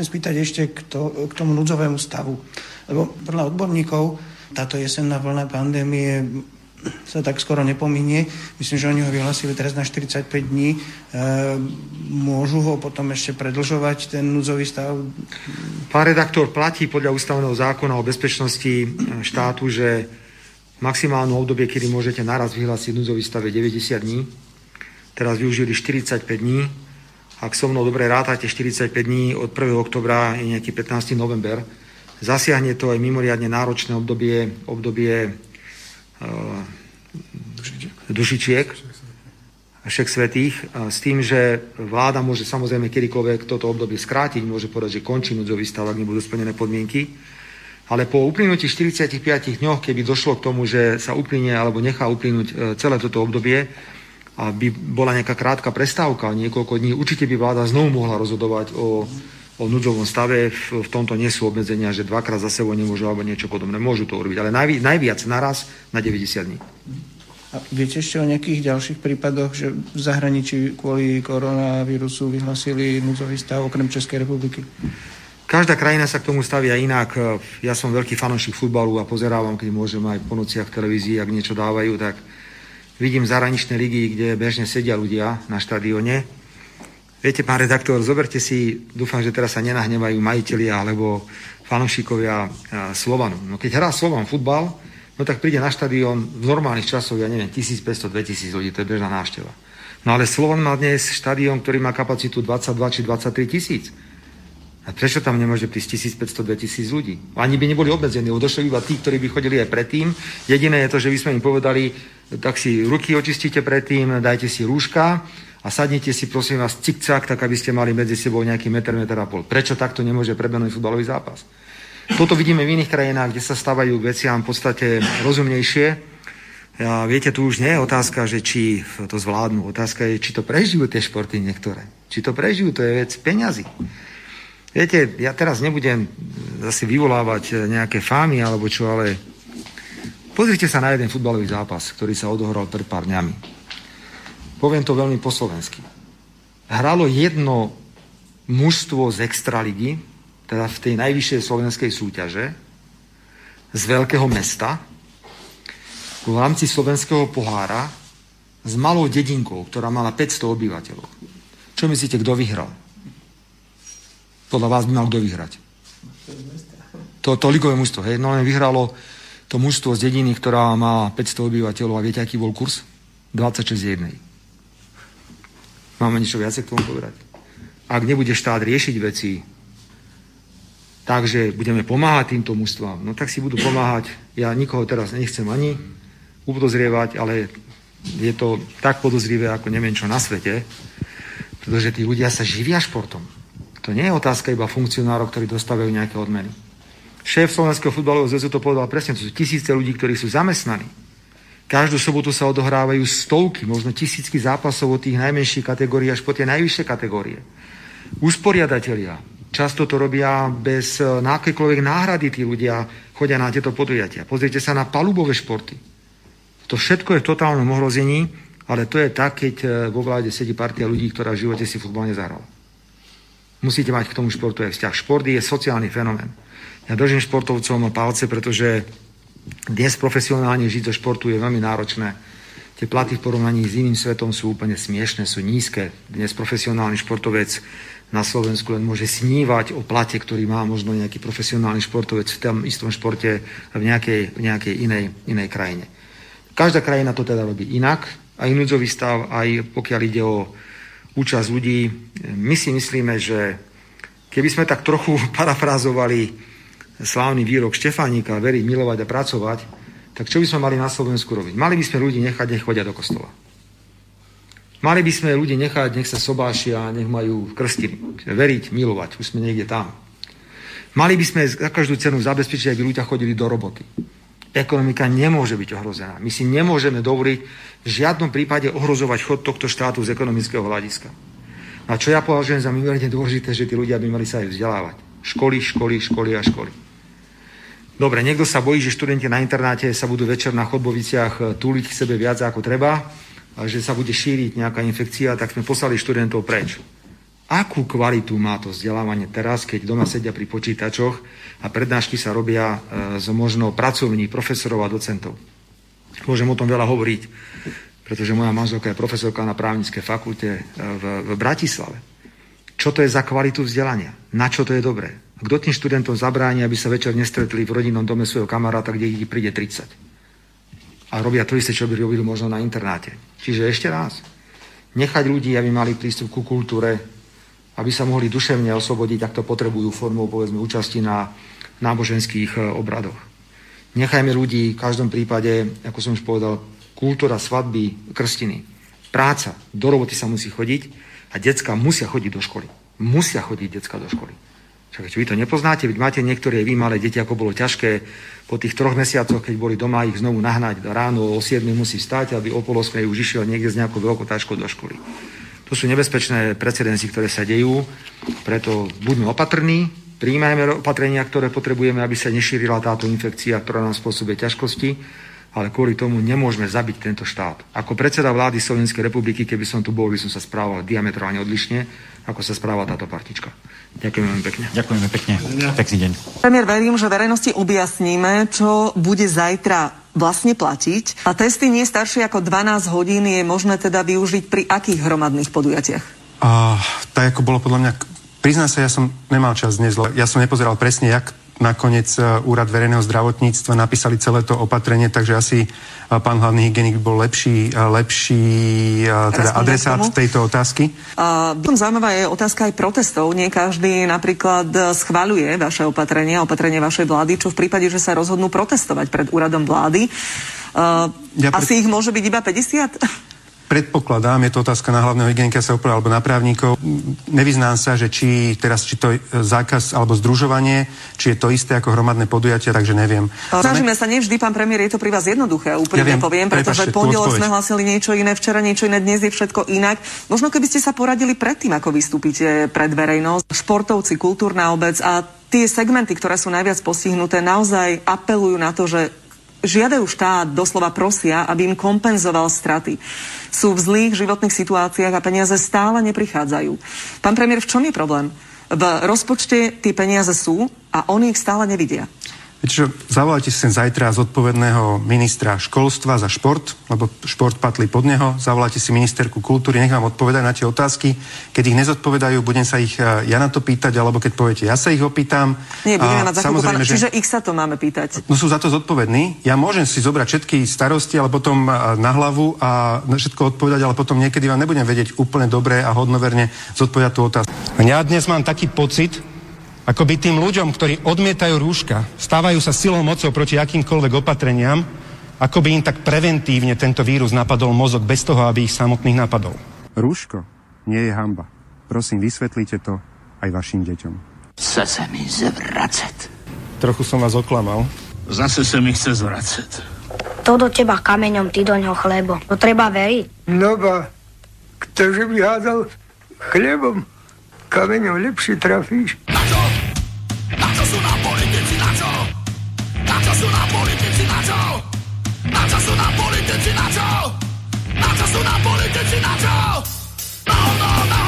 chcem spýtať ešte k, to, k tomu núdzovému stavu. Lebo podľa odborníkov táto jesenná vlna pandémie sa tak skoro nepominie. Myslím, že oni ho vyhlasili teraz na 45 dní. E, môžu ho potom ešte predlžovať, ten núdzový stav? Pán redaktor, platí podľa ústavného zákona o bezpečnosti štátu, že maximálne obdobie, kedy môžete naraz vyhlásiť núdzový stav je 90 dní. Teraz využili 45 dní. Ak so mnou dobre rátate, 45 dní od 1. oktobra je nejaký 15. november. Zasiahne to aj mimoriadne náročné obdobie, obdobie dušičiek, však svetých, s tým, že vláda môže samozrejme kedykoľvek toto obdobie skrátiť, môže povedať, že končí núdzový stav, ak nebudú splnené podmienky. Ale po uplynutí 45 dňoch, keby došlo k tomu, že sa uplynie alebo nechá uplynúť e, celé toto obdobie, by bola nejaká krátka prestávka, niekoľko dní, určite by vláda znovu mohla rozhodovať o o núdzovom stave. V, v tomto nie sú obmedzenia, že dvakrát za sebou nemôžu alebo niečo podobné. Môžu to urobiť, ale najvi, najviac naraz na 90 dní. A viete ešte o nejakých ďalších prípadoch, že v zahraničí kvôli koronavírusu vyhlasili núdzový stav okrem Českej republiky? Každá krajina sa k tomu stavia inak. Ja som veľký fanúšik futbalu a pozerávam, keď môžem aj po nociach v televízii, ak niečo dávajú, tak vidím zahraničné ligy, kde bežne sedia ľudia na štadióne Viete, pán redaktor, zoberte si, dúfam, že teraz sa nenahnevajú majiteľia alebo fanúšikovia Slovanu. No keď hrá Slovan futbal, no tak príde na štadión v normálnych časoch, ja neviem, 1500-2000 ľudí, to je bežná návšteva. No ale Slovan má dnes štadión, ktorý má kapacitu 22 či 23 tisíc. A prečo tam nemôže prísť 1500-2000 ľudí? Ani by neboli obmedzení, lebo došli iba tí, ktorí by chodili aj predtým. Jediné je to, že by sme im povedali, tak si ruky očistíte predtým, dajte si rúška, a sadnite si prosím vás cikcak, tak aby ste mali medzi sebou nejaký meter, meter a pol. Prečo takto nemôže prebehnúť futbalový zápas? Toto vidíme v iných krajinách, kde sa stavajú veciam v podstate rozumnejšie. Ja, viete, tu už nie je otázka, že či to zvládnu. Otázka je, či to prežijú tie športy niektoré. Či to prežijú, to je vec peňazí. Viete, ja teraz nebudem zase vyvolávať nejaké fámy alebo čo, ale pozrite sa na jeden futbalový zápas, ktorý sa odohral pred pár dňami. Poviem to veľmi po slovensky. Hralo jedno mužstvo z Extraligy, teda v tej najvyššej slovenskej súťaže, z veľkého mesta, v rámci slovenského pohára s malou dedinkou, ktorá mala 500 obyvateľov. Čo myslíte, kto vyhral? Podľa vás by mal kto vyhrať? To, to ligové mužstvo, hej? No len vyhralo to mužstvo z dediny, ktorá má 500 obyvateľov a viete, aký bol kurz? 26 jednej. Máme niečo viacej k tomu povedať? Ak nebude štát riešiť veci takže budeme pomáhať týmto mústvám, no tak si budú pomáhať. Ja nikoho teraz nechcem ani upodozrievať, ale je to tak podozrivé, ako neviem čo na svete, pretože tí ľudia sa živia športom. To nie je otázka iba funkcionárov, ktorí dostávajú nejaké odmeny. Šéf Slovenského futbalového zväzu to povedal presne, to sú tisíce ľudí, ktorí sú zamestnaní Každú sobotu sa odohrávajú stovky, možno tisícky zápasov od tých najmenších kategórií až po tie najvyššie kategórie. Usporiadatelia často to robia bez eh, nákejkoľvek náhrady, tí ľudia chodia na tieto podujatia. Pozrite sa na palubové športy. To všetko je v totálnom ohrození, ale to je tak, keď eh, vo vláde sedí partia ľudí, ktorá v živote si futbal nezahrala. Musíte mať k tomu športu aj vzťah. Šport je sociálny fenomén. Ja držím športovcom palce, pretože dnes profesionálne žiť zo športu je veľmi náročné. Tie platy v porovnaní s iným svetom sú úplne smiešne, sú nízke. Dnes profesionálny športovec na Slovensku len môže snívať o plate, ktorý má možno nejaký profesionálny športovec v tom istom športe v nejakej, v nejakej inej, inej krajine. Každá krajina to teda robí inak, aj núdzový stav, aj pokiaľ ide o účasť ľudí. My si myslíme, že keby sme tak trochu parafrázovali slávny výrok Štefánika, veriť, milovať a pracovať, tak čo by sme mali na Slovensku robiť? Mali by sme ľudí nechať, nech chodia do kostola. Mali by sme ľudí nechať, nech sa sobášia, nech majú krstiny. Veriť, milovať, už sme niekde tam. Mali by sme za každú cenu zabezpečiť, aby ľudia chodili do roboty. Ekonomika nemôže byť ohrozená. My si nemôžeme dovoliť v žiadnom prípade ohrozovať chod tohto štátu z ekonomického hľadiska. A čo ja považujem za mimoriadne dôležité, že tí ľudia by mali sa aj vzdelávať. Školy, školy, školy a školy. Dobre, niekto sa bojí, že študenti na internáte sa budú večer na chodboviciach túliť k sebe viac ako treba že sa bude šíriť nejaká infekcia, tak sme poslali študentov preč. Akú kvalitu má to vzdelávanie teraz, keď doma sedia pri počítačoch a prednášky sa robia e, z možno pracovní profesorov a docentov? Môžem o tom veľa hovoriť, pretože moja manželka je profesorka na právnickej fakulte e, v, v Bratislave. Čo to je za kvalitu vzdelania? Na čo to je dobré? Kto tým študentom zabráni, aby sa večer nestretli v rodinnom dome svojho kamaráta, kde ich príde 30? a robia to isté, čo by robili možno na internáte. Čiže ešte raz, nechať ľudí, aby mali prístup ku kultúre, aby sa mohli duševne oslobodiť, ak to potrebujú formou, povedzme, účasti na náboženských e, obradoch. Nechajme ľudí v každom prípade, ako som už povedal, kultúra svadby, krstiny, práca, do roboty sa musí chodiť a decka musia chodiť do školy. Musia chodiť decka do školy. Však vy to nepoznáte, veď máte niektoré vy malé deti, ako bolo ťažké po tých troch mesiacoch, keď boli doma, ich znovu nahnať ráno, o 7 musí stať, aby o pol 8 už išiel niekde s nejakou veľkou taškou do školy. To sú nebezpečné precedenci, ktoré sa dejú, preto buďme opatrní, príjmajme opatrenia, ktoré potrebujeme, aby sa nešírila táto infekcia, ktorá nám spôsobuje ťažkosti ale kvôli tomu nemôžeme zabiť tento štát. Ako predseda vlády Slovenskej republiky, keby som tu bol, by som sa správal diametrálne odlišne, ako sa správa táto partička. Ďakujem veľmi pekne. Ďakujeme pekne. Pekný deň. Premiér, verím, že verejnosti objasníme, čo bude zajtra vlastne platiť. A testy nie staršie ako 12 hodín je možné teda využiť pri akých hromadných podujatiach? A, tak ako bolo podľa mňa Priznám sa, ja som nemal čas dnes, ja som nepozeral presne, jak nakoniec e, Úrad verejného zdravotníctva napísali celé to opatrenie, takže asi e, pán hlavný hygienik bol lepší, e, lepší teda adresát tejto otázky. Uh, zaujímavá je otázka aj protestov. Nie každý napríklad schváľuje vaše opatrenie, opatrenie vašej vlády, čo v prípade, že sa rozhodnú protestovať pred úradom vlády. Uh, ja pre... Asi ich môže byť iba 50? Predpokladám, je to otázka na hlavného hygienika sa opravil, alebo na právnikov, nevyznám sa, že či teraz, či to je zákaz alebo združovanie, či je to isté ako hromadné podujatia, takže neviem. Snažíme sa, nevždy, pán premiér, je to pri vás jednoduché, úplne ja viem, poviem, pretože pondelok sme hlasili niečo iné, včera niečo iné, dnes je všetko inak. Možno keby ste sa poradili predtým, ako vystúpite pred verejnosť, športovci, kultúrna obec a tie segmenty, ktoré sú najviac postihnuté, naozaj apelujú na to, že žiadajú štát, doslova prosia, aby im kompenzoval straty. Sú v zlých životných situáciách a peniaze stále neprichádzajú. Pán premiér, v čom je problém? V rozpočte tie peniaze sú a oni ich stále nevidia. Viete čo, zavolajte si sem zajtra zodpovedného ministra školstva za šport, lebo šport patrí pod neho. Zavolajte si ministerku kultúry, nech vám odpovedať na tie otázky. Keď ich nezodpovedajú, budem sa ich e, ja na to pýtať, alebo keď poviete, ja sa ich opýtam. Nie, budeme mať samozrejme, že... Čiže ich sa to máme pýtať. No sú za to zodpovední. Ja môžem si zobrať všetky starosti, ale potom e, na hlavu a na všetko odpovedať, ale potom niekedy vám nebudem vedieť úplne dobre a hodnoverne zodpovedať tú otázku. Ja dnes mám taký pocit, ako by tým ľuďom, ktorí odmietajú rúška, stávajú sa silou mocou proti akýmkoľvek opatreniam, ako by im tak preventívne tento vírus napadol mozog bez toho, aby ich samotných napadol. Rúško nie je hamba. Prosím, vysvetlite to aj vašim deťom. Chce sa mi zvracať. Trochu som vás oklamal. Zase sa mi chce zvracať. To do teba kameňom, ty do ňoho chlebo. To treba veriť. No ba, ktože by hádal chlebom, kameňom lepšie trafíš. Na čo? Sú nám politici, na čo? Na čo sú nám politici, na čo? Na čo sú nám politici, na čo? No, no, no,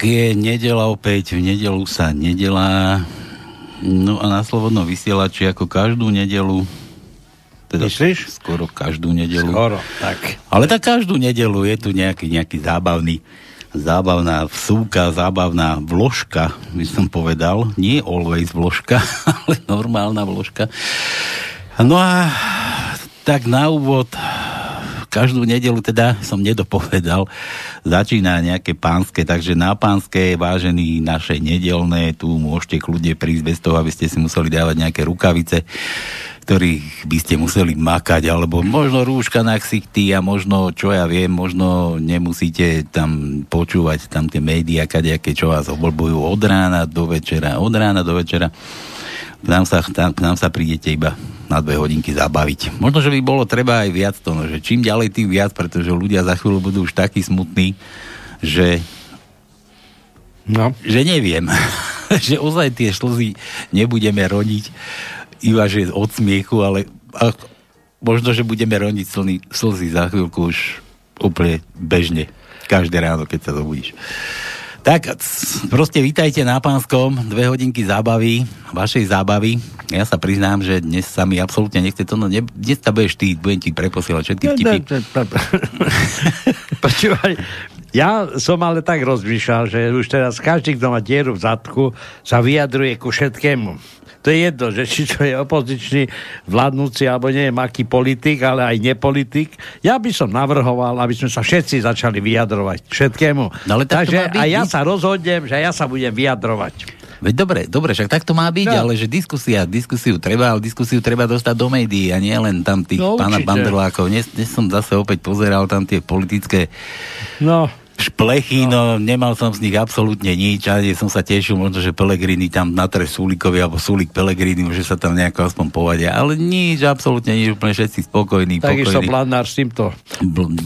Tak je nedela opäť, v nedelu sa nedelá. No a na Slobodnom vysielači ako každú nedelu teda Myslíš? Skoro každú nedelu. Skoro, tak. Ale tak každú nedelu je tu nejaký, nejaký zábavný zábavná vsúka, zábavná vložka, by som povedal. Nie always vložka, ale normálna vložka. No a tak na úvod každú nedelu teda som nedopovedal, začína nejaké pánske, takže na pánske, vážení naše nedelné, tu môžete kľudne prísť bez toho, aby ste si museli dávať nejaké rukavice, ktorých by ste museli makať, alebo možno rúška na ksichty a možno, čo ja viem, možno nemusíte tam počúvať tam tie médiá, kadejaké, čo vás oblbujú od rána do večera, od rána do večera k nám sa, tam, k nám sa prídete iba na dve hodinky zabaviť. Možno, že by bolo treba aj viac to, no, že čím ďalej, tým viac, pretože ľudia za chvíľu budú už takí smutní, že no. že neviem, že ozaj tie slzy nebudeme roniť iba, že od smiechu, ale a, možno, že budeme roniť slny, slzy za chvíľku už úplne bežne. Každé ráno, keď sa zobudíš. Tak, proste vítajte na Pánskom, dve hodinky zábavy, vašej zábavy. Ja sa priznám, že dnes sa mi absolútne nechce to, no ne, dnes sa budeš ty, budem ti preposielať všetky vtipy. Počúvaj, ja som ale tak rozmýšľal, že už teraz každý, kto má dieru v zadku, sa vyjadruje ku všetkému to je jedno, že či to je opozičný vládnúci, alebo neviem aký politik, ale aj nepolitik. Ja by som navrhoval, aby sme sa všetci začali vyjadrovať všetkému. No, ale tak Takže a ja sa rozhodnem, že ja sa budem vyjadrovať. Veď dobre, dobre, však tak to má byť, no. ale že diskusia, diskusiu treba, ale diskusiu treba dostať do médií a nie len tam tých no, pána Banderlákov. Dnes, dnes som zase opäť pozeral tam tie politické no šplechy, no. no nemal som z nich absolútne nič, ani som sa tešil možno, že Pelegrini tam natre Sulikovi, alebo Sulik Pelegrini, že sa tam nejako aspoň povadia, ale nič, absolútne nič, úplne všetci spokojní. Takisto Bladnár s týmto.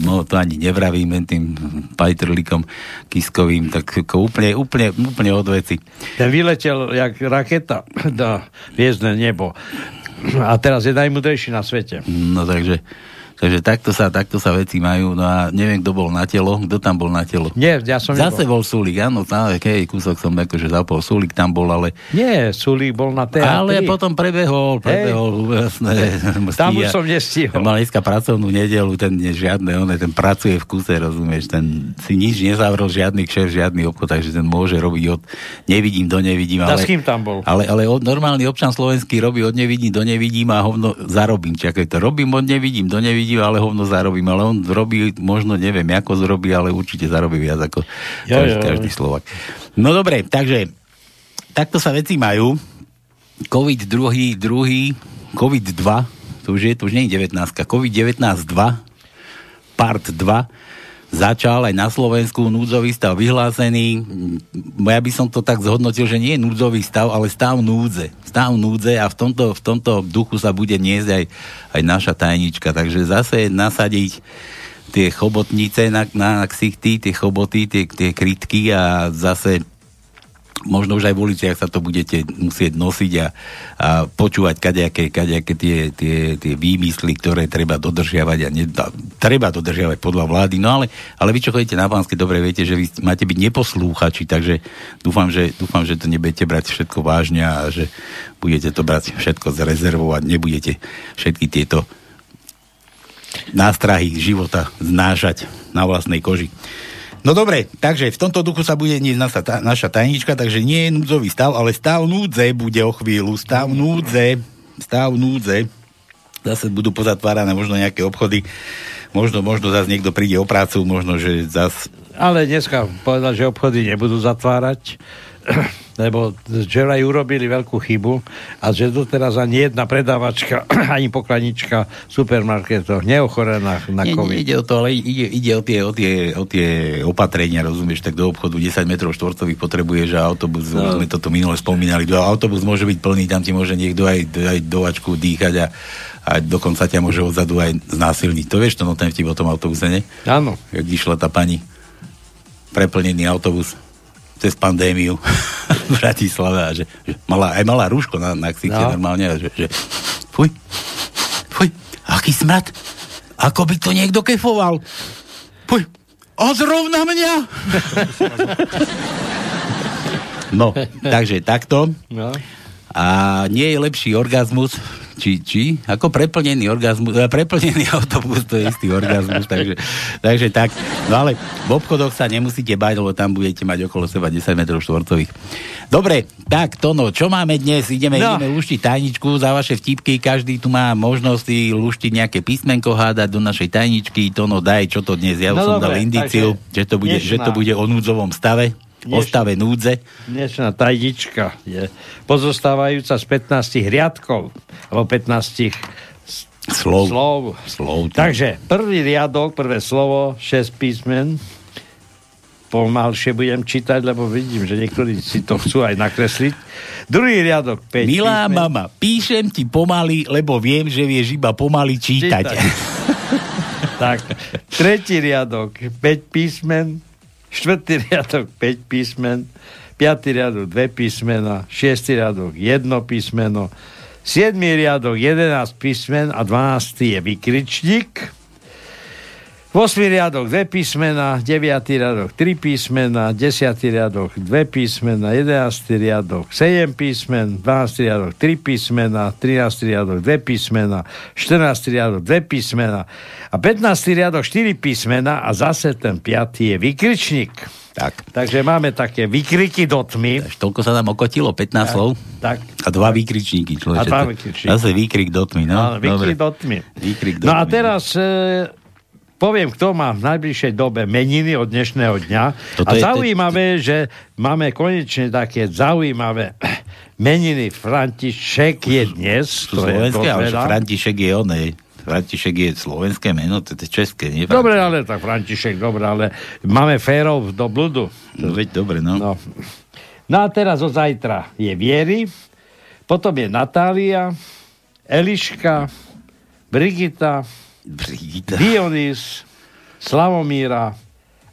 No to ani nevravím tým pajtrlikom Kiskovým, tak úplne, úplne, úplne od veci. Ten vyletel jak raketa na hviezdne nebo. A teraz je najmudrejší na svete. No takže Takže takto sa, takto sa veci majú. No a neviem, kto bol na telo. Kto tam bol na telo? Nie, ja som Zase nebol. bol Sulik, áno. Tam, hej, kúsok som akože zapol. Sulik tam bol, ale... Nie, Sulik bol na teatri. Ale potom prebehol, prebehol, hey. jasné. Tam už som nestihol. Mal dneska pracovnú nedelu, ten nie, žiadne, on ten pracuje v kuse, rozumieš, ten si nič nezavrel, žiadny kšef, žiadny obchod, takže ten môže robiť od nevidím do nevidím. Ale, s kým tam bol? Ale, ale od, normálny občan slovenský robí od nevidím do nevidím a hovno zarobím. Čakaj to, robím od nevidím do nevidím nevidím, ale hovno zarobím. Ale on robí, možno neviem, ako zrobí, ale určite zarobí viac ako jo, každý, jo. každý Slovak. No dobre, takže takto sa veci majú. COVID druhý, druhý, COVID 2, to už je, to už nie je 19, COVID-19 2, part 2, začal aj na Slovensku núdzový stav vyhlásený. Ja by som to tak zhodnotil, že nie je núdzový stav, ale stav núdze. Stav núdze a v tomto, v tomto duchu sa bude niesť aj, aj naša tajnička. Takže zase nasadiť tie chobotnice na, na ksichty, tie choboty, tie, tie krytky a zase možno už aj v uliciach sa to budete musieť nosiť a, a počúvať kadejaké, kadejaké tie, tie, tie výmysly, ktoré treba dodržiavať a ne, treba dodržiavať podľa vlády. No ale, ale vy, čo chodíte na pánske, dobre viete, že vy máte byť neposlúchači, takže dúfam, že, dúfam, že to nebudete brať všetko vážne a že budete to brať všetko zrezervovať, nebudete všetky tieto nástrahy života znášať na vlastnej koži. No dobre, takže v tomto duchu sa bude nie naša, tá, naša tajnička, takže nie je núdzový stav, ale stav núdze bude o chvíľu. Stav núdze, stav núdze. Zase budú pozatvárané možno nejaké obchody. Možno, možno zase niekto príde o prácu, možno, že zase... Ale dneska povedal, že obchody nebudú zatvárať lebo aj urobili veľkú chybu a že doteraz ani jedna predávačka, ani pokladnička v supermarketoch neochorená na COVID. Nie, nie, ide o to, ale ide, ide o, tie, o, tie, o tie opatrenia, rozumieš, tak do obchodu 10 metrov štvorcových potrebuje, že autobus, no. sme toto minule spomínali, autobus môže byť plný, tam ti môže niekto aj, aj do vačku dýchať a, a dokonca ťa môže odzadu aj znásilniť. To vieš, to no ten vtip o tom autobuse, ne? Áno. Jak išla tá pani preplnený autobus cez pandémiu v Bratislave a že, že mala, aj malá rúško na, na ksiche no. normálne a že, že fuj, fuj, aký smrad, ako by to niekto kefoval. Fuj, A zrovna mňa? no, takže takto. No. A nie je lepší orgazmus, či, či, ako preplnený orgazmus, eh, preplnený autobus, to je istý orgazmus, takže, takže tak. No ale v obchodoch sa nemusíte bať, lebo tam budete mať okolo seba 10 metrov štvorcových. Dobre, tak Tono, čo máme dnes? Ideme, no. ideme luštiť tajničku za vaše vtipky, každý tu má možnosť luštiť nejaké písmenko hádať do našej tajničky. Tono, daj, čo to dnes? Ja no som dobre, dal indiciu, že to, bude, že to bude o núdzovom stave o stave núdze. Dnešná tajdička je pozostávajúca z 15 riadkov, alebo 15 slov. slov. slov Takže prvý riadok, prvé slovo, 6 písmen, pomalšie budem čítať, lebo vidím, že niektorí si to chcú aj nakresliť. Druhý riadok, 5 Milá písmen. mama, píšem ti pomaly, lebo viem, že vieš iba pomaly čítať. čítať. tak, tretí riadok, 5 písmen, štvrtý riadok 5 písmen, piatý riadok 2 písmena, šiestý riadok 1 písmeno, 7. riadok 11 písmen a 12. je vykričník. 8. riadok 2 písmena, 9. riadok 3 písmena, 10. riadok 2 písmena, 11. riadok 7 písmen, 12. riadok 3 písmena, 13. riadok 2 písmena, 14. riadok 2 písmena a 15. riadok 4 písmena a zase ten 5. je vykričník. Tak. Takže máme také vykriky do tmy. Takže toľko sa nám okotilo, 15 tak, slov. Tak. A dva výkričníky, človeče. A dva výkričníky. Zase výkrik do tmy, no. no výkrik do tmy. Výkrik do no a teraz... E, poviem, kto má v najbližšej dobe meniny od dnešného dňa. Toto a je zaujímavé, te... že máme konečne také zaujímavé meniny. František je dnes. To slovenské, ale František je onej. František je slovenské meno, to je české, nie? Dobre, ale tak František, dobre, ale máme férov do bludu. No veď dobre, no. no. No a teraz od zajtra je Viery, potom je Natália, Eliška, Brigita. Dionys, Slavomíra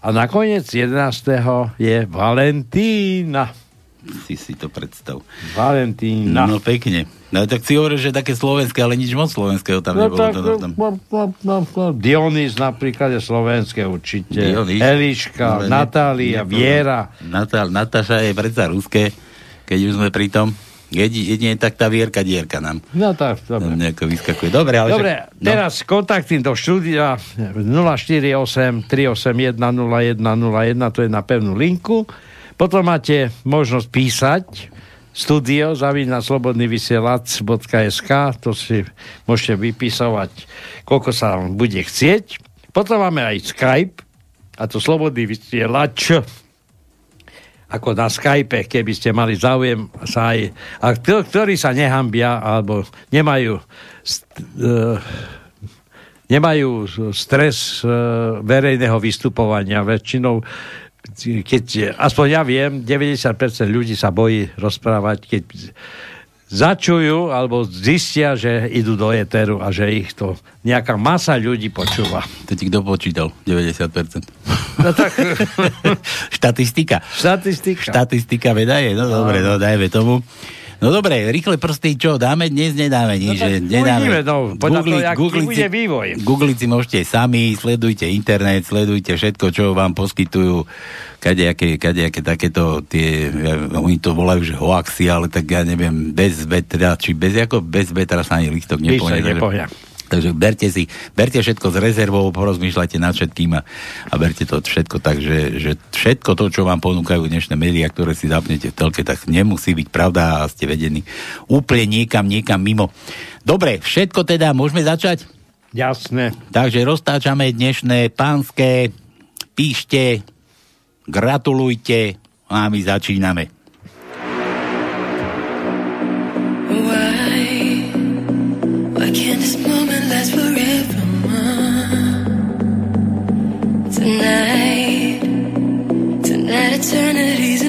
a nakoniec 11. je Valentína. Si si to predstav. Valentína. No, pekne. No tak si hovoril, že také slovenské, ale nič moc slovenského tam no, nebolo. Tak, to, tam. No, no, no, Dionys napríklad je slovenské určite. Dionys. Eliška, no, Natália, Viera. Natál, Natáša je predsa ruské, keď už sme pri tom. Jedine tak tá vierka dierka nám. No tak, dobre. Nejako vyskakuje. Dobre, ale dobre že, no. teraz kontakty do štúdia 048 381 0101, to je na pevnú linku. Potom máte možnosť písať studio zavina slobodnyvysielac.sk to si môžete vypisovať, koľko sa vám bude chcieť. Potom máme aj Skype, a to slobodný vysielač ako na Skype, keby ste mali záujem sa aj, a ktorí sa nehambia alebo nemajú st, uh, nemajú stres uh, verejného vystupovania. Väčšinou keď, aspoň ja viem, 90% ľudí sa bojí rozprávať, keď začujú alebo zistia, že idú do éteru a že ich to nejaká masa ľudí počúva. To ti kto počítal? 90%. No tak... Štatistika. Štatistika. Štatistika veda je, no, no dobre, no dajme tomu. No dobre, rýchle prsty, čo dáme dnes, nedáme nič. No, nedáme. Uvidíme, no, googliť, to, googliť, bude vývoj. Googliť si môžete sami, sledujte internet, sledujte všetko, čo vám poskytujú kadejaké, kadejaké takéto tie, oni to volajú, že hoaxy, ale tak ja neviem, bez vetra, či bez, ako bez vetra sa ani listok nepohne. Takže berte si, berte všetko s rezervou, porozmýšľajte nad všetkým a, a berte to všetko tak, že, že všetko to, čo vám ponúkajú dnešné médiá, ktoré si zapnete v telke, tak nemusí byť pravda a ste vedení úplne niekam, niekam mimo. Dobre, všetko teda, môžeme začať? Jasné. Takže roztáčame dnešné pánske, píšte, gratulujte a my začíname. Tonight. Tonight eternity's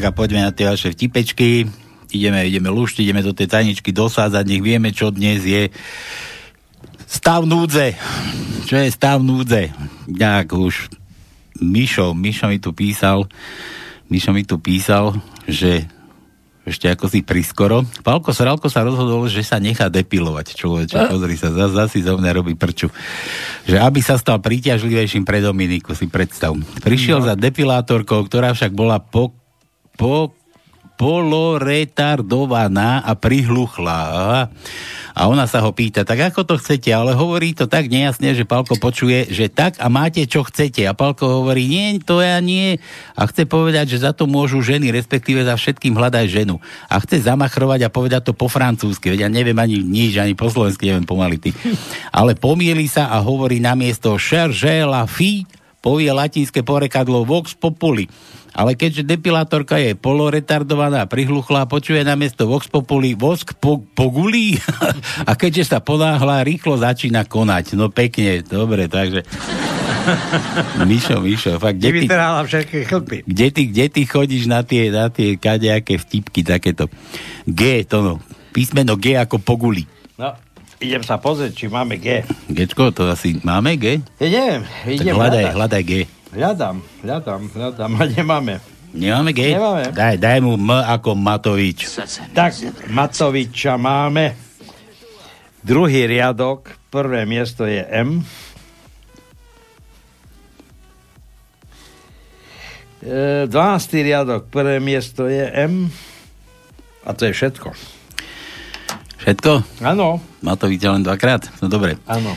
Tak a poďme na tie vaše vtipečky. Ideme, ideme luštiť, ideme do tej tajničky dosádzať, nech vieme, čo dnes je stav núdze. Čo je stav núdze? Tak už Mišo, Mišo mi tu písal, Mišo mi tu písal, že ešte ako si priskoro. Palko Sralko sa rozhodol, že sa nechá depilovať človeče. Pozri sa, zase zas zo mňa robí prču. Že aby sa stal príťažlivejším pre Dominiku, si predstav. Prišiel no. za depilátorkou, ktorá však bola po po, poloretardovaná a prihluchla. A ona sa ho pýta, tak ako to chcete? Ale hovorí to tak nejasne, že Palko počuje, že tak a máte čo chcete. A Palko hovorí, nie, to ja nie. A chce povedať, že za to môžu ženy, respektíve za všetkým hľadať ženu. A chce zamachrovať a povedať to po francúzsky. Veď ja neviem ani nič, ani po slovensky neviem pomaly ty. Ale pomieli sa a hovorí namiesto la fille, povie latinské porekadlo vox populi ale keďže depilátorka je poloretardovaná, prihluchlá, počuje na miesto Vox Populi vosk po, pogulí a keďže sa ponáhla, rýchlo začína konať. No pekne, dobre, takže... Mišo, Mišo, fakt, kde ty, všetky chlpy. Kde ty, kde ty chodíš na tie, na tie kadejaké vtipky, takéto. G, to no. Písmeno G ako poguli. No, idem sa pozrieť, či máme G. Gčko, to asi máme G? Neviem, idem tak hľadaj, hľadaj G. Hľadám, hľadám, hľadám a nemáme. Nemáme G? Nemáme. Daj, daj mu M ako Matovič. Tak, Matoviča máme. Druhý riadok, prvé miesto je M. E, 12. riadok, prvé miesto je M. A to je všetko. Všetko? Áno. Matovič len dvakrát? No dobre. Áno.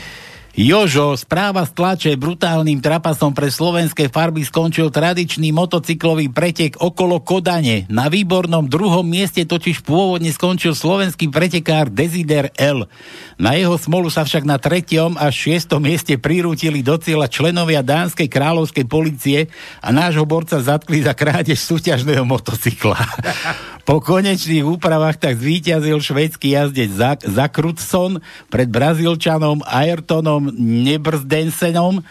Jožo, správa z tlače brutálnym trapasom pre slovenské farby skončil tradičný motocyklový pretek okolo Kodane. Na výbornom druhom mieste totiž pôvodne skončil slovenský pretekár Desider L. Na jeho smolu sa však na treťom a šiestom mieste prirútili do cieľa členovia Dánskej kráľovskej policie a nášho borca zatkli za krádež súťažného motocykla. Po konečných úpravách tak zvíťazil švedský jazdec Zak, Zakrutson pred Brazílčanom Ayrtonom Nebrzdensenom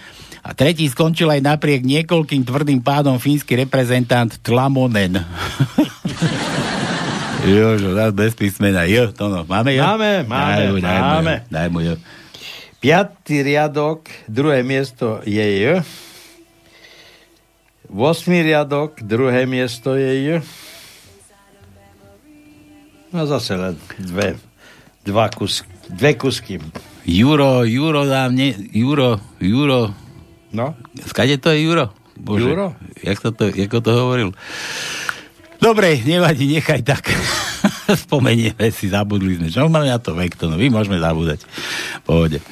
a tretí skončil aj napriek niekoľkým tvrdým pádom fínsky reprezentant Tlamonen. Jožo, bez písmena. Jo, to no. Máme jo? Máme, máme, daj mu, daj máme. Mu, daj mu jo. Piatý riadok, druhé miesto je J. Vosmý riadok, druhé miesto je J. No zase len dve, dva kus, dve kusky. Juro, Juro dám, ne, Juro, Juro. No? Skade to je Juro? Bože, Juro? Jak to, to, ako to hovoril? Dobre, nevadí, nechaj tak. Spomenieme si, zabudli sme. Čo máme na to vektono? Vy môžeme zabúdať. Pohode.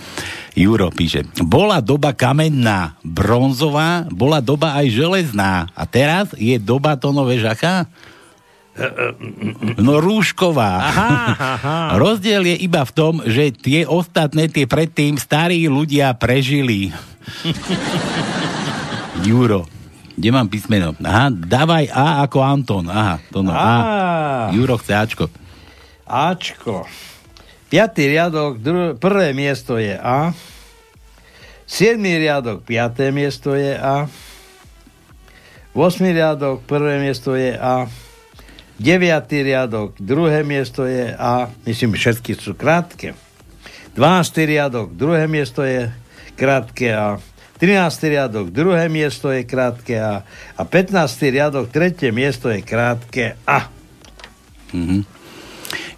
Juro píše, bola doba kamenná, bronzová, bola doba aj železná. A teraz je doba to nové žacha? No rúšková. Aha, aha. Rozdiel je iba v tom, že tie ostatné, tie predtým starí ľudia prežili. Juro. Kde mám písmeno? Aha, dávaj A ako Anton. Aha, to no. A. Juro chce Ačko. Ačko. Piatý riadok, dru- prvé miesto je A. Siedmý riadok, piaté miesto je A. Vosmý riadok, prvé miesto je A. 9. riadok, druhé miesto je A, myslím, všetky sú krátke. 12. riadok, druhé miesto je krátke A. 13. riadok, druhé miesto je krátke A. A 15. riadok, tretie miesto je krátke A. Mm-hmm.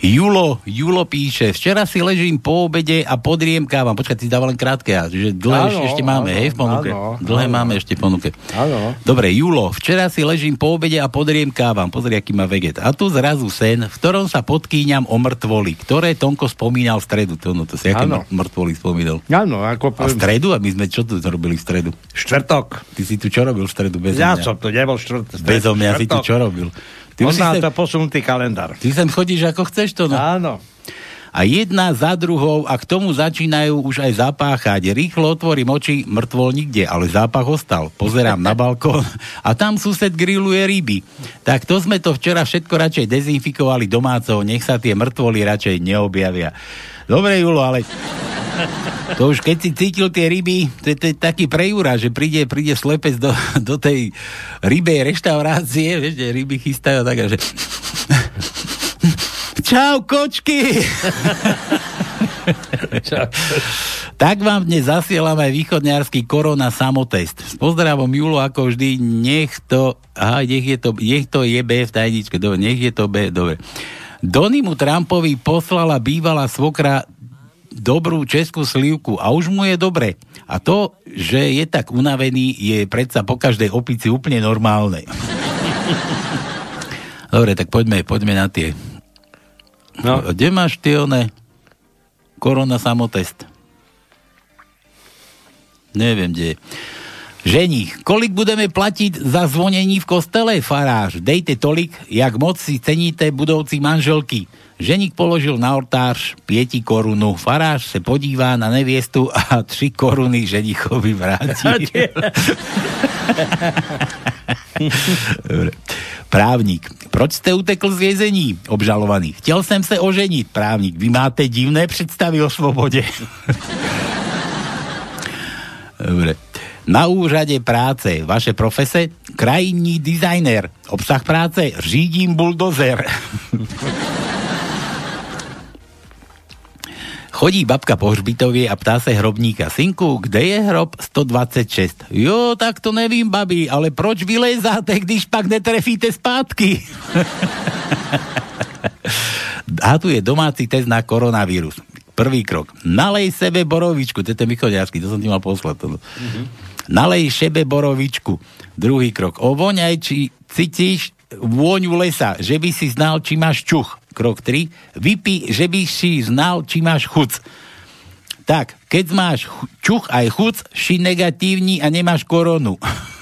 Julo, Julo píše, včera si ležím po obede a podriemkávam. Počkaj, ty dáva len krátke, že dlhé áno, ešte máme, áno, hej, v ponuke. Áno, dlhé áno. máme ešte v ponuke. Áno. Dobre, Julo, včera si ležím po obede a podriemkávam. Pozri, aký má veget. A tu zrazu sen, v ktorom sa podkýňam o mŕtvoli, ktoré Tonko spomínal v stredu. To, no, to si aké mŕtvoli spomínal? Áno, ako. A v stredu? A my sme čo tu robili v stredu? Štvrtok. Ty si tu čo robil v stredu bez ja mňa? som tu nebol štvrtok. Bez mňa si tu čo robil? Ty On má sem... to posunutý kalendár. Ty sem chodíš ako chceš to, no? Áno a jedna za druhou a k tomu začínajú už aj zapáchať. Rýchlo otvorím oči, mŕtvol nikde, ale zápach ostal. Pozerám na balkón a tam sused grilluje ryby. Tak to sme to včera všetko radšej dezinfikovali domácov, nech sa tie mŕtvoly radšej neobjavia. Dobre, Julo, ale to už keď si cítil tie ryby, to je, to je taký prejúra, že príde, príde slepec do, do tej rybej reštaurácie, vieš, že ryby chystajú tak, že Čau, kočky! Čau. tak vám dnes zasielam aj východňarský korona samotest. S pozdravom Julo, ako vždy, nech to, aha, nech je to, nech to je B v tajničke, dobre, nech je to B, dobre. Donimu Trumpovi poslala bývalá svokra dobrú českú slívku a už mu je dobre. A to, že je tak unavený, je predsa po každej opici úplne normálne. Dobre, tak poďme, poďme na tie No. Kde máš ty one korona samotest? Neviem, kde je. Ženich, kolik budeme platiť za zvonení v kostele, faráž? Dejte tolik, jak moc si ceníte budoucí manželky. Ženík položil na oltář 5 korunu. Faráž se podívá na neviestu a 3 koruny ženichovi vrátí. Právník. Proč jste utekl z vězení? Obžalovaný. Chtěl jsem se oženit. Právník. Vy máte divné představy o svobodě. Dobre. Na úřade práce. Vaše profese? Krajní designer. Obsah práce? Řídím buldozer. Chodí babka po hřbitově a ptá se hrobníka, synku, kde je hrob 126? Jo, tak to nevím, babi, ale proč vylezáte, když pak netrefíte zpátky? a tu je domáci test na koronavírus. Prvý krok. Nalej sebe borovičku. To je ten to som ti mal poslať. Mm-hmm. Nalej sebe borovičku. Druhý krok. Ovoňaj, či cítiš vôňu lesa, že by si znal, či máš čuch. Krok 3. Vypí, že by si znal, či máš chuc. Tak, keď máš čuch aj chuc, si negatívny a nemáš koronu.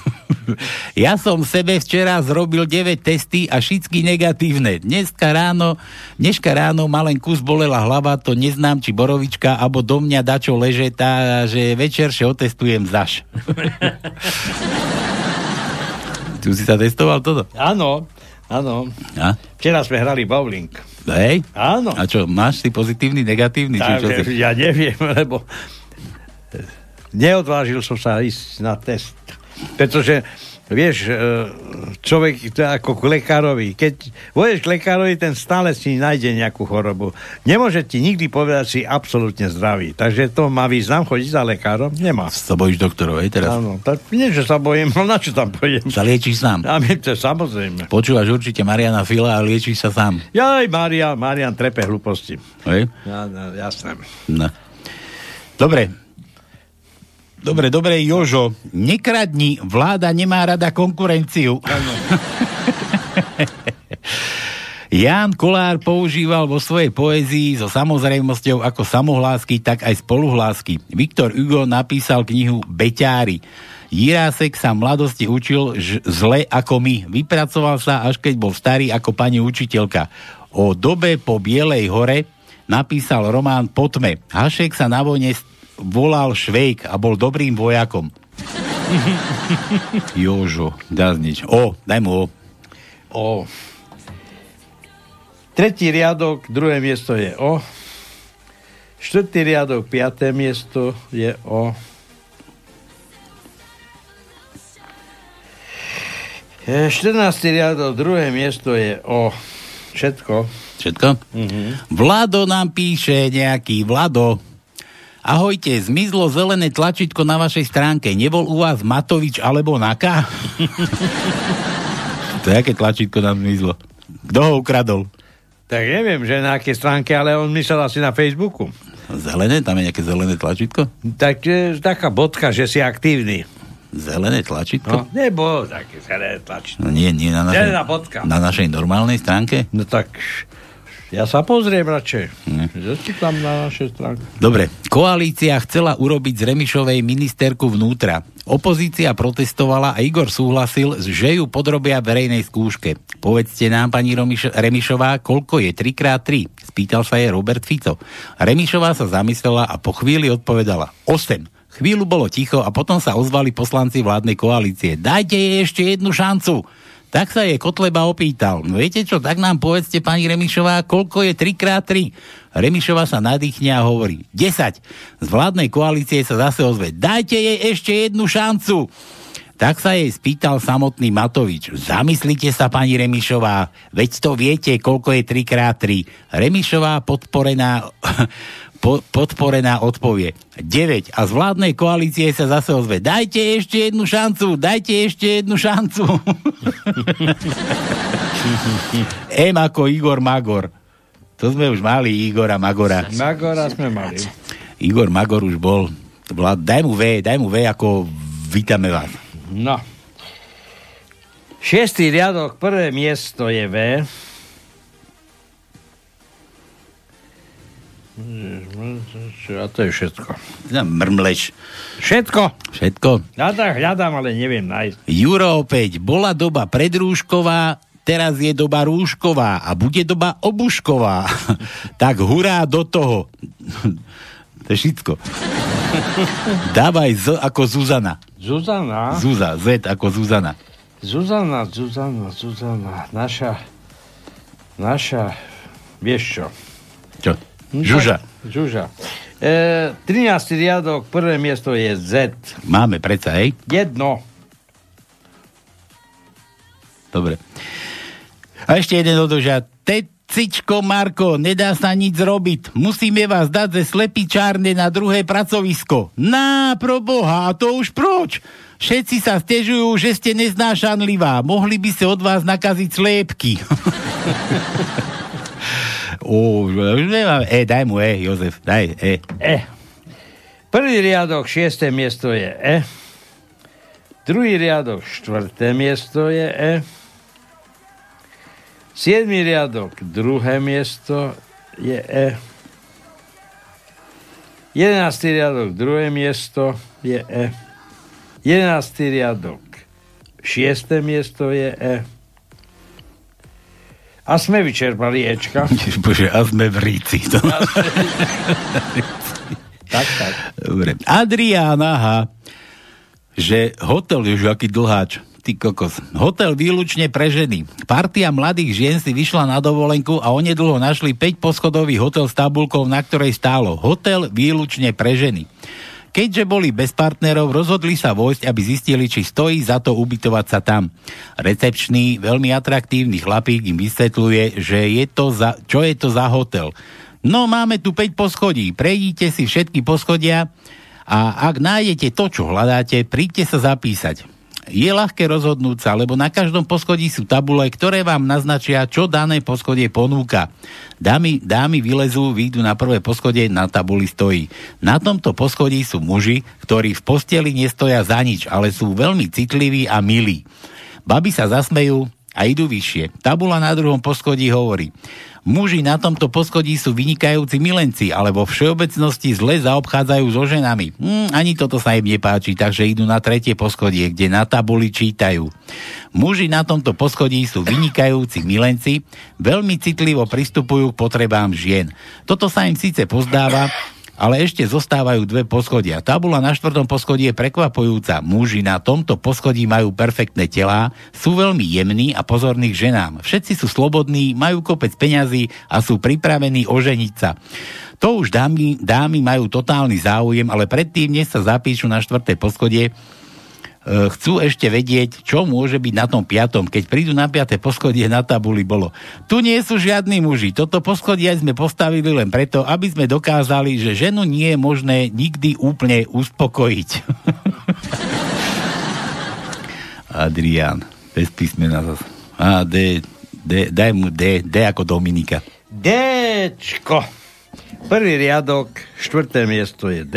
ja som sebe včera zrobil 9 testy a všetky negatívne. Dneska ráno, dneska ráno ma len kus bolela hlava, to neznám, či borovička, alebo do mňa dačo leže, tá, že večer še otestujem zaš. tu si sa testoval toto? Áno. Áno. A? Včera sme hrali bowling. Hej? Áno. A čo, máš si pozitívny, negatívny? Tak, čo, si... Ja neviem, lebo neodvážil som sa ísť na test. Pretože vieš, e, človek to ako k lekárovi. Keď voješ k lekárovi, ten stále si nájde nejakú chorobu. Nemôže ti nikdy povedať, si absolútne zdravý. Takže to má význam chodiť za lekárom? Nemá. Sa bojíš doktorov, hej, teraz? Áno, tak nie, že sa bojím, no na čo tam pôjdem? Sa liečíš sám? A my to samozrejme. Počúvaš určite Mariana Fila a liečíš sa sám. Jaj, Maria, Marian trepe hlúposti. Hej? Ja, ja, jasné. No. Dobre, Dobre, dobre, Jožo, nekradni, vláda nemá rada konkurenciu. Ján Kolár používal vo svojej poézii so samozrejmosťou ako samohlásky, tak aj spoluhlásky. Viktor Hugo napísal knihu Beťári. Jirásek sa mladosti učil ž- zle ako my. Vypracoval sa, až keď bol starý ako pani učiteľka. O dobe po Bielej hore napísal román Potme. Hašek sa na vojne volal Švejk a bol dobrým vojakom. Jožo, dá nič. O, daj mu o. O. Tretí riadok, druhé miesto je O. Štvrtý riadok, piaté miesto je O. E, 14. riadok, druhé miesto je O. Všetko. Všetko? Mm-hmm. Vlado nám píše nejaký Vlado. Ahojte, zmizlo zelené tlačítko na vašej stránke. Nebol u vás Matovič alebo Naka? to je aké tlačítko nám zmizlo? Kto ho ukradol? Tak neviem, že na aké stránke, ale on myslel asi na Facebooku. Zelené? Tam je nejaké zelené tlačítko? Tak, e, taká bodka, že si aktívny. Zelené tlačítko? No, nebo také zelené tlačítko. No nie, nie na našej, Zelená bodka. na našej normálnej stránke? No tak, ja sa pozriem radšej. Že tam na našej stránke. Dobre, koalícia chcela urobiť z Remišovej ministerku vnútra. Opozícia protestovala a Igor súhlasil, že ju podrobia verejnej skúške. Povedzte nám, pani Romiš- Remišová, koľko je 3x3? Spýtal sa jej Robert Fico. Remišová sa zamyslela a po chvíli odpovedala 8. Chvíľu bolo ticho a potom sa ozvali poslanci vládnej koalície. Dajte jej ešte jednu šancu. Tak sa jej Kotleba opýtal. No viete čo, tak nám povedzte, pani Remišová, koľko je 3x3? Remišová sa nadýchne a hovorí 10. Z vládnej koalície sa zase ozve. Dajte jej ešte jednu šancu. Tak sa jej spýtal samotný Matovič. Zamyslite sa, pani Remišová, veď to viete, koľko je 3x3. Remišová podporená po, podporená odpovie 9 a z vládnej koalície sa zase ozve dajte ešte jednu šancu, dajte ešte jednu šancu. M ako Igor Magor. To sme už mali Igora Magora. Magora sme mali. Igor Magor už bol. Bola, daj mu V, daj mu V ako vítame vás. No. Šiestý riadok, prvé miesto je V. A to je všetko. Mrmleš. Všetko. Všetko. Ja tak hľadám, ale neviem nájsť. Juro opäť. Bola doba predrúšková, teraz je doba rúšková a bude doba obušková. tak hurá do toho. to je všetko. Dávaj Z ako Zuzana. Zuzana? Zuza, Z ako Zuzana. Zuzana, Zuzana, Zuzana. Naša, naša, vieš čo? Čo? Žuža. Žuža. E, 13. riadok, prvé miesto je Z. Máme predsa, hej? Jedno. Dobre. A ešte jeden odožia. Tecičko Marko, nedá sa nič robiť. Musíme vás dať ze slepičárne na druhé pracovisko. Na, pro Boha, a to už proč? Všetci sa stežujú, že ste neznášanlivá. Mohli by sa od vás nakaziť sliepky. Už nemám. E, daj mu E, Jozef, daj E. E. Prvý riadok, šiesté miesto je E. Druhý riadok, štvrté miesto je E. Siedmý riadok, druhé miesto je E. Jedenáctý riadok, druhé miesto je E. Jedenáctý riadok, šiesté miesto je E. A sme vyčerpali Ečka. Bože, a sme v ríci. To... tak, tak. Dobre. Adrián, aha, že hotel je už aký dlháč. Ty kokos. Hotel výlučne pre ženy. Partia mladých žien si vyšla na dovolenku a onedlho našli 5 poschodový hotel s tabulkou, na ktorej stálo Hotel výlučne pre ženy. Keďže boli bez partnerov, rozhodli sa vojsť, aby zistili, či stojí za to ubytovať sa tam. Recepčný, veľmi atraktívny chlapík im vysvetľuje, že je to za, čo je to za hotel. No, máme tu 5 poschodí, prejdite si všetky poschodia a ak nájdete to, čo hľadáte, príďte sa zapísať. Je ľahké rozhodnúť sa, lebo na každom poschodí sú tabule, ktoré vám naznačia, čo dané poschodie ponúka. Dámy, dámy vylezú, výjdu na prvé poschodie, na tabuli stojí. Na tomto poschodí sú muži, ktorí v posteli nestoja za nič, ale sú veľmi citliví a milí. Baby sa zasmejú a idú vyššie. Tabula na druhom poschodí hovorí, muži na tomto poschodí sú vynikajúci milenci, ale vo všeobecnosti zle zaobchádzajú so ženami. Hm, ani toto sa im nepáči, takže idú na tretie poschodie, kde na tabuli čítajú. Muži na tomto poschodí sú vynikajúci milenci, veľmi citlivo pristupujú k potrebám žien. Toto sa im síce pozdáva, ale ešte zostávajú dve poschodia. Tabula na štvrtom poschodí je prekvapujúca. Muži na tomto poschodí majú perfektné telá, sú veľmi jemní a pozorní k ženám. Všetci sú slobodní, majú kopec peňazí a sú pripravení oženiť sa. To už dámy, dámy majú totálny záujem, ale predtým, než sa zapíšu na štvrté poschodie, chcú ešte vedieť, čo môže byť na tom piatom. Keď prídu na piaté poschodie, na tabuli bolo. Tu nie sú žiadni muži. Toto poschodie sme postavili len preto, aby sme dokázali, že ženu nie je možné nikdy úplne uspokojiť. Adrián, bez písmena zase. A, D, D, daj mu D, D ako Dominika. Dčko. Prvý riadok, štvrté miesto je D.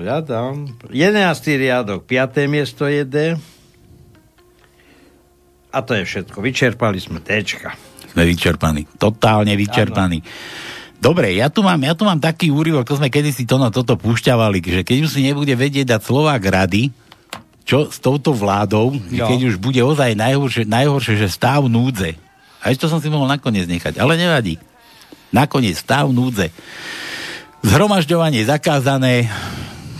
Hľadám. Jedenáctý riadok, piaté miesto je D. A to je všetko. Vyčerpali sme Dčka. Sme vyčerpaní. Totálne vyčerpaní. Ano. Dobre, ja tu mám, ja tu mám taký úryvok, to sme kedysi to na toto púšťavali, že keď už si nebude vedieť dať Slovák rady, čo s touto vládou, jo. keď už bude ozaj najhoršie, najhoršie, že stav núdze. A ešte to som si mohol nakoniec nechať, ale nevadí. Nakoniec stav núdze. Zhromažďovanie zakázané,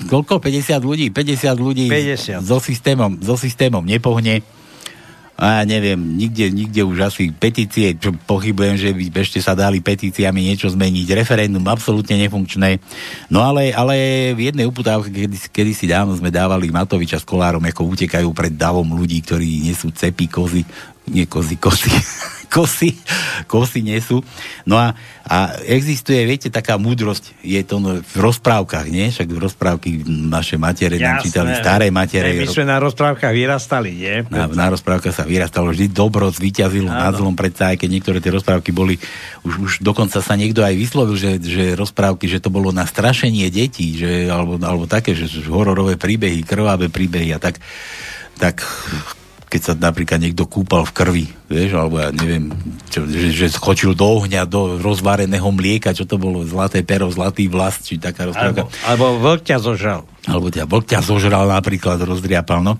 koľko? 50 ľudí? 50 ľudí 50. So, systémom, so systémom nepohne a ja neviem, nikde, nikde už asi petície, čo pochybujem, že by ešte sa dali petíciami niečo zmeniť. Referendum absolútne nefunkčné. No ale, ale v jednej uputávke, kedy, kedy si dávno sme dávali Matoviča s Kolárom, ako utekajú pred davom ľudí, ktorí nesú cepy, kozy, nie kozy, kozy, kosy, kosy nesú. No a, a existuje, viete, taká múdrosť, je to no, v rozprávkach, nie? Však v rozprávky naše matere nám čítali, staré matere. my sme na rozprávkach vyrastali, nie? Na, na rozprávkach sa vyrastalo, vždy dobro zvíťazilo nad zlom, predsa aj keď niektoré tie rozprávky boli, už, už dokonca sa niekto aj vyslovil, že, že rozprávky, že to bolo na strašenie detí, že, alebo, alebo také, že, že hororové príbehy, krvavé príbehy a tak tak keď sa napríklad niekto kúpal v krvi, vieš, alebo ja neviem, čo, že, že skočil do ohňa, do rozvareného mlieka, čo to bolo, zlaté pero, zlatý vlast, či taká rozprávka. Alebo, alebo vlk ťa zožral. Alebo ťa vlk ťa zožral napríklad, rozdriapal, no.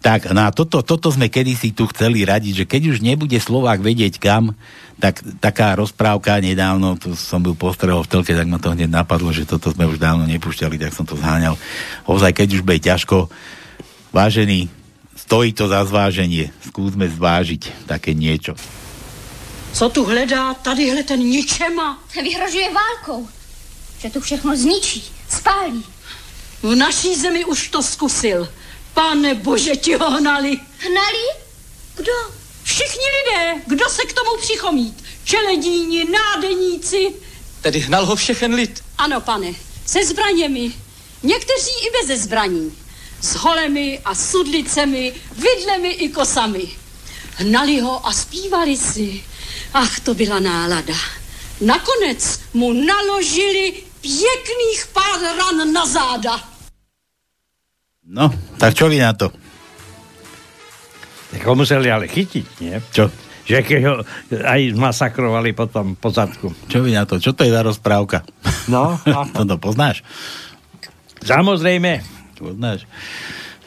Tak, na no toto, toto sme kedysi tu chceli radiť, že keď už nebude Slovák vedieť kam, tak taká rozprávka nedávno, tu som byl postrehol v telke, tak ma to hneď napadlo, že toto sme už dávno nepúšťali, tak som to zháňal. Ozaj, keď už bude ťažko, vážený, Stojí to za zváženie. Skúsme zvážiť také niečo. Co tu hledá tadyhle ten ničema? Vyhrožuje válkou. Že tu všechno zničí, spálí. V naší zemi už to zkusil. Pane bože, ti ho hnali. Hnali? Kdo? Všichni lidé. Kdo se k tomu přichomít? Čeledíni, nádeníci. Tedy hnal ho všechen lid. Ano, pane. Se zbraněmi. Někteří i beze zbraní s holemi a sudlicemi, vidlemi i kosami. Hnali ho a zpívali si. Ach, to byla nálada. Nakonec mu naložili pěkných pár ran na záda. No, tak čo vy na to? Tak ho museli ale chytiť, nie? Čo? Že keď ho aj masakrovali potom po zadku. Čo vy na to? Čo to je za rozprávka? No. to, to poznáš? Samozrejme poznáš.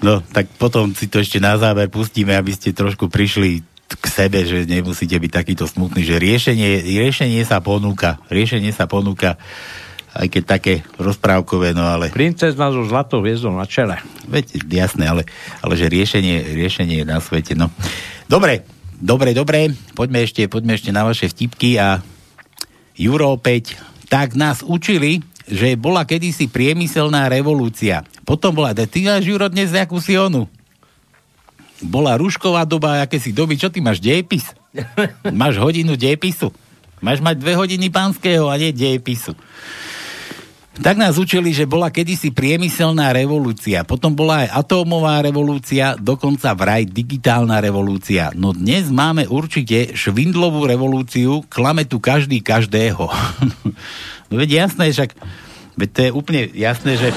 No, tak potom si to ešte na záver pustíme, aby ste trošku prišli k sebe, že nemusíte byť takýto smutný, že riešenie, riešenie sa ponúka, riešenie sa ponúka aj keď také rozprávkové, no ale... Princezna so zlatou hviezdou na čele. Veď, jasné, ale, ale že riešenie, riešenie je na svete, no. Dobre, dobre, dobre, poďme ešte, poďme ešte na vaše vtipky a Juro opäť, tak nás učili, že bola kedysi priemyselná revolúcia. Potom bola, ty máš, Juro, dnes nejakú sionu. Bola rušková doba, aké si doby, čo ty máš, dejepis? máš hodinu dejepisu. Máš mať dve hodiny pánskeho a nie dejepisu. Tak nás učili, že bola kedysi priemyselná revolúcia, potom bola aj atómová revolúcia, dokonca vraj digitálna revolúcia. No dnes máme určite švindlovú revolúciu, klame tu každý každého. no veď jasné, však veď to je úplne jasné, že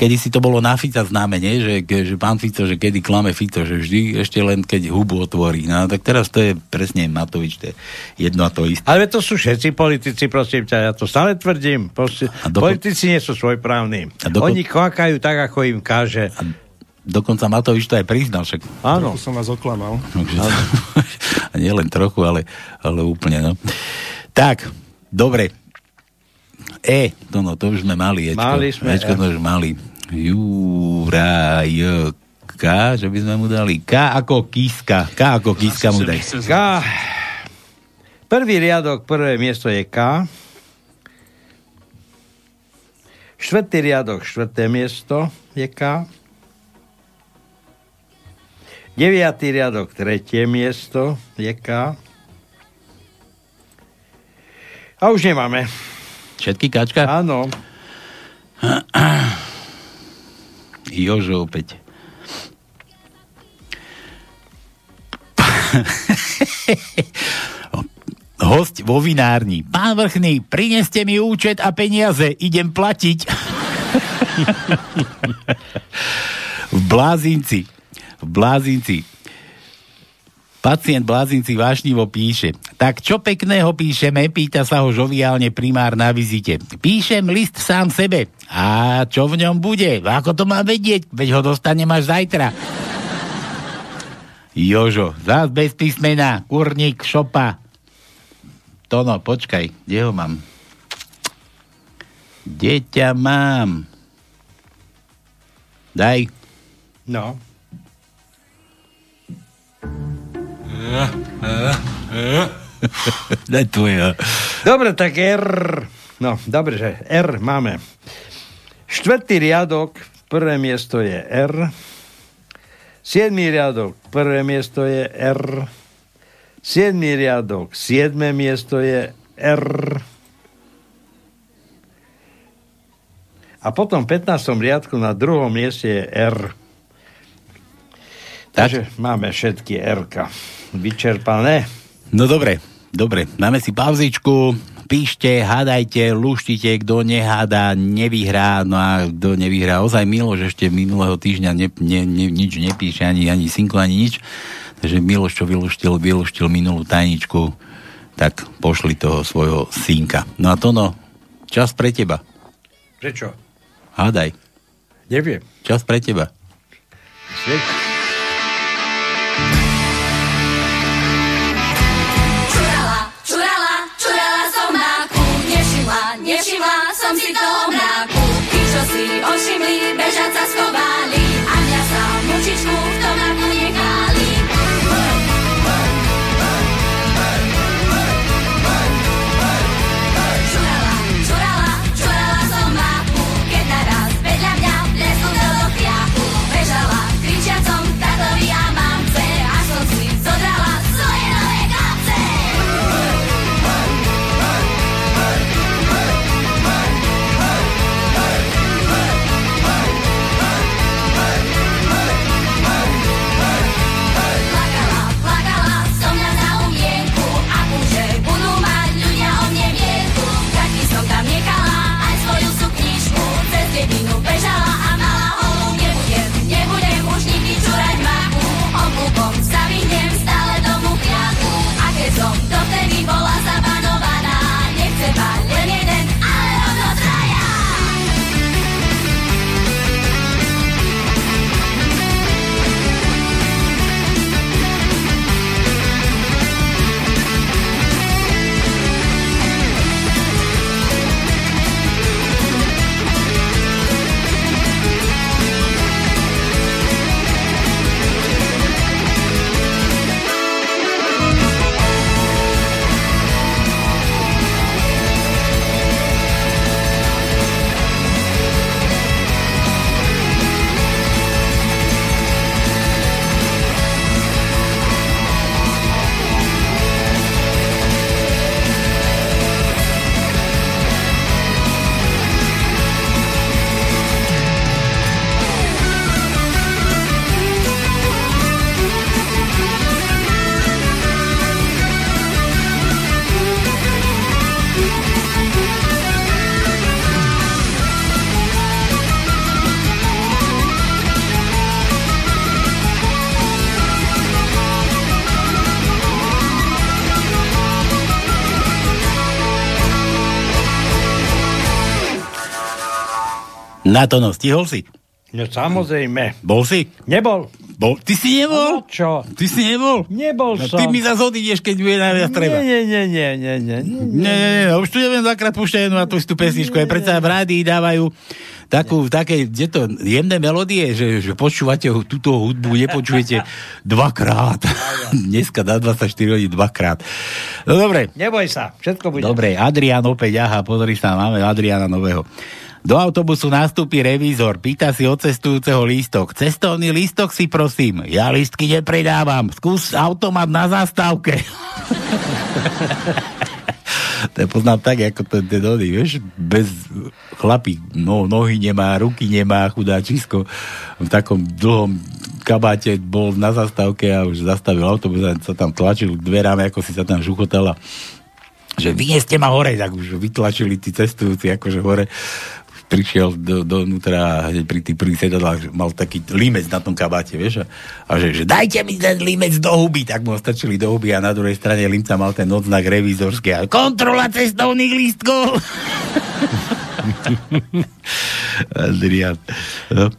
kedy si to bolo na Fica známe, nie? Že, že pán Fico, že kedy klame Fico, že vždy ešte len keď hubu otvorí. No tak teraz to je presne Matovič, to je jedno a to isté. Ale to sú všetci politici, prosím ťa, ja to stále tvrdím. Proste, doko... Politici nie sú svojprávni. Doko... Oni kvakajú tak, ako im káže. A dokonca Matovič to aj priznal. Však... Áno. Trochu som vás oklamal. a nie len trochu, ale, ale úplne, no. Tak, dobre. E, to no, to už sme mali. Ečko. Mali sme. Ečko, to už mali. Juraj K, že by sme mu dali K ako Kiska. K ako Kiska mu daj. K. Prvý riadok, prvé miesto je K. Štvrtý riadok, štvrté miesto je K. Deviatý riadok, tretie miesto je K. A už nemáme. Všetky kačka? Áno. Jožo opäť. Host vo vinárni. Pán Vrchný, prineste mi účet a peniaze, idem platiť. v Blázinci. V Blázinci. Pacient Blázinci vášnivo píše. Tak čo pekného píšeme, pýta sa ho žoviálne primár na vizite. Píšem list sám sebe. A čo v ňom bude? Ako to mám vedieť? Veď ho dostanem až zajtra. Jožo, zás bez písmena, kurník, šopa. Tono, počkaj, kde ho mám? Kde ťa mám? Daj. No. Daj tvoje. Dobre, tak R. No, dobre, že R máme. Štvrtý riadok, prvé miesto je R. Siedmý riadok, prvé miesto je R. 7. riadok, 7. miesto je R. A potom v 15. riadku na druhom mieste je R. Takže máme všetky R. Vyčerpané. No dobre, dobre. Máme si pauzičku. Píšte, hádajte, luštite, kto nehádá, nevyhrá. No a kto nevyhrá, ozaj Miloš ešte minulého týždňa ne, ne, ne, nič nepíše, ani, ani synku, ani nič že Miloš, čo vyluštil, vyluštil minulú tajničku, tak pošli toho svojho synka. No a to no, čas pre teba. Prečo? Hádaj. Neviem. Čas pre teba. Sviet. Si ošimli, bežať sa schovali a mňa sa mučičku v tom Na to no, stihol si? No samozrejme. Bol si? Nebol. Bol? Ty si nebol? No, čo? Ty si nebol? Nebol no, som. Ty mi zase odídeš, keď bude najviac treba. Nie, nie, nie, nie, nie, nie. Nie, nie, nie, už tu neviem dvakrát púšťať jednu na tú istú pesničku. Aj predsa v rádii dávajú takú, také, kde to, jemné melódie, že, že počúvate túto hudbu, nepočujete dvakrát. Dneska na 24 hodín dvakrát. No dobre. Neboj sa, všetko bude. Dobre, Adrian opäť, aha, pozri sa, máme Adriana nového. Do autobusu nastúpi revízor, pýta si od cestujúceho lístok. Cestovný lístok si prosím. Ja lístky nepredávam. Skús automat na zastávke. to poznám tak, ako to ten dody, vieš, bez chlapí, no, nohy nemá, ruky nemá, chudáčisko, v takom dlhom kabáte bol na zastávke a už zastavil autobus a sa tam tlačil dverám, ako si sa tam žuchotala že vynieste ma hore, tak už vytlačili tí cestujúci akože hore prišiel do, dovnútra hneď pri tých prvých sedadlách, mal taký límec na tom kabáte, vieš, a, a že, že dajte mi ten límec do huby, tak mu stačili do huby a na druhej strane límca mal ten odznak revizorský a kontrola cestovných lístkov. Adrian. No.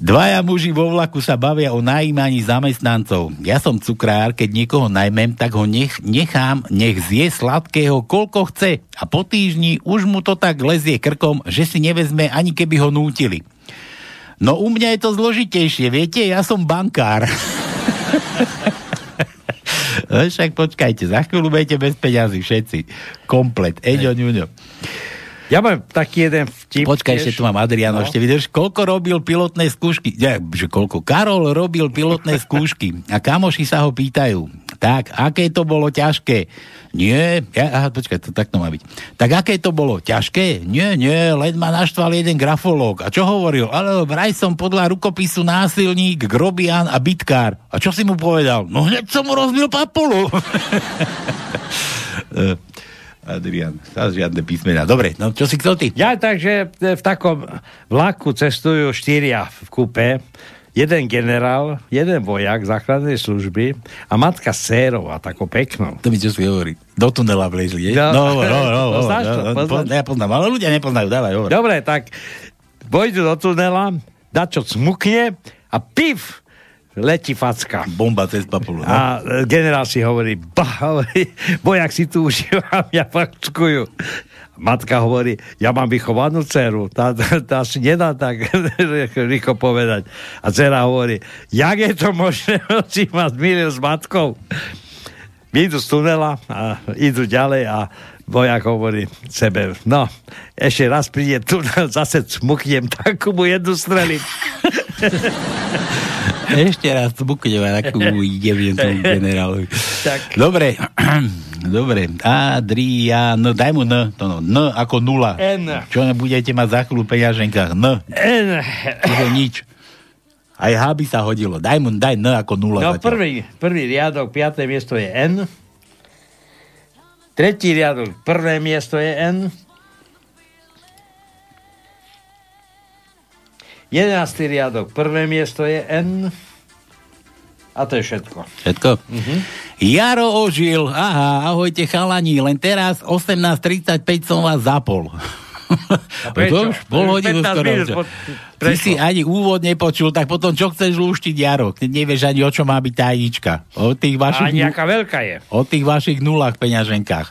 Dvaja muži vo vlaku sa bavia o najímaní zamestnancov. Ja som cukrár, keď niekoho najmem, tak ho nech, nechám, nech zje sladkého koľko chce. A po týždni už mu to tak lezie krkom, že si nevezme ani keby ho nútili. No u mňa je to zložitejšie, viete, ja som bankár. Však počkajte, za chvíľu budete bez peňazí všetci. Komplet. Eďo, ňuňo. Ja mám taký jeden vtip. Počkaj, ešte tu mám Adriano, no. ešte vidíš, koľko robil pilotné skúšky. Ja, že koľko? Karol robil pilotné skúšky a kamoši sa ho pýtajú. Tak, aké to bolo ťažké? Nie, ja, aha, počkaj, to takto má byť. Tak aké to bolo? Ťažké? Nie, nie, len ma naštval jeden grafológ. A čo hovoril? Ale vraj som podľa rukopisu násilník, grobian a bitkár. A čo si mu povedal? No hneď som mu rozbil papulu. Adrian, sa žiadne písmena. Dobre, no čo si chcel ty? Ja takže v takom vlaku cestujú štyria v kupe, jeden generál, jeden vojak základnej služby a matka s sérou a takou peknou. To mi čo si hovorí. Do tunela vlezli, je? No, no, no, no, no, Poznáš to? No, no, ja poznám, ale ľudia nepoznajú, dávaj, hovor. Dobre, tak vojdu do tunela, dačo cmukne a pif, letí facka. Bomba cez papulu. No? A e, generál si hovorí, bah, bojak si tu užívam, ja fackujú. Matka hovorí, ja mám vychovanú dceru, tá, tá, tá si nedá tak rýchlo povedať. A dcera hovorí, jak je to možné, si ma zmieril s matkou. Idú z tunela a idú ďalej a vojak hovorí sebe, no, ešte raz príde tunel, zase cmuknem, tak mu jednu strelím. Ešte raz buknem a takú idem tomu generálovi. Tak. Dobre, dobre. Adrian, daj mu N, to no, N ako nula. N. Čo nebudete mať za chvíľu peňaženkách? N. N. Čiže nič. Aj H by sa hodilo. Daj mu, daj N ako nula. No prvý, prvý riadok, piaté miesto je N. Tretí riadok, prvé miesto je N. 11. riadok, prvé miesto je N. A to je všetko. Všetko? Uh-huh. Jaro ožil. Aha, ahojte chalani. Len teraz 18.35 som vás zapol. A to už pol hodinu skoro. Po, Ty si ani úvod nepočul, tak potom čo chceš lúštiť Jaro? Ty nevieš ani o čo má byť tajnička. O tých vašich... A nejaká veľká je. O tých vašich nulách peňaženkách.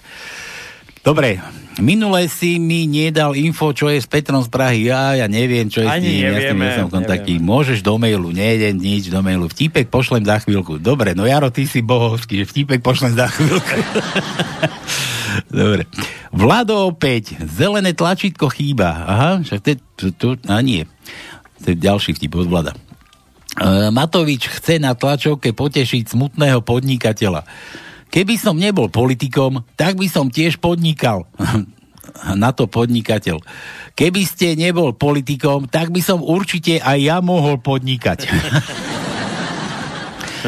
Dobre, minule si mi nedal info, čo je s Petrom z Prahy. Ja, ja neviem, čo je Ani s ním. Nevieme, ja s tým kontakty. Môžeš do mailu, nejde nič do mailu. Vtipek pošlem za chvíľku. Dobre, no Jaro, ty si bohovský, že vtipek pošlem za chvíľku. Dobre. Vlado opäť. Zelené tlačítko chýba. Aha, však to, to, to a nie. To je ďalší vtip od Vlada. E, Matovič chce na tlačovke potešiť smutného podnikateľa. Keby som nebol politikom, tak by som tiež podnikal. Na to podnikateľ. Keby ste nebol politikom, tak by som určite aj ja mohol podnikať.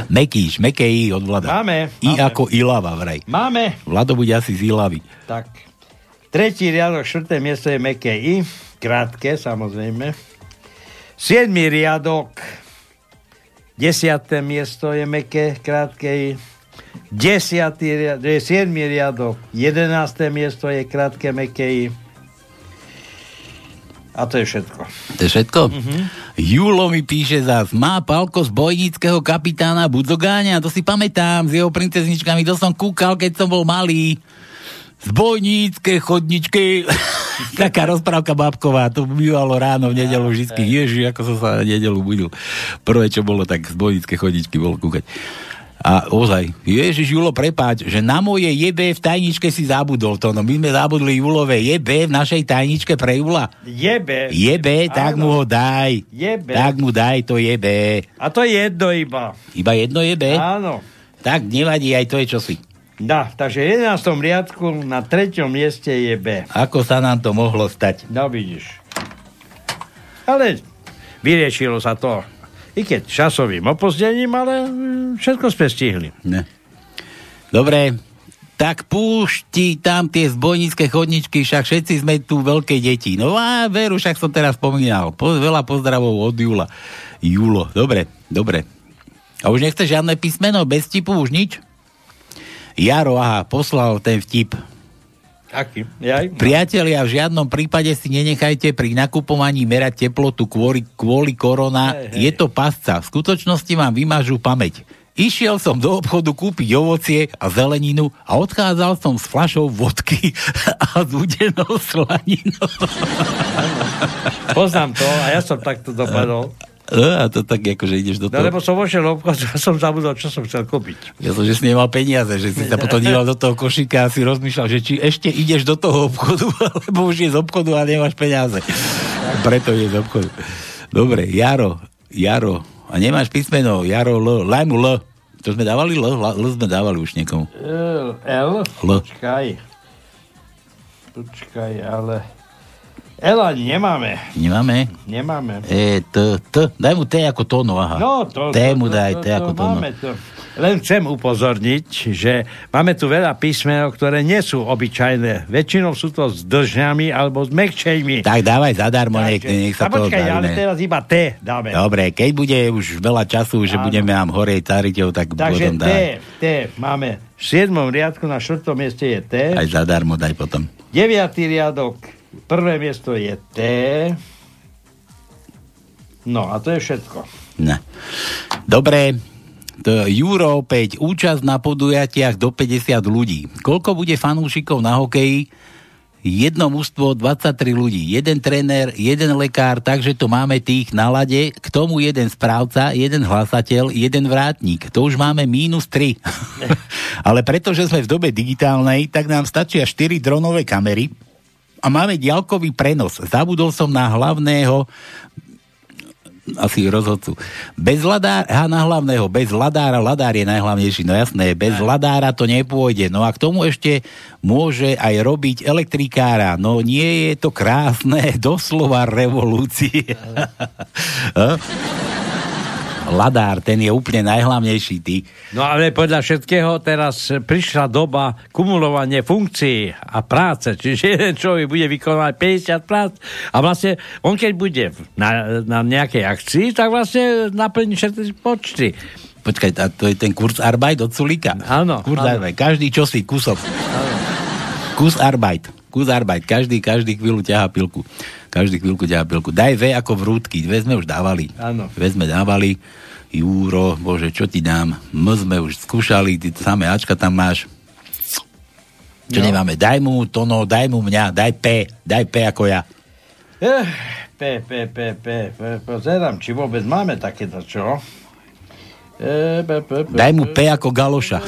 Mekíš, Mekej od Vlada. Máme, I máme. ako Ilava vraj. Máme. Vlado bude asi z Ilavy. Tak. Tretí riadok, štvrté miesto je meké I. Krátke, samozrejme. Siedmý riadok, desiaté miesto je meké, krátke I. Desiatý riadok, siedmý riadok, jedenácté miesto je krátke meké I. A to je všetko. To je všetko? Mhm. Julo mi píše zás, má palko z bojníckého kapitána Budzogáňa, to si pamätám, s jeho princezničkami, to som kúkal, keď som bol malý. Zbojnícke chodničky. Taká rozprávka babková, to bývalo ráno v nedelu vždy. Ježi, ako som sa na nedelu budil. Prvé, čo bolo, tak zbojnícke chodničky bolo kúkať. A ozaj, Ježiš Julo, prepáč, že na moje jebe v tajničke si zabudol to. No my sme zabudli Julové jebe v našej tajničke pre Jula. Jebe. Jebe, Áno. tak mu ho daj. Jebe. Tak mu daj to jebe. A to je jedno iba. Iba jedno jebe? Áno. Tak nevadí, aj to je čosi. Dá, takže v 11. riadku na treťom mieste je B. Ako sa nám to mohlo stať? No vidíš. Ale vyriešilo sa to. I keď časovým opozdením, ale mm, všetko sme stihli. Ne. Dobre, tak púšti tam tie zbojnícke chodničky, však všetci sme tu veľké deti. No a veru, však som teraz spomínal. Po, veľa pozdravov od Jula. Julo, dobre, dobre. A už nechce žiadne písmeno, bez tipu už nič? Jaro, aha, poslal ten vtip. Aký? Jaj? Priatelia, v žiadnom prípade si nenechajte pri nakupovaní merať teplotu kvôli, kvôli korona. Hej, hej. Je to pasca. V skutočnosti vám vymažú pamäť. Išiel som do obchodu kúpiť ovocie a zeleninu a odchádzal som s flašou vodky a zúdenou slaninou. Poznám to a ja som takto dopadol. No, a to tak ako, že ideš do No toho... lebo som vošiel do obchodu a som zabudol, čo som chcel kúpiť. Ja som, že si nemal peniaze, že si sa potom díval do toho košíka a si rozmýšľal, že či ešte ideš do toho obchodu, alebo už je z obchodu a nemáš peniaze. Preto je z obchodu. Dobre, Jaro, Jaro. A nemáš písmeno, Jaro L. Laj mu L. To sme dávali L? L, L sme dávali už niekomu. L, L? L. Počkaj. Počkaj, ale... Ani nemáme. Nemáme? Nemáme. E, T, T. Daj mu T ako tóno, aha. No, to, T mu daj, T ako tóno. Máme to. Len chcem upozorniť, že máme tu veľa písmenov, ktoré nie sú obyčajné. Väčšinou sú to s držňami alebo s mekčejmi. Tak dávaj zadarmo, nech, nech sa to počkaj, ale teraz iba T dáme. Dobre, keď bude už veľa času, že Áno. budeme nám horej cariťou, tak Takže potom T, daj. T máme. V 7. riadku na 4. mieste je T. Aj zadarmo daj potom. 9. riadok, prvé miesto je T. No a to je všetko. Ne. Dobre, to Euro 5, účasť na podujatiach do 50 ľudí. Koľko bude fanúšikov na hokeji? Jedno mužstvo, 23 ľudí, jeden tréner, jeden lekár, takže to máme tých na lade, k tomu jeden správca, jeden hlasateľ, jeden vrátnik. To už máme mínus 3. Ale pretože sme v dobe digitálnej, tak nám stačia 4 dronové kamery a máme diaľkový prenos. Zabudol som na hlavného asi rozhodcu. Bez ladára, na hlavného, bez ladára, ladár je najhlavnejší, no jasné, bez ladára to nepôjde. No a k tomu ešte môže aj robiť elektrikára. No nie je to krásne, doslova revolúcie. Ladár, ten je úplne najhlavnejší, ty. No ale podľa všetkého teraz prišla doba kumulovanie funkcií a práce, čiže jeden človek bude vykonávať 50 prác a vlastne on keď bude na, na nejakej akcii, tak vlastne naplní všetky počty. Počkaj, a to je ten kurz Arbeit od Sulíka? Áno. Kurz áno. Arbeit, každý čosi, kusok. Kus Arbeit. Kus Arbeit. Každý, každý chvíľu ťahá pilku. Každý chvíľku ťahá pilku. Daj V ako vrútky. V sme už dávali. Áno. V sme dávali. Júro, bože, čo ti dám? M sme už skúšali, ty samé Ačka tam máš. Čo No. nemáme? Daj mu Tono, daj mu mňa, daj P, daj P ako ja. Eh, P, P, P, P, P, pozerám, či vôbec máme takéto, čo? E, P, P, P, Daj mu P ako Galoša.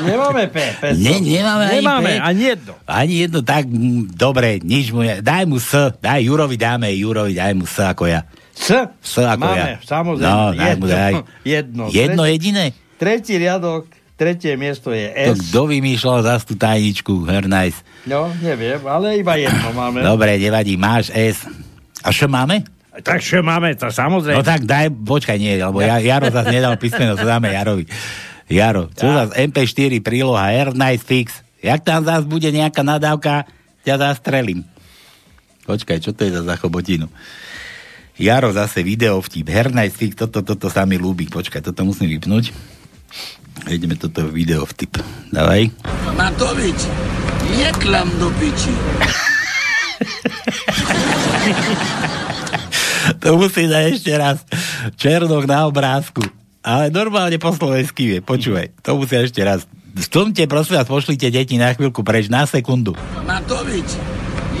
Nemáme P. Ne, nemáme ani Nemáme, P. ani jedno. Ani jedno, tak mm, dobre, nič mu ne... Daj mu S, daj Jurovi dáme, Jurovi daj mu S ako ja. S? S ako Máme, ja. samozrejme. No, daj mu jedno, daj. jedno. Jedno Tretí- jediné? Tretí riadok, tretie miesto je To S. kto vymýšľal zas tú tajničku, her nice. No, neviem, ale iba jedno máme. Dobre, nevadí, máš S. A čo máme? Tak čo máme, to samozrejme. No tak daj, počkaj, nie, lebo ja, Jaro zase nedal písmeno, to dáme Jarovi. Jaro, čo zase MP4 príloha, Air Nice Fix. Jak tam zase bude nejaká nadávka, ťa zastrelím. Počkaj, čo to je za zachobotinu? Jaro zase video vtip. Air Nice Fix, toto, toto sa mi ľúbi. Počkaj, toto musím vypnúť. Ideme toto video vtip. Dávaj. Matovič, neklam do piči. To musí dať ešte raz. Černok na obrázku. Ale normálne po slovensky vie. Počúvaj, to musia ešte raz. Stlmte, prosím vás, pošlite deti na chvíľku preč, na sekundu. Matovič,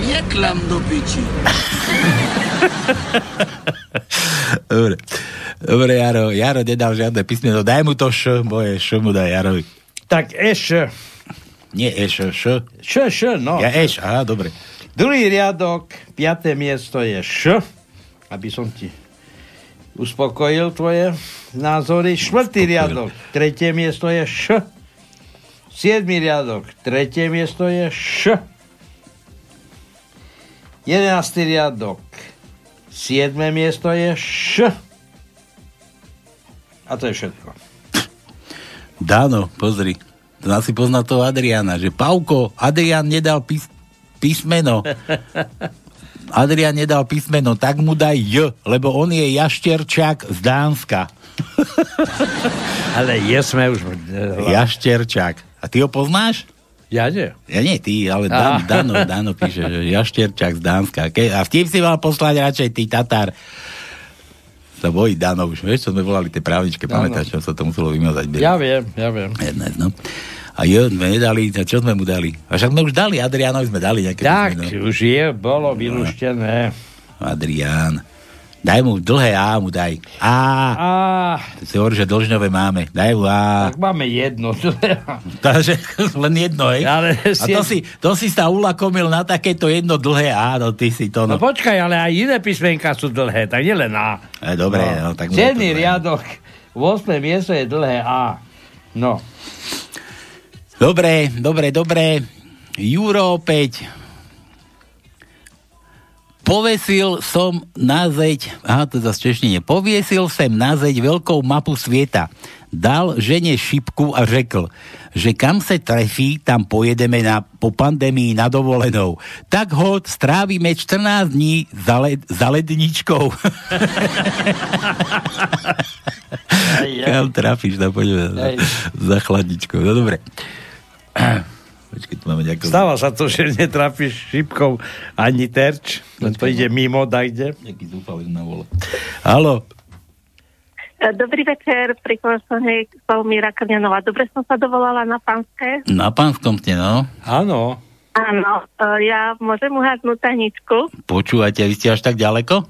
neklam do piči. Dobre. Dobre, Jaro. Jaro nedal žiadne písmeno. Daj mu to š, moje š mu daj Jarovi. Tak Eš. Nie eš, š. Š, š, no. Ja eš, aha, dobre. Druhý riadok, piaté miesto je Š, aby som ti uspokojil tvoje názory. Štvrtý riadok, tretie miesto je Š. Siedmý riadok, tretie miesto je Š. Jedenáctý riadok, siedme miesto je Š. A to je všetko. Dano, pozri. To asi pozná toho Adriana, že Pauko, Adrian nedal pís, písmeno. Adrian nedal písmeno, tak mu daj J, lebo on je jašterčák z Dánska. ale je sme už... Jašterčák. A ty ho poznáš? Ja nie. Ja nie ty, ale Dan, Dano, Dano píše, že Jašterčák z Dánska. Ke, a vtip si mal poslať radšej ty Tatar. Sa bojí Dano už, vieš, čo sme volali tie právničke, pamätáš, čo sa to muselo vymazať? Ja viem, ja viem. Jedna, no. A jo, sme nedali, a čo sme mu dali? A však sme už dali, Adrianovi sme dali nejaké... Tak, no. už je, bolo vylúštené. Adrián. Daj mu dlhé A, mu daj. A. A. Si hovorí, že dlžňové máme. Daj mu A. Tak máme jedno. Takže len jedno, hej? Ale a to si, to si sa ulakomil na takéto jedno dlhé A, no ty si to... No, no počkaj, ale aj iné písmenka sú dlhé, tak nie len A. E, dobre, no. no tak... Cenný riadok, 8. miesto je dlhé A. No. Dobre, dobre, dobre. Juro opäť Povesil som na zeď, aha, to zase češtine, poviesil sem na zeď veľkou mapu sveta. Dal žene šipku a řekl, že kam se trefí, tam pojedeme na, po pandémii na dovolenou. Tak ho strávime 14 dní za, led, za ledničkou. kam trafíš, tam poďme za, za chladničkou. No dobre. Počkej, tu máme nejakú... Stáva sa to, že netrafíš šipkou ani terč, len to ide mimo, dajde. Nejaký zúfalý na vole. Halo. E, dobrý večer, pri telefóne Míra Krňanová. Dobre som sa dovolala na pánske? Na pánskom ste, no. Áno. Áno, e, ja môžem uhádznuť tajničku? Počúvate, vy ste až tak ďaleko?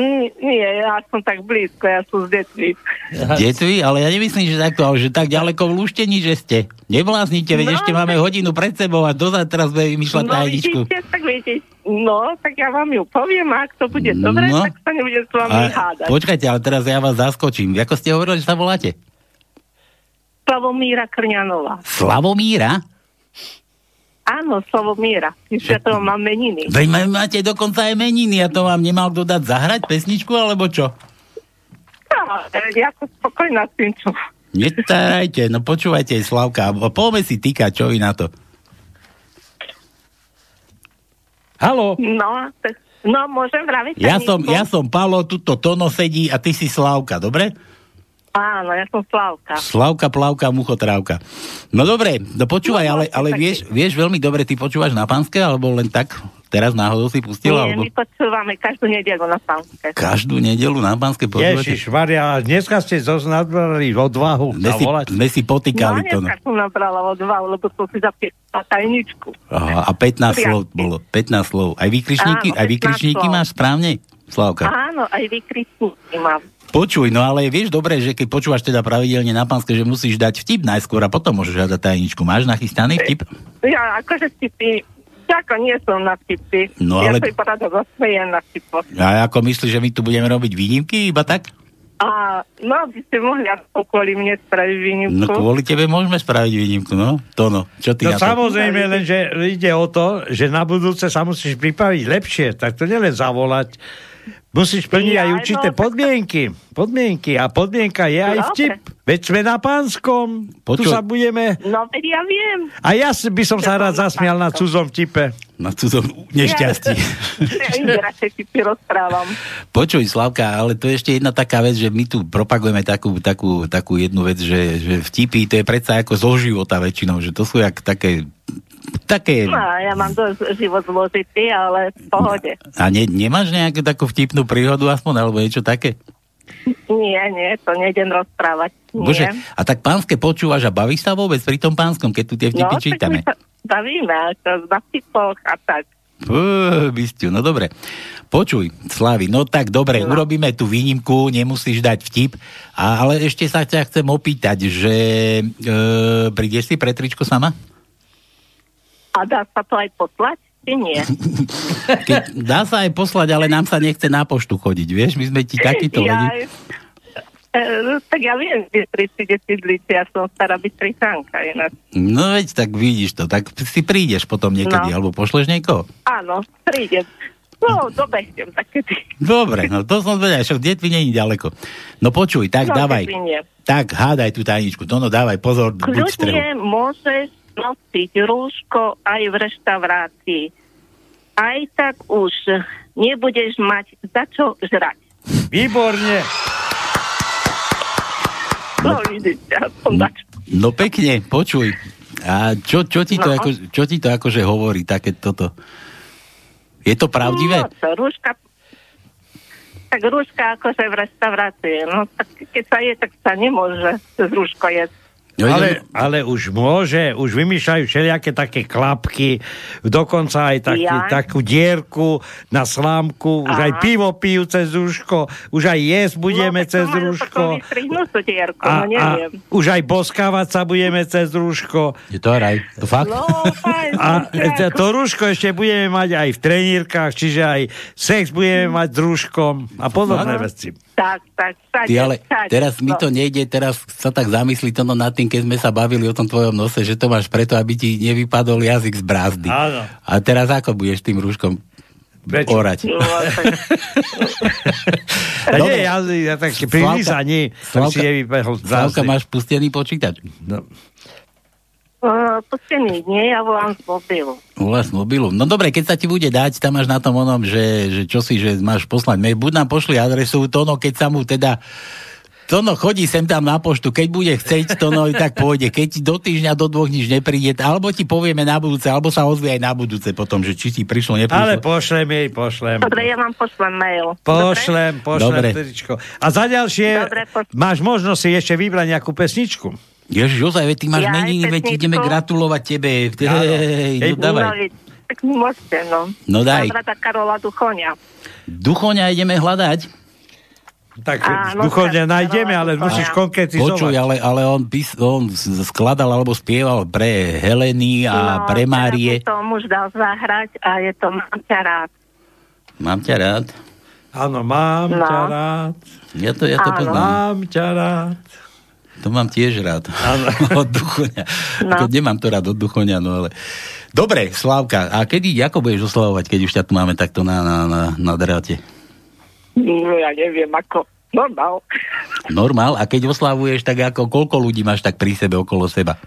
Nie, nie, ja som tak blízko, ja som z detvy. Z detvy? Ale ja nemyslím, že takto, ale že tak ďaleko v Lúštení, že ste. Nebláznite, veď no, ešte máme hodinu pred sebou a dozad teraz bude vymýšľať no, tajničku. Vidíte, tak viete, no, tak ja vám ju poviem a ak to bude no. dobre, tak sa nebudem s vami a, hádať. Počkajte, ale teraz ja vás zaskočím. Ako ste hovorili, že sa voláte? Slavomíra Krňanová. Slavomíra? Áno, slovo miera. Že to mám meniny. Veď máte dokonca aj meniny a to vám nemal kto dať zahrať pesničku, alebo čo? No, ja som spokojná s tým, čo... Netarajte, no počúvajte, Slavka, poďme si týka, čo vy na to. Halo? No, no môžem vraviť? Ja som, ja som Palo, tuto Tono sedí a ty si Slavka, dobre? Áno, ja som Slavka. Slavka, Plavka, Muchotrávka. No dobre, no počúvaj, no, ale, ale vieš, vieš veľmi dobre, ty počúvaš na pánske, alebo len tak teraz náhodou si pustil? Nie, alebo... my počúvame každú nedelu na pánske. Každú nedelu na pánske počúvate? Ježiš, Maria, dneska ste zase nabrali odvahu sme si, sme si potýkali no, to. No, som nabrala odvahu, lebo som si zapísala tajničku. Aha, a 15 slov bolo, 15 slov. Aj vykričníky, Áno, aj vykričníky máš správne, Slavka? Áno, aj vykričníky mám. Počuj, no ale vieš dobre, že keď počúvaš teda pravidelne na pánske, že musíš dať vtip najskôr a potom môžeš hľadať tajničku. Máš nachystaný vtip? Ja akože vtipy, ako nie som na vtipy. No, ale... Ja sa porada zasmejem na vtipoch. A ako myslíš, že my tu budeme robiť výnimky iba tak? A, no, by ste mohli ako kvôli mne spraviť výnimku. No, kvôli tebe môžeme spraviť výnimku, no. To no. Čo ty no, na to? samozrejme, len, že ide o to, že na budúce sa musíš pripraviť lepšie, tak to nielen zavolať Musíš plniť aj určité no, podmienky. Podmienky. A podmienka je aj no, vtip. Veď sme na pánskom. Poču... Tu sa budeme... No, veď ja viem. A ja by som sa rád zasmial na cudzom vtipe. Na cudzom nešťastí. Ja, rozprávam. Počuj, Slavka, ale to je ešte jedna taká vec, že my tu propagujeme takú, takú, takú jednu vec, že, že vtipy to je predsa ako zo života väčšinou, že to sú jak také také... No, ja mám dosť život zložitý, ale v pohode. A ne, nemáš nejakú takú vtipnú príhodu aspoň, alebo niečo také? Nie, nie, to nejdem rozprávať. Nie. Bože, a tak pánske počúvaš a bavíš sa vôbec pri tom pánskom, keď tu tie vtipy no, čítame? No, bavíme, ako na vtipoch a tak. Bystiu, no dobre. Počuj, Slavy, no tak dobre, no. urobíme tú výnimku, nemusíš dať vtip, ale ešte sa ťa chcem opýtať, že e, prídeš si pre tričko sama? A dá sa to aj poslať? Či nie? Keď, dá sa aj poslať, ale nám sa nechce na poštu chodiť, vieš? My sme ti takýto ja. E, tak ja viem, že pri sídlici, ja som stará bystričanka inak. No veď, tak vidíš to, tak si prídeš potom niekedy, no. alebo pošleš niekoho? Áno, prídem. No, dobehnem takedy. Dobre, no to som zvedal, však detvi není ďaleko. No počuj, tak No, dávaj. Tak hádaj tú tajničku. Tono, dávaj pozor. Kľudne môžeš nosiť rúško aj v reštaurácii. Aj tak už nebudeš mať za čo žrať. Výborne. No, čo. No pekne, počuj. A čo, čo, ti to No. ako, čo ti to akože hovorí, také toto? Je to pravdivé? No, čo, rúška... Tak rúška akože v reštaurácii. No, tak keď sa je, tak sa nemôže rúško jesť. No, Ale, ale už môže, už vymýšľajú všelijaké také klapky, dokonca aj taký, Ja? takú dierku na slámku, už aj pivo pijú cez rúško, už aj jesť budeme no, cez rúško. A, no a už aj boskávať sa budeme cez rúško. Je to raj, to fakt? No, fajn. A to, to rúško ešte budeme mať aj v trenírkach, čiže aj sex budeme mať s rúškom a podobné veci. Tak, tak, všade, Ty ale všade. teraz mi no. to nejde, teraz sa tak zamyslí to no nad tým, keď sme sa bavili o tom tvojom nose, že to máš preto, aby ti nevypadol jazyk z brázdy. Áno. A teraz ako budeš tým rúškom Prečo? orať? No, tak, nie, ja, ja tak pri Slavka- lízaní si nevypehol Slavka, máš pustený počítač? No. Uh, pustený nie, ja volám z mobilu. Volá z mobilu. No dobre, keď sa ti bude dať, tam máš na tom onom, že, že čo si, že máš poslať mail. Buď nám pošli adresu, to no, keď sa mu teda Tono chodí sem tam na poštu, keď bude chceť, to no i tak pôjde. Keď do týždňa, do dvoch nič nepríde, alebo ti povieme na budúce, alebo sa ozvie aj na budúce potom, že či ti prišlo, neprišlo. Ale pošlem jej, pošlem. Dobre, ja vám pošlem mail. Pošlem, pošlem Dobre. tričko. A za ďalšie, Dobre, pošlem. máš možnosť si ešte vybrať nejakú pesničku. Ježiš, ozaj, veď ty máš Ja meniny, veď ideme gratulovať tebe. Hej, no dávaj. No, tak môžete, no. No daj. Mám Karola Duchoňa. Duchoňa ideme hľadať. Tak Áno, duchovne nájdeme, ale musíš konkretizovať. Počuj, ale, ale on, pís, on skladal alebo spieval pre Heleny a pre Márie. to muž dal zahrať a je to Mám ťa rád. Mám ťa rád. Áno, mám No. ťa rád. Ja to, ja to Áno. poznám. Mám ťa rád. To mám tiež rád. od duchoňa. No. Ako nemám to rád od duchoňa, no ale... Dobre, Slávka, a kedy, ako budeš oslavovať, keď už ťa tu máme takto na, na, na, na dráte? No, ja neviem, ako normál. Normál? A keď oslavuješ, tak ako, koľko ľudí máš tak pri sebe, okolo seba?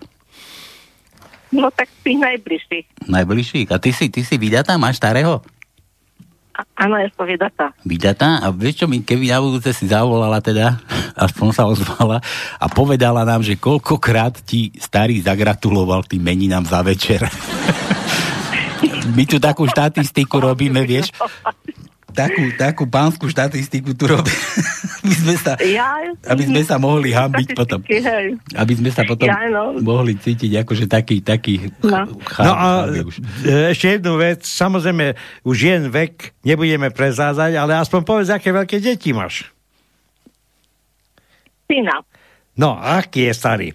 No tak tých najbližších. Najbližších? A ty si, ty si vydatá? Máš starého? Áno, ja som vydatá. Vydatá? A vieš čo, mi keby na budúce si zavolala teda, aspoň sa ozvala a povedala nám, že koľkokrát ti starý zagratuloval tým meninám za večer. My tu takú štatistiku robíme, vieš? Takú, takú pánsku štatistiku tu robíme. aby, sme sa, Ja, aby sme sa mohli hambiť potom. Hej. Aby sme sa potom Ja, no. mohli cítiť akože taký, taký No. No a už. e, ešte jednu vec, samozrejme, už jen vek nebudeme prezázať, ale aspoň povedz, aké veľké deti máš. Syna. No, aký je starý?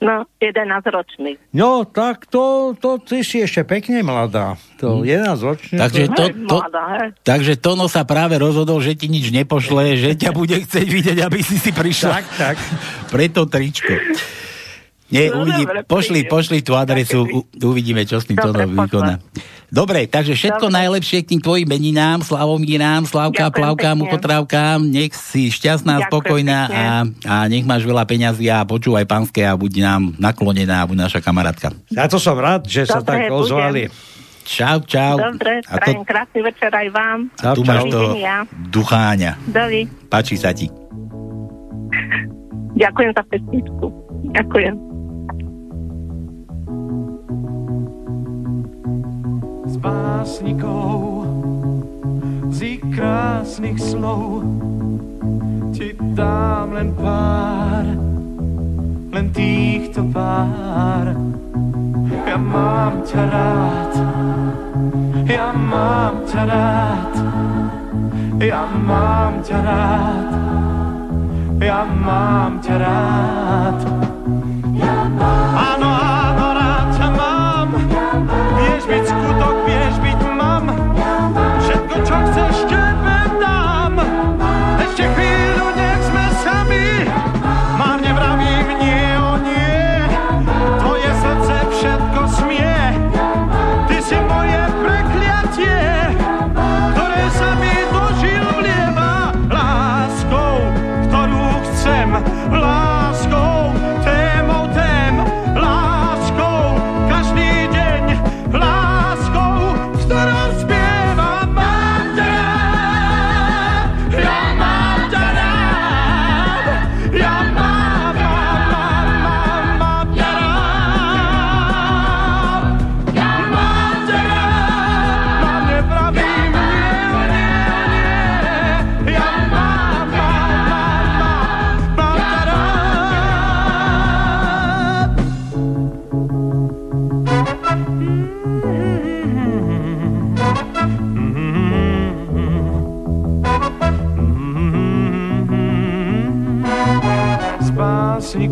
No, 11 ročný. No, tak to, to ty si ešte pekne mladá. To 11 ročne. Hm. Takže to, Hej, to, mladá, takže Tono sa práve rozhodol, že ti nič nepošle, že ťa bude chcieť vidieť, aby si si prišla. Tak, tak. Preto tričko. Nie, No, uvidí, dobre, pošli, pošli tú adresu, u, uvidíme, čo s tým Tono vykoná. Dobre, takže všetko Dobre. najlepšie k tým tvojim meninám, Slavomírám, Slavka, Ďakujem Plavkám, pekne. Muchotrávkám, nech si šťastná, Ďakujem spokojná a, a nech máš veľa peňazí a počúvaj pánske a buď nám naklonená, buď naša kamarátka. Ja to som rád, že sa Dobre, tak ozvali. Čau, čau. Dobre, a to, krásny večer aj vám. a tu máš to ducháňa. Dovi. Páči sa ti. Ďakujem za pesničku. Ďakujem. S básnikou z ich krásnych slov ti dám len pár, len týchto pár. Ja mám ťa rád, ja mám ťa rád, ja mám ťa rád, ja mám ťa rád. Áno, áno, rád ťa mám, vieš byť skutok,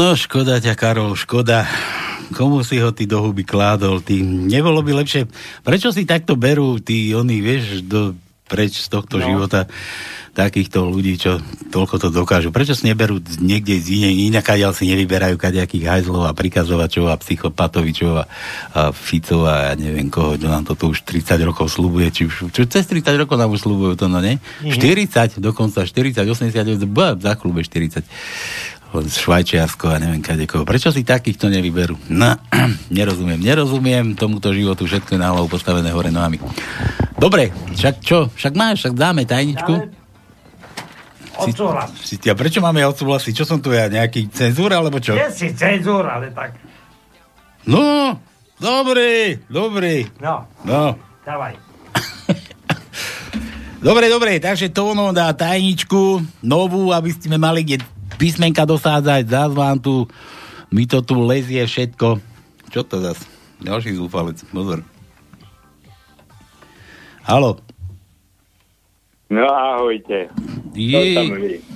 No škoda ťa, Karol, škoda. Komu si ho ty do huby kládol? Ty, nebolo by lepšie... Prečo si takto berú tí, oni, vieš, do, preč z tohto no. života takýchto ľudí, čo toľko to dokážu. Prečo si neberú niekde z inej, inakaďal si nevyberajú kadejakých hajzlov a prikazovačov a psychopatovičov a, a Ficov a ja neviem koho, čo nám to tu už 30 rokov slubuje, či už, čo cez 30 rokov nám už slubujú to, no ne? Mm-hmm. 40, dokonca 40, 89, b, za klube 40 Švajčiarsko a neviem kade koho. Prečo si takýchto nevyberú? No, nerozumiem, nerozumiem tomuto životu, všetko je na hlavu postavené hore nohami. Dobre, však čo? Však máš, však dáme tajničku. Odsúhlas. Si, si, a prečo máme odsúhlasiť? Čo som tu ja? Nejaký cenzúr alebo čo? Nie si cenzúr, ale tak. No, dobrý, dobrý. No, No, dávaj. Dobre, dobre, takže to ono dá tajničku novú, aby sme mali kde písmenka dosádzať, zás vám tu, mi to tu lezie všetko. Čo to zas? Ďalší zúfalec, pozor. Halo. No ahojte. Je,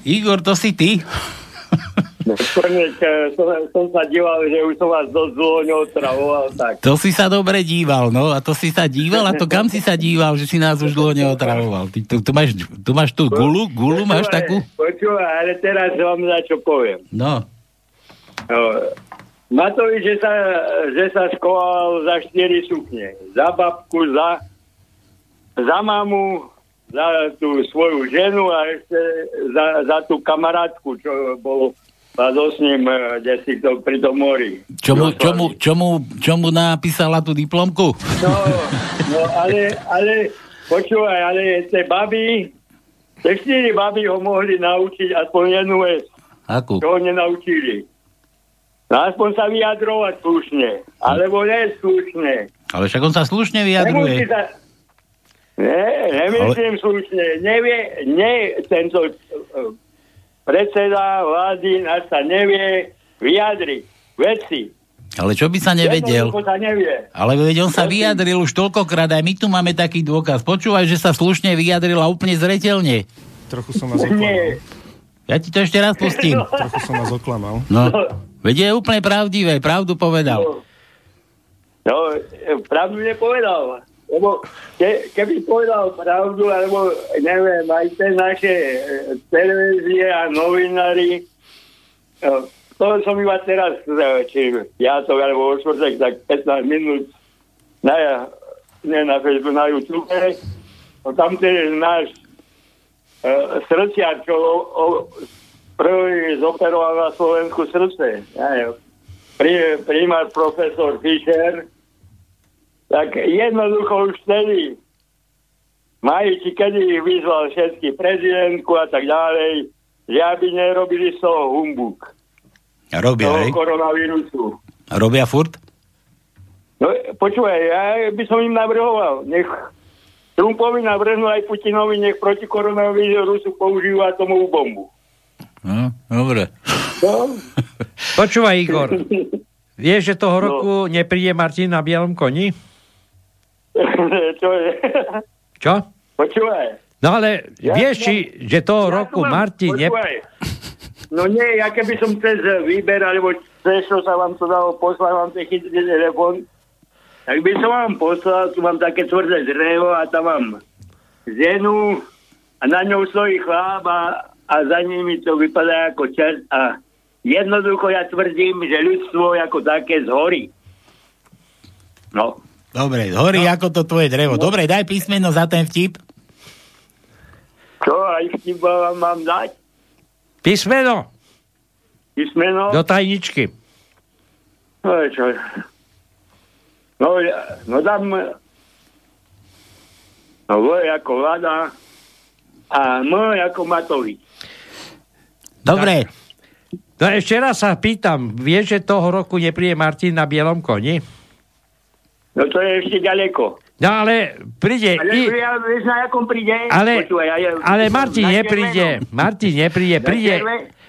Igor, to si ty? Konec, som, som sa díval, že už som vás dosť dlho neotravoval, tak. To si sa dobre díval, no a to si sa díval a to kam si sa díval, že si nás už dlho neotravoval. Ty, tu, tu, máš, tu máš tú gulu, gulu máš takú? Počúvaj, ale teraz vám za čo poviem. No. no Matovi, že sa, že sa skoval za štyri sukne. Za babku, za, za mamu, za tú svoju ženu a ešte za, za tú kamarátku, čo bol Padol s ním, eh, kde si to pri tom mori. Čomu, čomu, čomu, čomu napísala tú diplomku? No, no ale, ale, počúvaj, ale tie baby, tie štyri baby ho mohli naučiť aspoň jednu vec. Akú? Čo ho nenaučili. No aspoň sa vyjadrovať slušne. Alebo nie slušne. Ale však on sa slušne vyjadruje. Sa... Nie, nemyslím ale... slušne. Nevie, nie tento uh, predseda vlády nás sa nevie vyjadriť veci. Ale čo by sa nevedel? Sa nevie. Ale veď on sa vyjadril už toľkokrát, aj my tu máme taký dôkaz. Počúvaj, že sa slušne vyjadril a úplne zretelne. Trochu som vás oklamal. Ja ti to ešte raz pustím. Trochu som vás oklamal. No, veď je úplne pravdivé, pravdu povedal. No, pravdu nepovedal. Lebo ke, keby povedal pravdu, alebo neviem, aj tie naše e, televízie a novinári, no, to som iba teraz, e, či ja to alebo o štvrtek, tak 15 minút na, ne na Facebooku, na YouTube, no tam ten náš uh, srdciar, čo o, o, prvý zoperoval na Slovensku srdce, ja neviem, pri, primár profesor Fischer, tak jednoducho už vtedy Majiči, kedy ich vyzval všetky prezidentku a tak ďalej, že aby nerobili z toho humbuk. Robia, toho hej? koronavírusu. A robia furt? No, počúvaj, ja by som im navrhoval, nech Trumpovi navrhnú aj Putinovi, nech proti koronavírusu používa atomovú bombu. No, dobre. No. Počúvaj, Igor. Vieš, že toho roku no. nepríde Martin na bielom koni? Čo je? Čo? Počúvaj. No ale Ja vieš, či, že toho Ja roku som vám- Martin... Ne... No nie, ja keby som cez výber, alebo cez čo sa vám to dalo poslať, vám ten chytrý telefon, tak by som vám poslal, tu mám také tvrdé drevo a tam mám ženu a na ňou stojí chláp a, a za nimi to vypadá ako čert a jednoducho ja tvrdím, že ľudstvo ako také zhorí. No. Dobre, horí no. ako to tvoje drevo. Dobre, daj písmeno za ten vtip. Čo, aj chyba vám mám dať? Písmeno Písmeno? do tajničky. No, čo? No, ja- no dám... No, V ako Vlada a M ako Matovič. Dobre. No ešte raz sa pýtam, vieš, že toho roku nepríde Martin na bielom koni? No to je ešte ďaleko. No ale príde... Ale i- ja, vieš, na jakom príde? Ale, Počúvaj, ja, ja, ale Martin nepríde. Martin nepríde. Príde,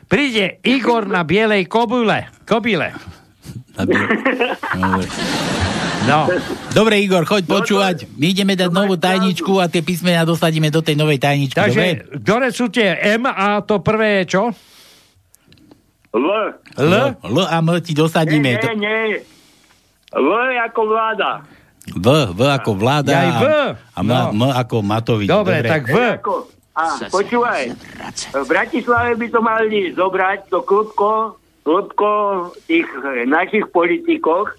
príde Igor na bielej kobule. Kobile. No. Dobre, Igor, choď počúvať. My ideme dať novú tajničku a tie písmená dosadíme do tej novej tajničky. Takže, dobre? ktoré sú tie M a to prvé je čo? L. L? L a M ti dosadíme. Nie, To- nie, nie. V ako vláda. V, V ako vláda Ja aj V. a, M, No. M ako Matovič. Dobre, tak V. Ako, a počúvaj, v Bratislave by to mali zobrať to klubko, klubko tých eh, našich politikov,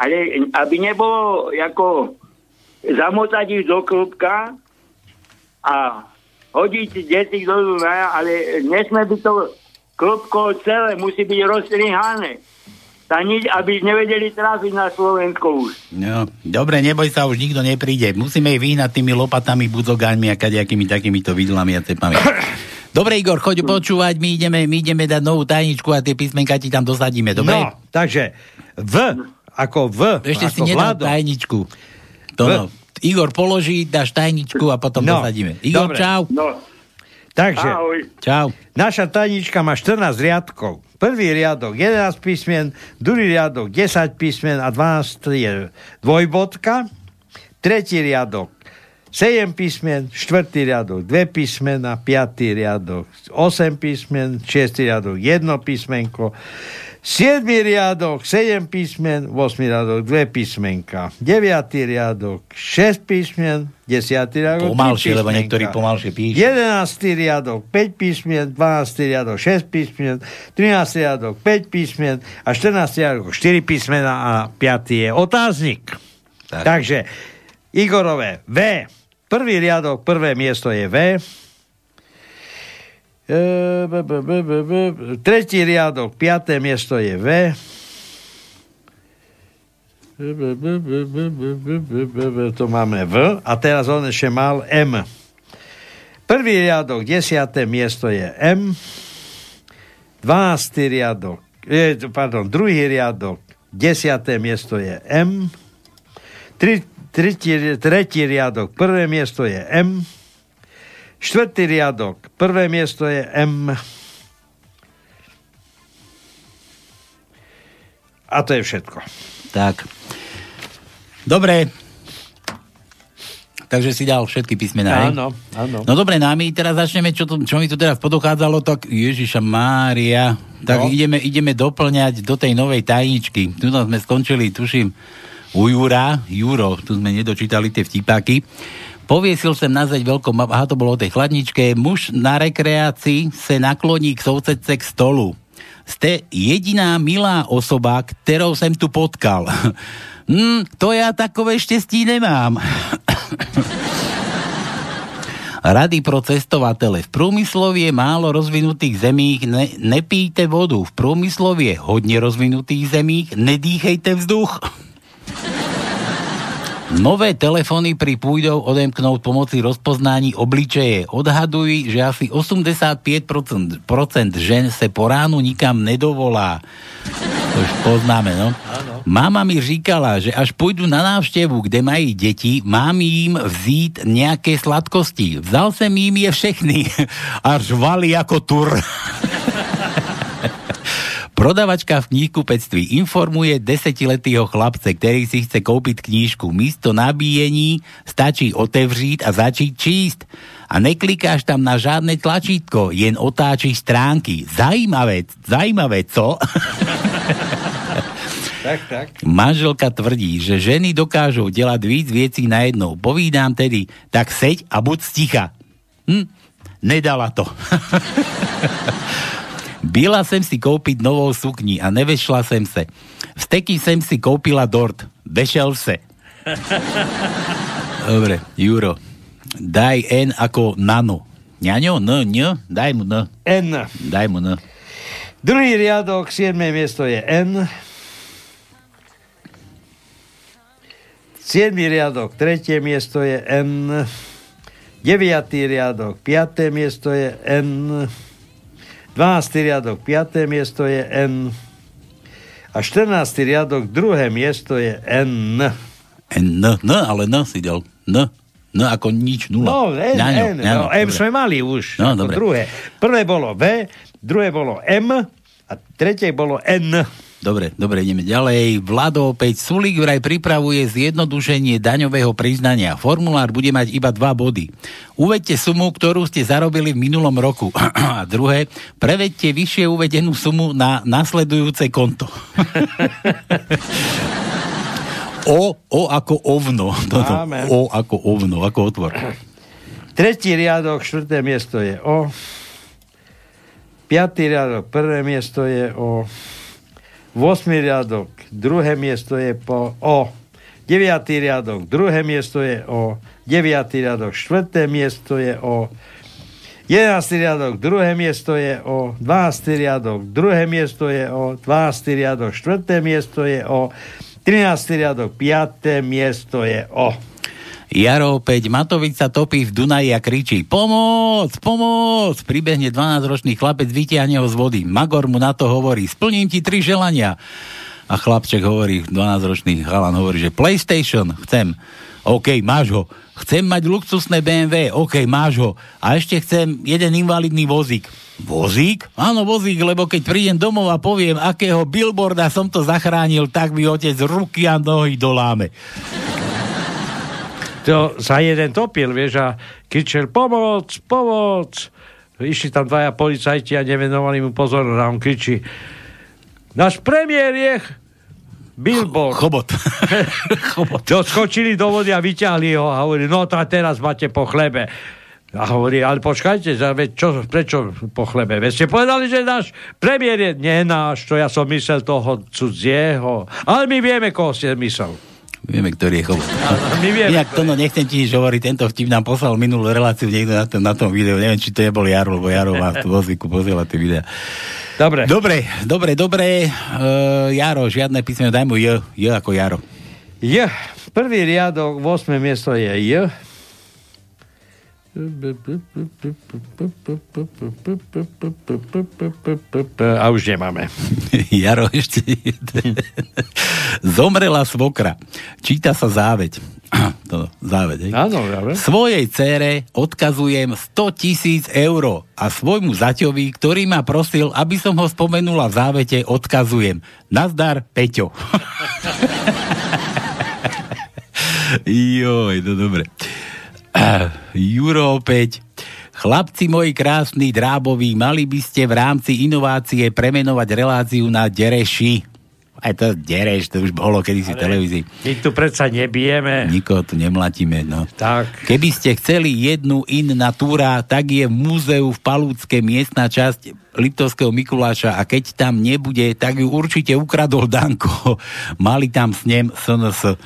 ale aby nebolo ako zamotať ich do klubka a hodiť deti do ale nesme by to klubko celé, musí byť rozstrihané. Sa nič, aby nevedeli trafiť na Slovensko už. No, dobre, neboj sa, už nikto nepríde. Musíme ich vyhnať tými lopatami, budzogáňmi a kadejakými takýmito vidlami a cepami. Dobre, Igor, choď počúvať, my ideme, my ideme dať novú tajničku a tie písmenka ti tam dosadíme, dobre? No, takže V ako V. Ešte ako si nedal Vlado. tajničku. To V. no. Igor položí, dáš tajničku a potom No, dosadíme. Igor, dobre. čau. No. Takže, Čau. naša tajnička má 14 riadkov. Prvý riadok 11 písmen, druhý riadok 10 písmen a 12 je dvojbodka. Tretí riadok 7 písmen, štvrtý riadok 2 písmena, piatý riadok 8 písmen, šiestý riadok 1 písmenko, 7 riadok 7 písmen, 8 riadok 2 písmenka, 9 riadok 6 písmen, 10 riadok 3 Pomalšie, lebo niektorí pomalšie píšu. 11. riadok 5 písmien, 12. riadok 6 písmien, 13. riadok 5 písmien a 14. riadok 4 písmena a 5. je otáznik. Tak. Takže Igorové V. Prvý riadok, prvé miesto je V. Tretí riadok, piaté miesto je V. To máme V. A teraz on ešte mal M. Prvý riadok, desiaté miesto je M. 12. riadok, pardon, druhý riadok, desiaté miesto je M. Tri, tretí, tretí riadok, prvé miesto je M. Štvrtý riadok, prvé miesto je M. A to je všetko. Tak. Dobre. Takže si dal všetky písmená? Áno, áno. No dobre, no a my teraz začneme, čo, to, čo mi tu teraz podochádzalo, tak Ježiša Mária, tak No. ideme, ideme doplňať do tej novej tajničky. Tu sme skončili, tuším, u Jura, Juro, tu sme nedočítali tie vtipáky. Poviesil sem na zeď veľkom, aha, to bolo o tej chladničke, muž na rekreácii se nakloní k sousedce k stolu. Ste jediná milá osoba, ktorou som tu potkal. Hm, to ja takové štěstí nemám. Rady pro cestovatele. V průmyslově málo rozvinutých zemích ne, nepijte vodu. V průmyslově hodně rozvinutých zemích nedýchejte vzduch. Nové telefony pri pôjdou odemknúť pomoci rozpoznání obličeje. Odhadují, že asi 85% procent žen se po ránu nikam nedovolá. To už poznáme, no? Máma mi říkala, že až pôjdu na návštevu, kde mají deti, mám jim vzít nejaké sladkosti. Vzal som im je všechny a řvali ako tur. Prodavačka v knihkupectví informuje desetiletého chlapce, ktorý si chce kúpiť knížku. Místo nabíjení stačí otevřít a začít číst. A neklikáš tam na žádne tlačítko, jen otáčiš stránky. Zajímavé, zajímavé, co? Tak, tak. Manželka tvrdí, že ženy dokážu delať víc vecí na jednou. Povídám tedy, tak seď a buď sticha. Hm, nedala to. Byla jsem si koupit novou sukni a nevešla jsem se. V steky jsem si koupila dort. Vešel se. Dobre, Juro. Daj N ako nano. Ňaňo? N, N? Daj mu N. N. Daj mu N. Druhý riadok, 7. miesto je N. 7. riadok, 3. miesto je N. 9. riadok, 5. miesto je N. 12. riadok, 5. miesto je N. A 14. riadok, 2. miesto je N. N, N, ale N si dal. N. N ako nič, nula. No, N, Ňaňo, N. ňaňo, no, M dobre. sme mali už. No, dobre. druhé. Prvé bolo V, druhé bolo M a tretie bolo N. Dobre, dobre, ideme ďalej. Vlado opäť Sulík vraj pripravuje zjednodušenie daňového priznania. Formulár bude mať iba dva body. Uvedte sumu, ktorú ste zarobili v minulom roku. A druhé, prevedte vyššie uvedenú sumu na nasledujúce konto. o, o ako ovno. Toto. Máme. O ako ovno, ako otvor. Tretí riadok, štvrté miesto je O. Piatý riadok, prvé miesto je O. 8. riadok, druhé miesto je po O. 9. riadok, druhé miesto je O. 9. riadok, štvrté miesto je O. 11. riadok, druhé miesto je O. 12. riadok, druhé miesto je O. 12. riadok, štvrté miesto je O. 13. riadok, 5. miesto je O. Jaro opäť, Matovič sa topí v Dunaji a kričí Pomoc, pomoc! Pribehne 12-ročný chlapec, vytiahne ho z vody. Magor mu na to hovorí, splním ti tri želania. A chlapček hovorí, 12-ročný chalan hovorí, že PlayStation, chcem. OK, máš ho. Chcem mať luxusné BMW, OK, máš ho. A ešte chcem jeden invalidný vozík. Vozík? Áno, vozík, lebo keď prídem domov a poviem, akého billboarda som to zachránil, tak mi otec ruky a nohy doláme. To sa jeden topil, vieš, a kričel pomoc, pomoc. Išli tam dvaja policajti a nevenovali mu pozornosť a on kričí náš premiér je Billboard. Chobot. Chobot. To skočili do vody a vyťahli ho a hovorí, no to a teraz máte po chlebe. A hovorí, ale počkajte, za- čo, prečo po chlebe? Veď ste povedali, že náš premiér je, nie náš, to ja som myslel toho cudzieho. Ale my vieme, koho ste myslel. Vieme, ktorý je. My vieme, Inak to no, nechcem ti nič hovoriť, tento vtip nám poslal minulú reláciu niekto na tom, na tom videu. Neviem, či to nebol Jaro, lebo Jaro má vo zvyku posielať tie videá. Dobre. Dobre, dobre, dobre. Uh, Jaro, žiadne písmeno, daj mu J, J ako Jaro. J. Prvý riadok, 8. miesto je J. A už nemáme. Jaro ešte Zomrela svokra. Číta sa záveď. to, záveď, hej? Áno, dobre. Svojej cére odkazujem 100 tisíc eur a svojmu zaťovi, ktorý ma prosil, aby som ho spomenula v závete, odkazujem. Nazdar, Peťo. Joj, no dobre. Ah, Juro opäť. Chlapci moji krásni, dráboví, mali by ste v rámci inovácie premenovať reláciu na Dereši. Aj to Dereš, to už bolo kedysi v televízii. My tu predsa nebijeme. Nikoho tu nemlatíme, no. Tak. Keby ste chceli jednu in natura, tak je v múzeu v Palúcke miestna časť Liptovského Mikuláša a keď tam nebude, tak ju určite ukradol Danko. Mali tam s ním SNS.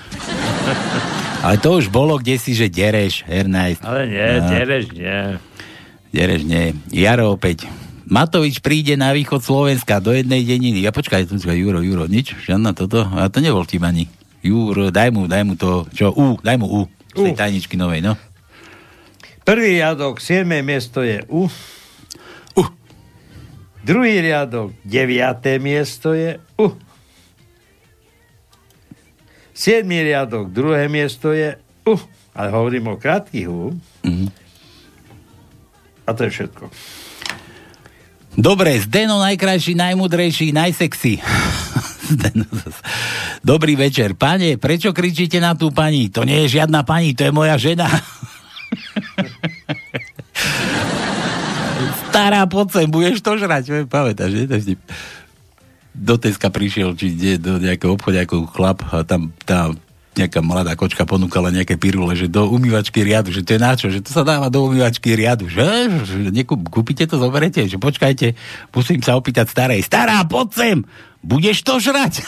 Ale to už bolo kde si, že Dereš, Hernajs. Ale nie, No. Dereš nie. Dereš nie. Jaro opäť. Matovič príde na východ Slovenska do jednej deniny. Ja počkaj, tu Juro, Juro, nič? Žiadna toto? A to nebol tým ani. Juro, daj mu, daj mu to, čo, U, daj mu U. Z tej U. tajničky novej, no. Prvý riadok, 7. miesto je U. U. Druhý riadok, 9. miesto je U. 7. riadok, druhé miesto je U. Ale hovorím o krátkých U. Mhm. A to je všetko. Dobre, Zdeno najkrajší, najmudrejší, najsexy. Dobrý večer. Pane, prečo kričíte na tú pani? To nie je žiadna pani, to je moja žena. Stará, poď sem, budeš to žrať. Pamätáš, že? Do Teska prišiel, či kde, do nejakého obchodu, ako chlap a tam tá nejaká mladá kočka ponúkala nejaké pirule, že do umývačky riadu, že to je na čo, že to sa dáva do umývačky riadu, že, že nekú, kúpite to, zoberete, že počkajte, musím sa opýtať starej, stará, poď sem, budeš to žrať?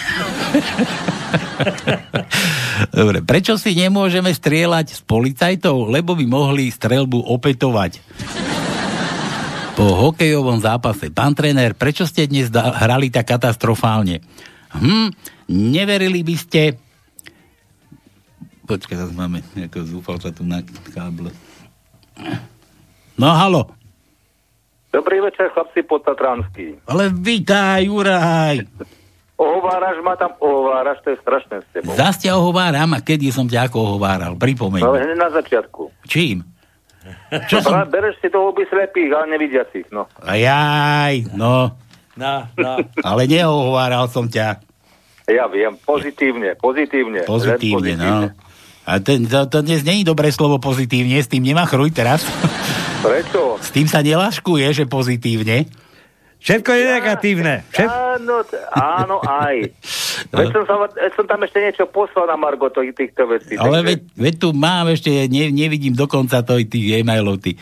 Dobre, prečo si nemôžeme strieľať s policajtov, lebo by mohli strelbu opetovať? Po hokejovom zápase. Pán tréner, prečo ste dnes hrali tak katastrofálne? Hm, neverili by ste, Počkaj, teraz máme nejakého zúfalca tu na káble. No, halo. Dobrý večer, chlapci potatranský. Ale vítaj, Juraj. Ohováraš ma tam, ohováraš, to je strašné s tebou. Zas ťa ohováram a kedy som ťa ako ohováral, pripomeň. Ale hneď na začiatku. Čím? Čo som... Bereš si toho by slepých, ale nevidiacich, no. Ajaj, no. No, no. Ale neohováral som ťa. Ja viem, pozitívne, pozitívne. Pozitívne, pozitívne. no. A ten, to, to dnes není dobré slovo pozitívne, s tým nemá chruj teraz. Prečo? S tým sa neláškuje, že pozitívne. Všetko je negatívne. Všet... Áno, áno, aj. Veď som, sa, som tam ešte niečo poslal na Margo to, týchto vecí. Ale takže... veď, veď tu mám ešte, ne, nevidím dokonca to, tých e-mailov. Ty.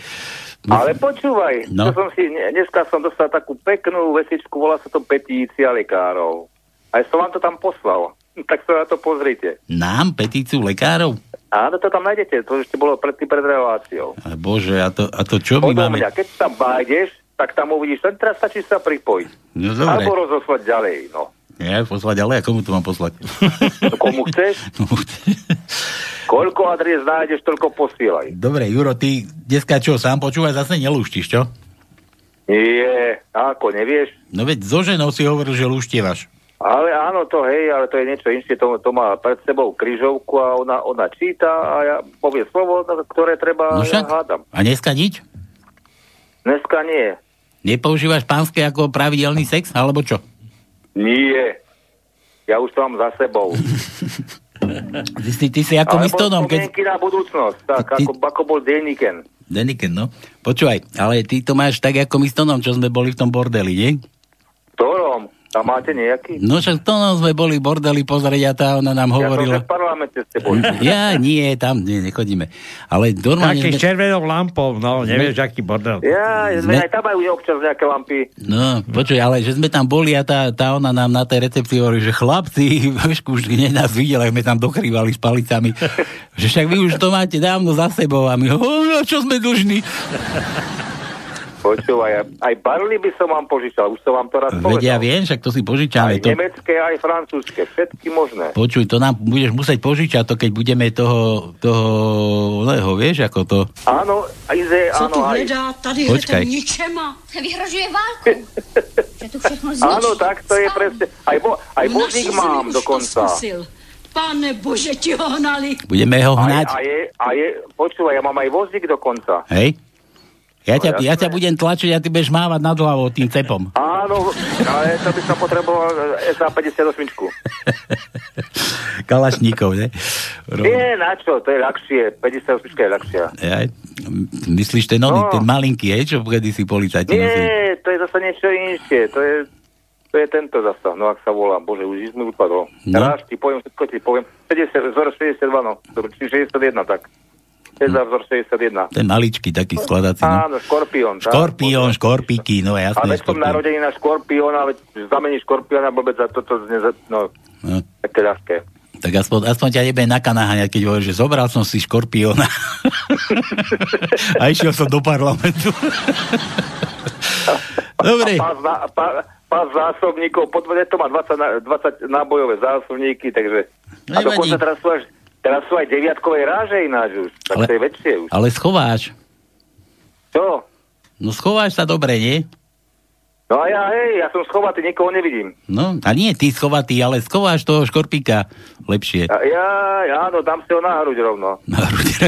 Ale počúvaj, no. som si, dneska som dostal takú peknú vesičku, volá sa to petícia lekárov. Aj som vám to tam poslal. Tak sa na to pozrite. Nám petíciu lekárov? Áno, to tam nájdete, to ešte bolo pred, pred reláciou. Ale bože, a to, a to čo my máme? Mňa, keď tam vájdeš, tak tam uvidíš, len teraz stačí sa pripojiť. No dobre. Alebo rozoslať ďalej, no. Nie, poslať ďalej, a komu to mám poslať? No, komu chceš? Koľko adries nájdeš, toľko posielaj. Dobre, Juro, ty dneska čo, sám počúvaj, zase nelúštiš, čo? Nie, ako, nevieš? No veď so ženou si hovoril, že lúštievaš. Ale áno, to hej, ale to je niečo inšie, to, to má pred sebou kryžovku a ona, ona číta a ja povie slovo, ktoré treba, no však, ja hádam. A dneska nič? Dneska nie. Nepoužívaš pánske ako pravidelný sex, alebo čo? Nie. Ja už to mám za sebou. ty, si, ty si ako mistonom. Keď... na budúcnosť, tak ty, ako, ako bol Deniken. Deniken, no. Počúvaj, ale ty to máš tak ako mistonom, čo sme boli v tom bordeli, nie? Tam máte nejaký? No však to no, sme boli bordeli pozrieť a tá ona nám hovorila... Ja som v parlamente ste boli. Ja nie, tam nie, nechodíme. Ale normálne... Taký sme... červenou lampou, no, nevieš, sme... aký bordel. Ja, sme... aj tam majú občas nejaké lampy. No, počuj, ale že sme tam boli a tá, tá ona nám na tej recepcii hovorí, že chlapci, už hneď nás videli, sme tam dokrývali s palicami, že však vy už to máte dávno za sebou a my, oh, čo sme dlžní. Počúvaj, aj barly by som vám požičal, už som vám to raz povedal. Veď ja viem, však to si požičame. Aj to... nemecké, aj francúzske, všetky možné. Počuj, to nám budeš musieť požičať, to keď budeme toho, toho, leho, vieš, ako to... Áno, Ize, Co áno, tu aj. hledá tady Počkaj. ten ničema? Vyhrožuje válku. Áno, tak to je presne. Aj, bo, aj naší mám dokonca. Pane Bože, ti ho hnali. Budeme ho je, hnať. a je, a je, počúvaj, ja mám aj vozík dokonca. Hej? Ja ťa, No, ja ťa budem tlačiť a ty budeš mávať nad hlavou tým cepom. Áno, ale to by som potreboval SA-58. Kalašníkov, ne? Ro- Nie, na čo, to je ľahšie. 58 je ľahšia. Jaj. Myslíš ten oný, No. ten malinký, hej, čo kedy si policajti nosili? Nie, to je zase niečo inšie. To je, to je tento zasa, no ak sa volá. Bože, už mi vypadlo. No. Raz ti poviem, všetko ti poviem. 50, vzor 62, no. Dobre, či 61, tak. Cezar vzor 61. Ten maličký taký skladací, no. Áno, škorpión. Škorpión, škorpíky, no A jasné. veď som narodený na škorpióna, veď zamení škorpióna, blbec za toto no, No. také ľahké. Tak aspoň, aspoň ťa nebe nakáňať, keď hovoríš, že zobral som si škorpióna a išiel som do parlamentu. Dobre. A pás, na, pá, pás zásobníkov, podvede to má 20, na, 20 nábojové zásobníky, takže... A dokonca teraz sú, až, teraz sú aj deviatkové ráže ináč už, tak Ale- to je väčšie už. Ale schováš. Čo? No schováš sa dobre, nie? No a ja, hej, ja som schovatý, nikoho nevidím. No, a nie ty schovatý, ale schováš toho škorpíka lepšie. A ja, ja, áno, dám si ho na hruď rovno. Na hruď.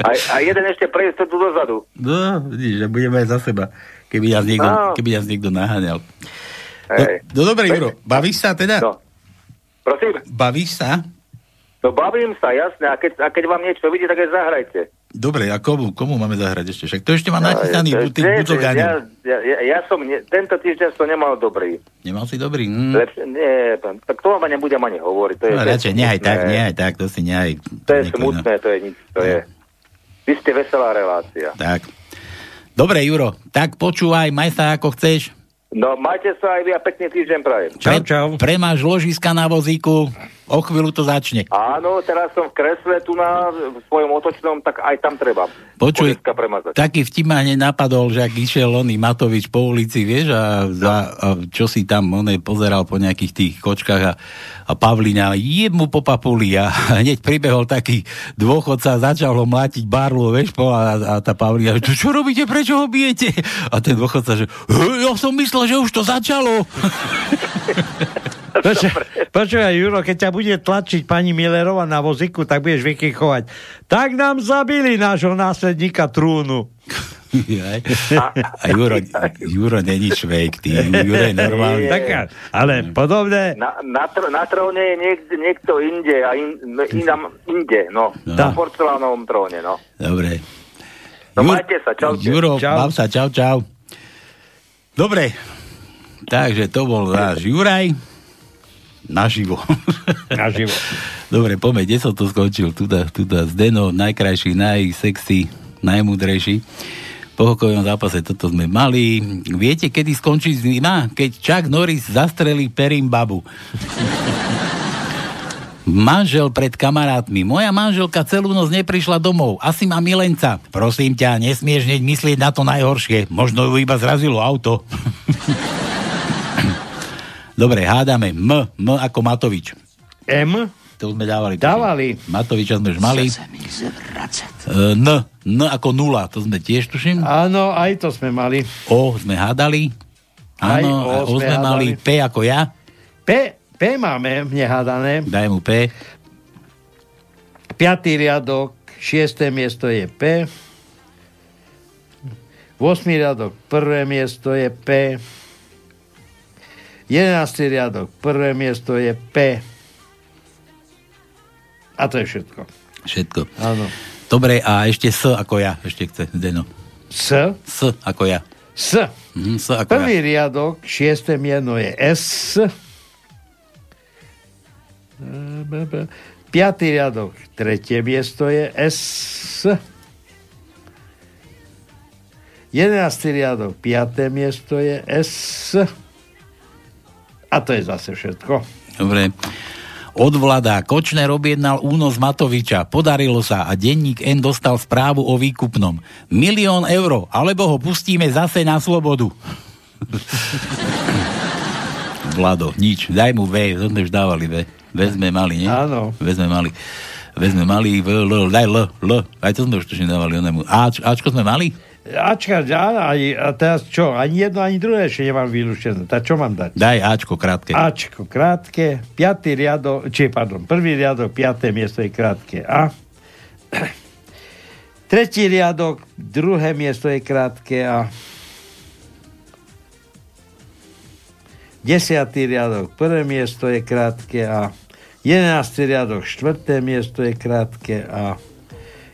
A, a jeden ešte prejsť tu dozadu. No, vidíš, že budeme aj za seba. keby nás niekto, no. keby nás niekto naháňal. No, no dobre, Juro, bavíš sa teda? No. Prosím? Bavíš sa? No bavím sa, jasne. A keď, a keď vám niečo vidí, tak aj zahrajte. Dobre, a komu, komu máme zahrať ešte? Však to ešte má nachystaný no, tým ja, ja, ja, ja som, ne, tento týždeň som nemal dobrý. Nemal si dobrý? Mm. Lepšie, nie, tak to vám nebudem ani hovoriť. To je, no, radšej, nehaj tak, nehaj tak, to si nehaj. To je smutné, to je nič, to je. Vy ste veselá relácia. Tak. Dobre, Juro, tak počúvaj, maj sa ako chceš. No, majte sa aj vy a pekný týždeň prajem. Čau, čau. Premáš ložiska na vozíku, o chvíľu to začne. Áno, teraz som v kresle tu na v svojom otočnom, tak aj tam treba. Počuj, taký vtip ma napadol, že ak išiel oný Matovič po ulici, vieš, a, za, a čo si tam on pozeral po nejakých tých kočkách a, a Pavlina jemu po papuli a hneď pribehol taký dôchodca a začal ho mlátiť barlu, vieš, po, a, a tá Pavlina, čo, čo robíte, prečo ho bijete? A ten dôchodca, že ja som myslel, že už to začalo. Počúvaj, Juro, keď ťa bude tlačiť pani Millerova na voziku, tak budeš vykychovať. Tak nám zabili nášho následníka trúnu. a, a Juro, Juro není švejk, ty, Juro je normálny. Tak, ale podobne... Na, na, tr- na tróne je niek- niekto inde, a in, inam, inde, no. no. Na porcelánovom tróne, no. Dobre. No Jur, majte sa, čau. Juro, čau. sa, čau, čau. Dobre, takže to bol náš Juraj. Naživo. Naživo. Dobre, poďme, kde som to skončil? Tuda, tuda, Zdeno, najkrajší, najsexy, najmudrejší. Po hokojovom zápase toto sme mali. Viete, kedy skončí zima? Keď Chuck Norris zastrelí Perim babu. Manžel pred kamarátmi. Moja manželka celú noc neprišla domov. Asi má milenca. Prosím ťa, nesmieš hneď myslieť na to najhoršie. Možno ju iba zrazilo auto. Dobre, hádame. M. M ako Matovič. M? To sme dávali. Dávali. Matoviča sme už mali. E, N. N ako nula. To sme tiež tuším. Áno, aj to sme mali. O sme hádali. Áno, o, o sme, sme mali. P ako ja. P, P máme nehádané. Daj mu P. Piatý riadok, šiesté miesto je P. 8. riadok, prvé miesto je P. 11. riadok, prvé miesto je P. A to je všetko. Všetko. Áno. Dobre, a ešte S ako ja, ešte chce Zdeno. S? S ako ja. S. Mm, S ako Prvý ja. riadok, šiesté mieno je S. Piatý riadok, tretie miesto je S. Jedenáctý riadok, piaté miesto je S. A to je zase všetko. Dobre. Od vlada Kočner objednal únos Matoviča. Podarilo sa a denník N dostal správu o výkupnom. Milión eur, alebo ho pustíme zase na slobodu. Vlado, nič. Daj mu V, to sme už dávali V. V sme mali, nie? Áno. V sme mali. V sme mali, v, L, daj L, L. Aj to sme už tuším dávali onemu. Ač, Ačko sme mali? Ačka, aj, a teraz čo? Ani jedno, ani druhé ešte nemám vylúštené. Tak čo mám dať? Daj Ačko krátke. Ačko krátke, piatý riadok, či pardon, prvý riadok, piaté miesto je krátke A. Tretí riadok, druhé miesto je krátke A. Desiatý riadok, prvé miesto je krátke A. Jedenáctý riadok, štvrté miesto je krátke A.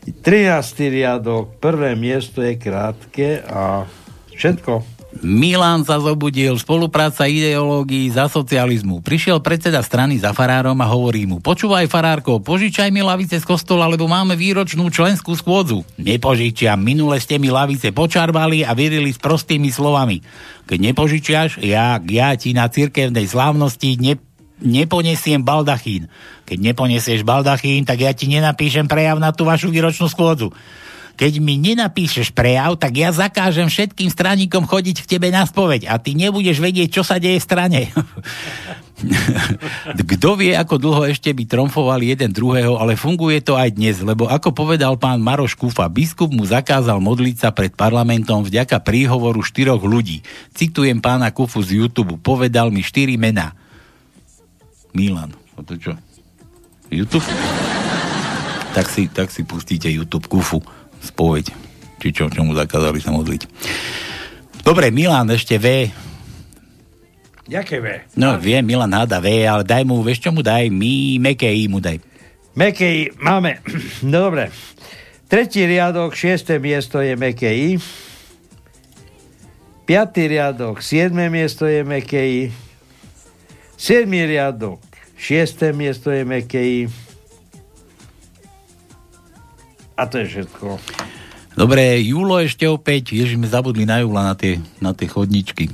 13. riadok, prvé miesto je krátke a všetko. Milan sa zobudil, spolupráca ideológií za socializmu. Prišiel predseda strany za farárom a hovorí mu, počúvaj farárko, požičaj mi lavice z kostola, lebo máme výročnú členskú skôdzu. Nepožičiam, minule ste mi lavice počarvali a vyrili s prostými slovami. Keď nepožičiaš, ja, ja ti na cirkevnej slávnosti ne, neponesiem baldachín. Keď neponesieš baldachín, tak ja ti nenapíšem prejav na tú vašu výročnú skôdzu. Keď mi nenapíšeš prejav, tak ja zakážem všetkým straníkom chodiť k tebe na spoveď a ty nebudeš vedieť, čo sa deje v strane. Kto vie, ako dlho ešte by tromfovali jeden druhého, ale funguje to aj dnes, lebo ako povedal pán Maroš Kufa, biskup mu zakázal modliť sa pred parlamentom vďaka príhovoru štyroch ľudí. Citujem pána Kufu z YouTube, povedal mi štyri mená. Milan. A to čo? YouTube? tak, si, tak si pustíte YouTube kufu spoveď. Či čo, čo mu zakázali sa modliť. Dobre, Milan ešte V. Jaké V? No, vie, Milan háda V, ale daj mu, vieš čo mu daj? My, meké I mu daj. Meké I, máme. No dobre. Tretí riadok, šiesté miesto je meké I. Piatý riadok, siedme miesto je meké I. Siedmý riadok, šiesté miesto je meké I. A to je všetko. Dobre, Julo ešte opäť, ježi, sme zabudli na Jula na tie, na tie chodničky.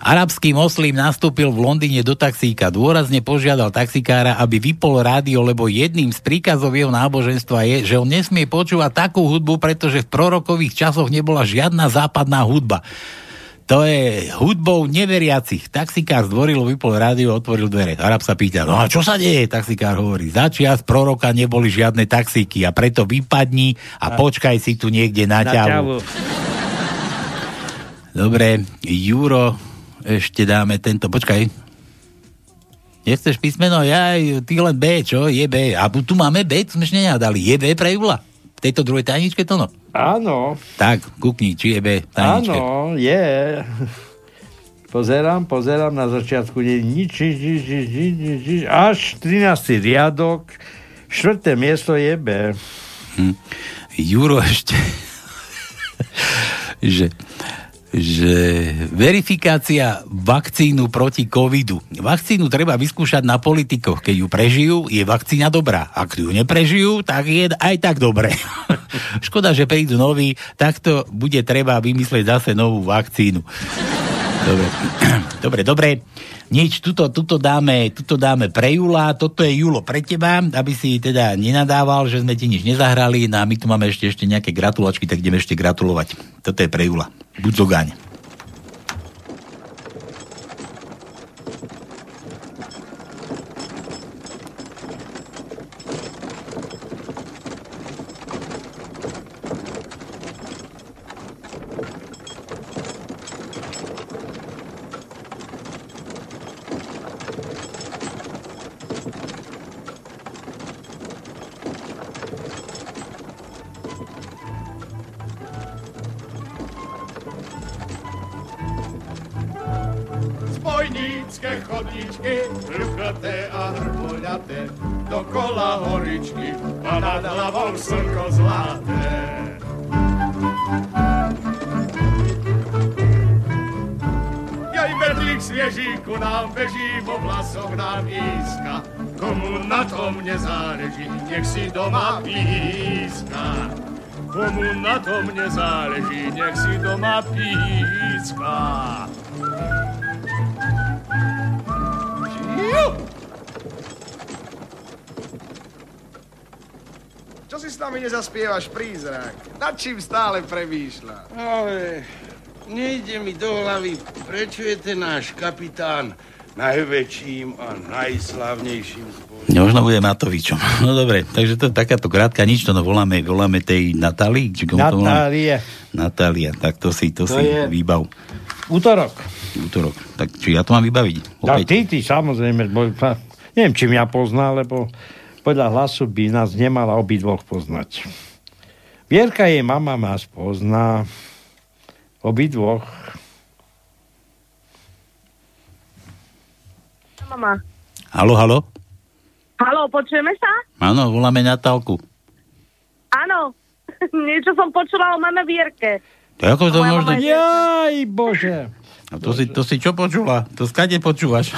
Arabský moslim nastúpil v Londýne do taxíka. Dôrazne požiadal taxikára, aby vypol rádio, lebo jedným z príkazov jeho náboženstva je, že on nesmie počúvať takú hudbu, pretože v prorokových časoch nebola žiadna západná hudba. To je hudbou neveriacich. Taxikár zdvorilo, vypol rádio, otvoril dvere. Arab sa pýta, no a čo sa deje? Taxikár hovorí, začias proroka neboli žiadne taxíky a preto vypadni a počkaj si tu niekde na, na ťavu. Dobre, Juro, ešte dáme tento, počkaj. Nechceš písmeno? Ja, ty len B, čo? Je B. A tu máme B, sme ešte nenadali. Je B pre Jula? Tejto druhej tajničke to no? Áno. Tak, kukni, či je B tajničke. Áno, je. Pozerám, pozerám, na začiatku nie nič, nič, nič, nič, nič, nič, nič, až 13. riadok, štvrté miesto je B. Hm. Juro ešte, že že verifikácia vakcínu proti covidu. Vakcínu treba vyskúšať na politikoch. Keď ju prežijú, je vakcína dobrá. Ak ju neprežijú, tak je aj tak dobré. Škoda, že prídu noví, takto bude treba vymyslieť zase novú vakcínu. Dobre, dobre, dobre. Nič, tuto, tuto, dáme, tuto dáme pre Jula, toto je Julo pre teba, aby si teda nenadával, že sme ti nič nezahrali, no a my tu máme ešte, ešte nejaké gratulačky, tak ideme ešte gratulovať. Toto je pre Jula. Buď zogáň. detské chodíčky, ruchaté a hrboľaté, dokola horičky a nad hlavou slnko zlaté. Jaj, medlík sviežíku nám beží, vo vlasoch nám iska, komu na tom nezáleží, nech si doma píska. Komu na tom nezáleží, nech si doma píska. Zaspievaš prízrak? Nad čím stále premýšľa? Ale nejde mi do hlavy, prečo je ten náš kapitán najväčším a najslavnejším zbožím. Možno bude Matovičom. No dobre, takže to je takáto krátka nič, to no voláme, voláme tej Natálii? Či Natálie. Natália, tak to si, to, to si je... výbav. Útorok. Útorok. Tak či ja to mám vybaviť? Opäť? Ja, ty, ty, samozrejme. Bo, neviem, či mňa pozná, lebo podľa hlasu by nás nemala obidvoch poznať. Vierka jej mama nás pozná obidvoch. Mama. Halo, halo? Halo, počujeme sa? Áno, voláme Natálku. Áno, niečo som počula o mame Vierke. To ako to možno... Jaj, bože. A to si, to si čo počula? To skade počúvaš?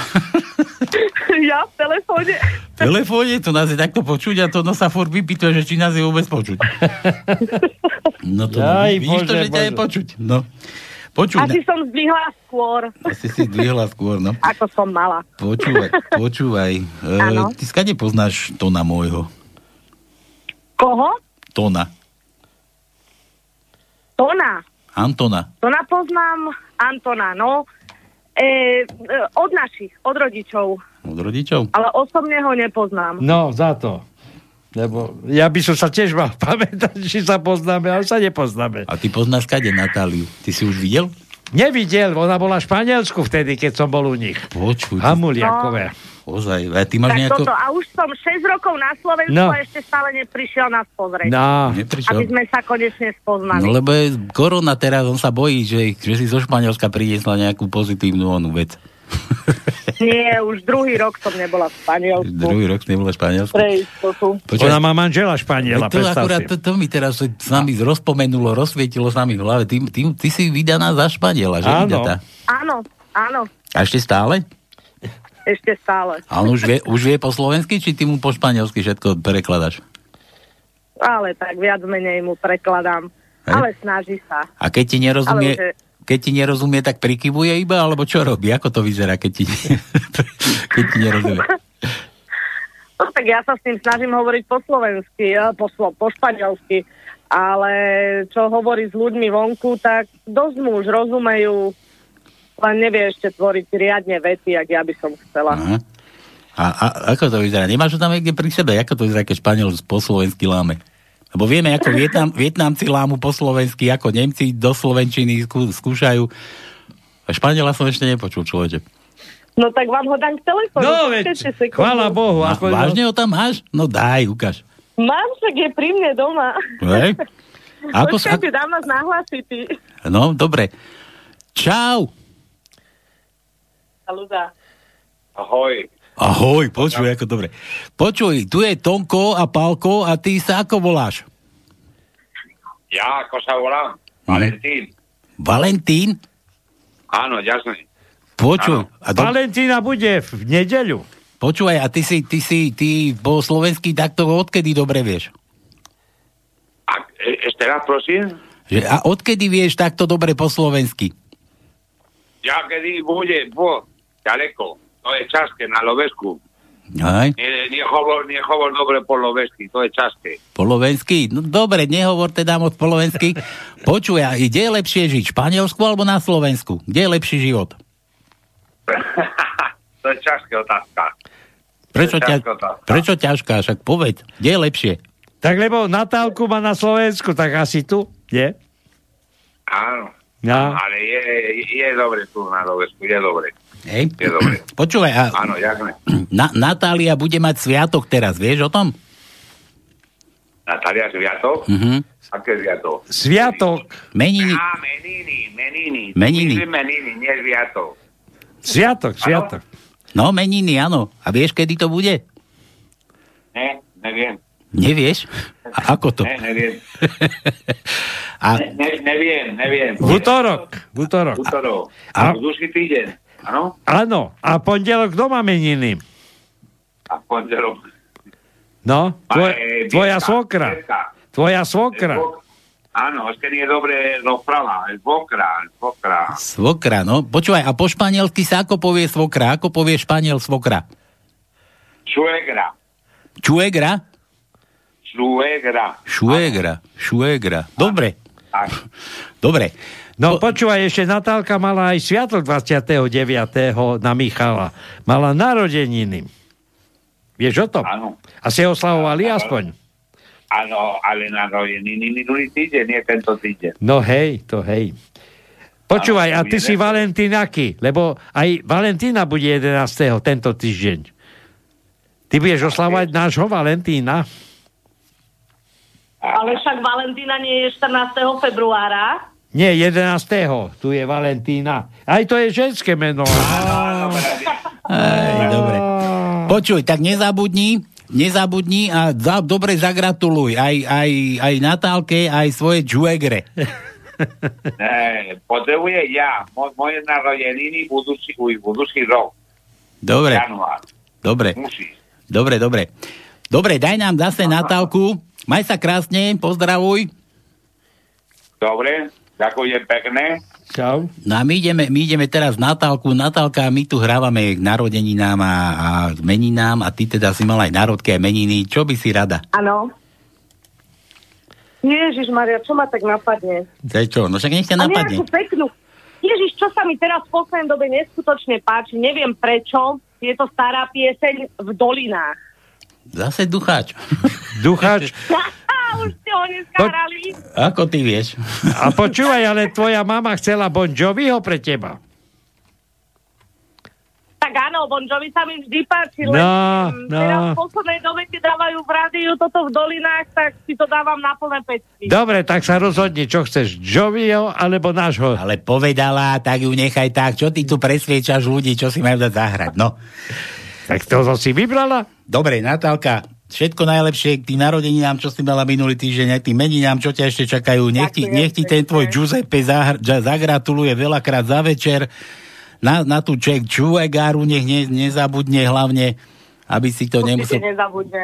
ja v telefóne. V telefóne? To nás je takto počuť a to no sa furt vypýtuje, že či nás je vôbec počuť. No to Jaj, vidíš bože, to, že bože. ťa je počuť. No. Počuť. Asi som zdvihla skôr. Asi si zdvihla skôr, no. Ako som mala. Počúvaj, počúvaj. E, ty skade poznáš Tona môjho? Koho? Tona. Tona? Antona. Tona poznám Antona, no. E, e, od našich, od rodičov. Od rodičov? Ale osobne ho nepoznám. No, za to. Lebo ja by som sa tiež mal pamätať, či sa poznáme, ale sa nepoznáme. A ty poznáš kade Natáliu? Ty si už videl? Nevidel, ona bola v Španielsku vtedy, keď som bol u nich. Počuť. Hamuliakové. No, Ozaj, a ty máš tak nejako... toto. A už som 6 rokov na Slovensku No. a ešte stále neprišiel nás pozrieť. No. Neprišiel. Aby sme sa konečne spoznali. No lebo je korona teraz, on sa bojí, že, že si zo Španielska priniesla nejakú pozitívnu onú vec. Nie, už druhý rok som nebola v Španielsku. Druhý rok nebolo Španielsko. Pre istotu. Počkaj. Ona má manžela Španiela, to akurát, to, to mi teraz s nami rozpomenulo, rozsvietilo sa mi v hlave. Ty, ty, ty si vydaná za Španiela, že Áno. Áno, áno, A ešte stále? Ešte stále. A on už vie, už vie po slovensky, či ty mu po španielsky všetko prekladaš? Ale tak viac menej mu prekladám. Hej. Ale snaží sa. A keď ti nerozumie, Ale že- keď ti nerozumie, tak prikyvuje iba, alebo čo robí? Ako to vyzerá, keď ti, keď ti nerozumie? No tak ja sa s ním snažím hovoriť po slovensky, eh, po, slo- po španielsky, ale čo hovorí s ľuďmi vonku, tak dosť mu už rozumejú, len nevie ešte tvoriť riadne vety, ak ja by som chcela. Aha. A, a ako to vyzerá? Nemáš ho tam niekde pri sebe? Ako to vyzerá, keď Španiel po slovensky láme? Lebo vieme, ako Vietnam, Vietnamci lámu po slovensky, ako Nemci do slovenčiny skú, skúšajú. A Španiela som ešte nepočul, človeče. No tak vám ho dám k telefónu. No veď, chvála Bohu. A Ako, vážne ho tam máš? No daj, ukáž. Mám, však je pri mne doma. Hej? Ako sa- Počkajte, dám vás nahlásiť. No, dobre. Čau. Saluda. Ahoj. Ahoj, počuj, ako dobre. Počuj, tu je Tonko a Palko a ty sa ako voláš? Ja, ako sa volám? Valentín. Valentín? Áno, jasne. Počuj. A do... Valentína bude v nedeľu. Počúvaj, a ty si, ty si, ty po slovensky takto odkedy dobre vieš? A, e, ešte raz, prosím. Že, a odkedy vieš takto dobre po slovensky? Ja kedy bude, bo, ďaleko. To je časké na Lovesku. Aj, Nie, nie, hovor, nie hovor dobre po to je časké. po slovensky? No dobre, nehovor teda moc po slovensky. Počuj, a kde je lepšie žiť? V Španielsku alebo na Slovensku? Kde je lepší život? to je ťažká otázka. Prečo, ťa, otázka. prečo ťažká? Však povedz, kde je lepšie? Tak lebo Natálku má na Slovensku, tak asi tu, nie? Áno. Ja. Ale je, je dobre tu na Lovesku, je dobre. Hej? Je dobre. Počúvaj, a Áno, jasne. na, Natália bude mať sviatok teraz, vieš o tom? Natália Sviatok? Mhm. Aké Sviatok? Sviatok. Meniny. Á, meniny, meniny. Meniny. Meniny, nie Sviatok. Sviatok, sviatok. No, meniny, áno. A vieš, kedy to bude? Ne, neviem. Nevieš? A ako to? Ne, neviem. A Ne, ne, neviem, neviem. V útorok. V útorok. Útorok. A- A. Áno? Áno. A pondelok doma meniny. A pondelok. No, tvoj, Aj, tvoja svokra. Tvoja svokra. Áno, ešte nie je dobre rozpráva. Svokra, svokra. svokra, no. Počúvaj, a po španielsky sa ako povie svokra? Ako povie španiel svokra? Suegra. Čuegra? Suegra. Šuegra. Šuegra. Dobre. Dobre. No počúvaj, ešte Natálka mala aj sviatok 29. na Michala. Mala narodeniny. Vieš o tom? Áno. A si oslavovali aspoň? Áno, ale na rodiny minulý týdeň, nie tento týdeň. No hej, to hej. Počúvaj, a ty si neto. Valentín aký? Lebo aj Valentína bude 11. tento týždeň. Ty budeš oslavovať nášho Valentína? Ale však Valentína nie je 14. februára. Nie, 11. Tu je Valentína. Aj to je ženské meno. Aj, dobre. Počuj, tak nezabudni, nezabudni a za, dobre zagratuluj aj, aj, aj Natálke, aj svoje Čuegre. Ne, ja. Mo, moje narodeniny budúci, budúci rok. Dobre, Január. dobre, Musí. dobre, dobre. Dobre, daj nám zase Natálku. Maj sa krásne, pozdravuj. Dobre, ďakujem pekne. Čau. No a my ideme, my ideme teraz Natálku. Natálka, my tu hrávame k narodeninám a, a k meninám a ty teda si mal aj národky a meniny. Čo by si rada? Áno. Ježiš Maria, čo ma tak napadne? Je čo? No však nech ťa napadne. peknú. Ježiš, čo sa mi teraz v poslednej dobe neskutočne páči, neviem prečo, je to stará pieseň v dolinách. Zase ducháč. Ducháč. Už ste ho dneska hrali. Ako ty vieš? A počúvaj, ale tvoja mama chcela Bon Joviho pre teba. Tak áno, Bon Jovi sa mi vždy páči, len No, no. teraz v poslednej dobe, keď dávajú v rádiu toto v dolinách, tak si to dávam na plné pecky. Dobre, tak sa rozhodni, čo chceš, Jovio alebo nášho. Ale povedala, tak ju nechaj tak. Čo ty tu presviečaš ľudí, čo si majú dať zahrať? No. Tak to som si vybrala? Dobre, Natálka, všetko najlepšie k tým narodeninám, čo si mala minulý týždeň, aj tým meninám, čo ťa ešte čakajú. Nech ti, nech ti ten tvoj Giuseppe zagratuluje veľakrát za večer. Na, na tú ček čuegáru nech ne, nezabudne hlavne, aby si to Určite nemusel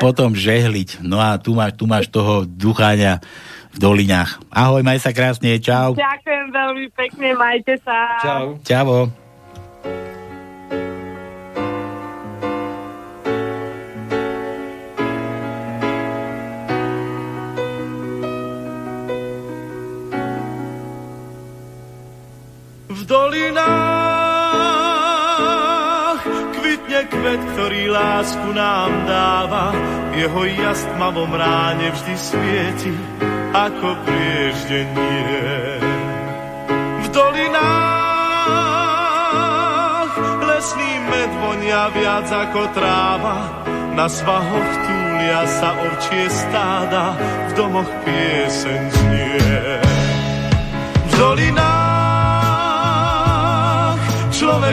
potom žehliť. No a tu máš, tu máš toho ducháňa v dolinách. Ahoj, maj sa krásne, čau. Ďakujem veľmi pekne, majte sa. Čavo. Dolinách kvitne kvet, ktorý lásku nám dáva. Jeho jas tmavom ráne vždy svieti, ako prieždenie. V dolinách lesný med vonia viac ako tráva. Na svahoch túlia sa ovčie stáda, v domoch pieseň znie. V dolinách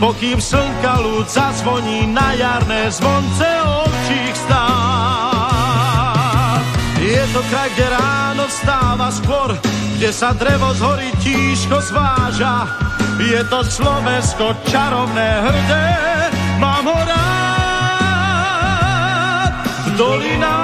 pokým slnka ľud zazvoní na jarné zvonce ovčích stát. Je to kraj, kde ráno vstáva skôr, kde sa drevo z hory tížko zváža. Je to Slovensko čarovné, hrdé, mám ho rád. V dolinách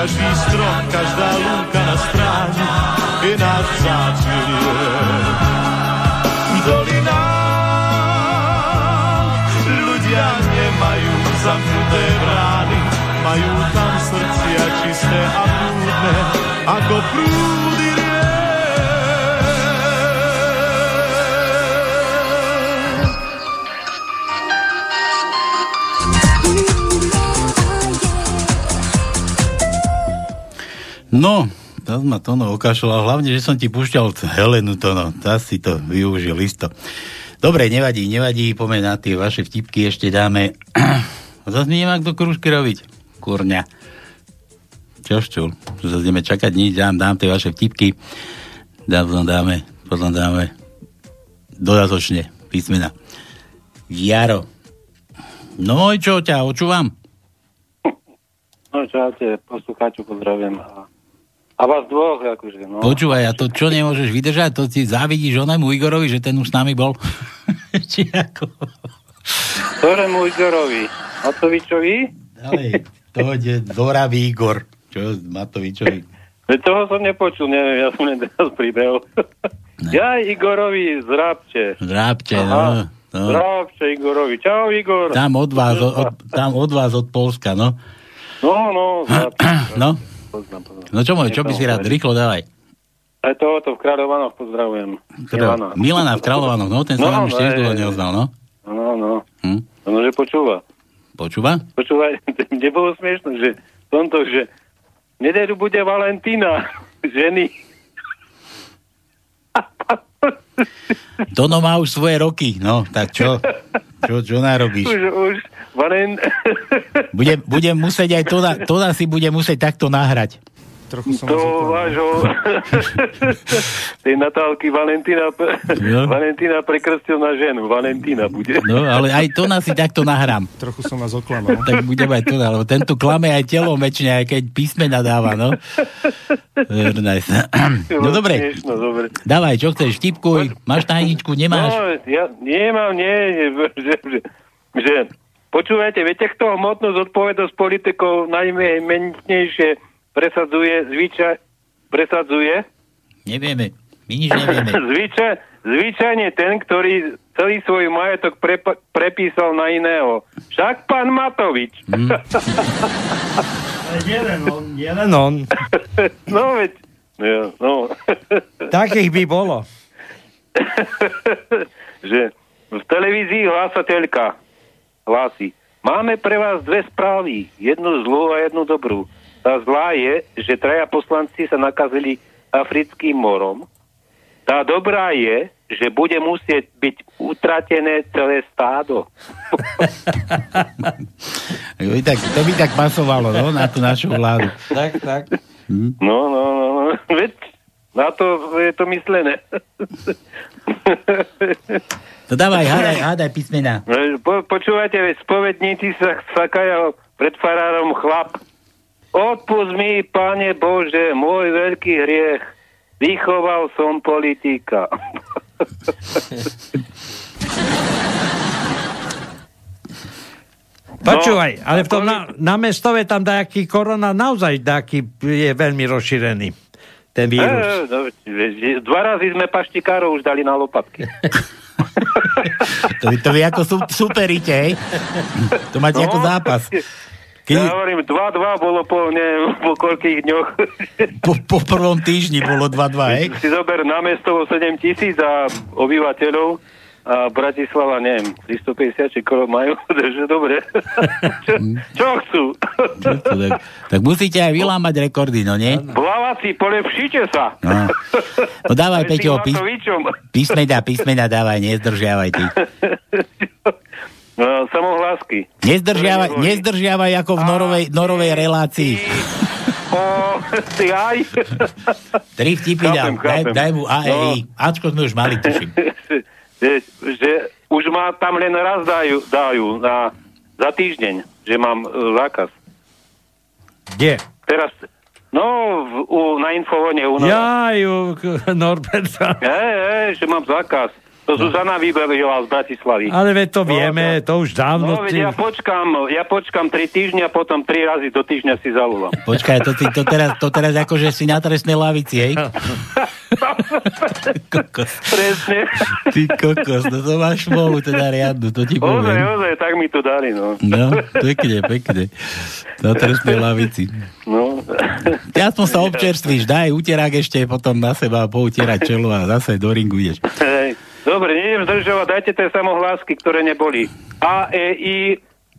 každý strom, každá lúka na stráni je náš vzácný liek. V dolinách ľudia nemajú zamknuté brány, majú tam srdcia čisté a prúdne, ako prúdy No, to ma Tono okašľal. Hlavne, že som ti púšťal Helenu Tono. Tá si to využil isto. Dobre, nevadí, nevadí. Poďme na tie vaše vtipky ešte dáme. Zas mi nemá kto krúžky robiť. Kurňa. Čo čo? Zase ideme čakať nič. Dám, dám tie vaše vtipky. Dám, potom dáme, potom dáme dodatočne písmena. Jaro. No, čo ťa očúvam? No čaute, poslucháču pozdravujem. A, a vás dvoch, akože, no. Počúvaj, a to čo nemôžeš vydržať? To si závidíš onému Igorovi, že ten už s nami bol? Či ako? Ktorému Igorovi? Matovičovi? Ale to ide Doravý Igor. Čo Matovičovi? Veď toho som nepočul, neviem, ja som len teraz pribehol. ja Igorovi zrábte. Zrábte, no. Aha. no. Zrábte Igorovi. Čau, Igor. Tam od vás, od, tam od vás, od Polska, no. No, no, zrábte. No, Poznám, poznám. no čo môj, čo by si rád? Rýchlo dávaj. Aj tohoto v Kráľovanoch pozdravujem. Milana. Milana v Kráľovanoch, no, ten sa No, nám no, tiež dlho je, je. neoznal, no. No, no. Hm? No, že počúva. Počúva? Počúvaj, nebolo smiešno, že tomto, že nedelu bude Valentína, ženy. Tono má už svoje roky, no, tak čo? Čo, čo narobíš? Už, už, Valen... Budem, budem musieť aj to, to si bude musieť takto nahrať. Trochu som to vášho tej Natálky Valentína, No. Valentína prekrstil na ženu. Valentína bude. No, ale aj to nás si takto nahrám. Trochu som vás oklamal. Tak budeme aj to, lebo tento klame aj telo väčšine, aj keď písmena dáva, no. Nice. No dobre, Smiešno, dobre. dávaj, čo chceš, vtipkuj, máš tajničku, nemáš? No, ja nemám, nie, nie že, že, že, počúvajte, viete, kto hmotnú zodpovednosť politikov najmenejšie presadzuje, zvyčaj, presadzuje? Nevieme, my nič nevieme. Zvyčaj, zvyčajne ten, ktorý celý svoj majetok prepa- prepísal na iného. Však pán Matovič. Mm. Jeden on, jeden on. no veď, ja, no. Takých by bolo. že v televízii hlásateľka hlási, máme pre vás dve správy, jednu zlú a jednu dobrú. Tá zlá je, že traja poslanci sa nakazili africkým morom. Tá dobrá je, že bude musieť byť utratené celé stádo. To by tak, to by tak pasovalo, no, na tú našu vládu. Tak, tak. Hm? No, no, no, no. Veď na to je to myslené. No dávaj, hádaj, hádaj písmena. Po, počúvajte, veď spovedníci sa sakajú pred farárom chlap. Odpust mi, pane Bože, môj veľký hriech. Vychoval som politika. Počúvaj, ale v tom na, na mestove tam dajaký korona naozaj dajaký je veľmi rozšírený. Ten vírus. E, no, dva razy sme paštikárov už dali na lopatky. To vy, to vy ako sú, superíte, hej? To máte No. ako zápas. Ja hovorím, 2-2 bolo po, neviem, po koľkých dňoch. Po, po prvom týždni bolo 2-2, hej? si zober na mesto 7 tisíc a obyvateľov a Bratislava, neviem, 350 či koľko majú, takže dobre. čo, čo chcú? To tak, tak musíte aj vylámať rekordy, no nie? Plaváci, polepšite sa. No, no dávaj, Peťo, pís, písmena, písmena dávaj, nezdržiavaj ty. No, samohlásky. Nezdržiavaj, nezdržiavaj ako v norovej, norovej relácii. O, ty aj. Tri vtipy dám, daj, daj mu A, E, No. I. Ačko sme už mali, tuším. Že, že už ma tam len raz dajú, dajú na, za týždeň, že mám e, zákaz. Kde? Teraz, no, v, u, na infovone u nás. Ja, ju, Norberta. Hej, hej, že mám zákaz. To Zuzana vybavila z Bratislavy. Ale veď to vieme, to už dávno. No, veď ja počkám, ja počkám 3 týždňa, potom 3 razy do týždňa si zavolám. Počkaj, to, ty, to, teraz, to teraz akože si na trestnej lavici, hej? kokos. Presne. Ty kokos, no to máš smolu teda riadnu, to ti Ozaj, poviem. ozaj, tak mi to dali, no. No, pekne, pekne. Na trestnej lavici. No. Ja som sa občerstvíš, daj uterák ešte potom na seba poutierať čelo a zase do ringu ideš. Hej. Dobre, nejdem zdržovať, dajte tie samohlásky, ktoré neboli. A, E, I,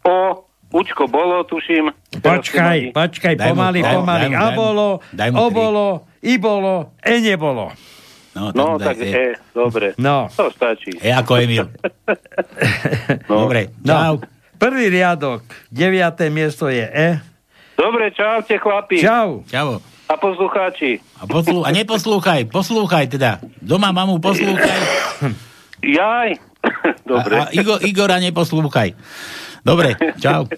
O, Učko bolo, tuším. Počkaj, počkaj, Daj mu, pomaly, daj mu, pomaly. daj mu, A daj mu. bolo, Daj mu O bolo, I bolo, E nebolo. No, No, daj tak E, dobre. No. To stačí. E ako Emil. Dobre, čau. No. Prvý riadok, deviaté miesto je E. Dobre, čaute, chlapi. Čau. Čau. A poslucháči. A, poslú, a neposlúchaj, poslúchaj teda. Doma mamu poslúchaj. Jaj. Dobre. A, a Igor, Igora neposlúchaj. Dobre, čau.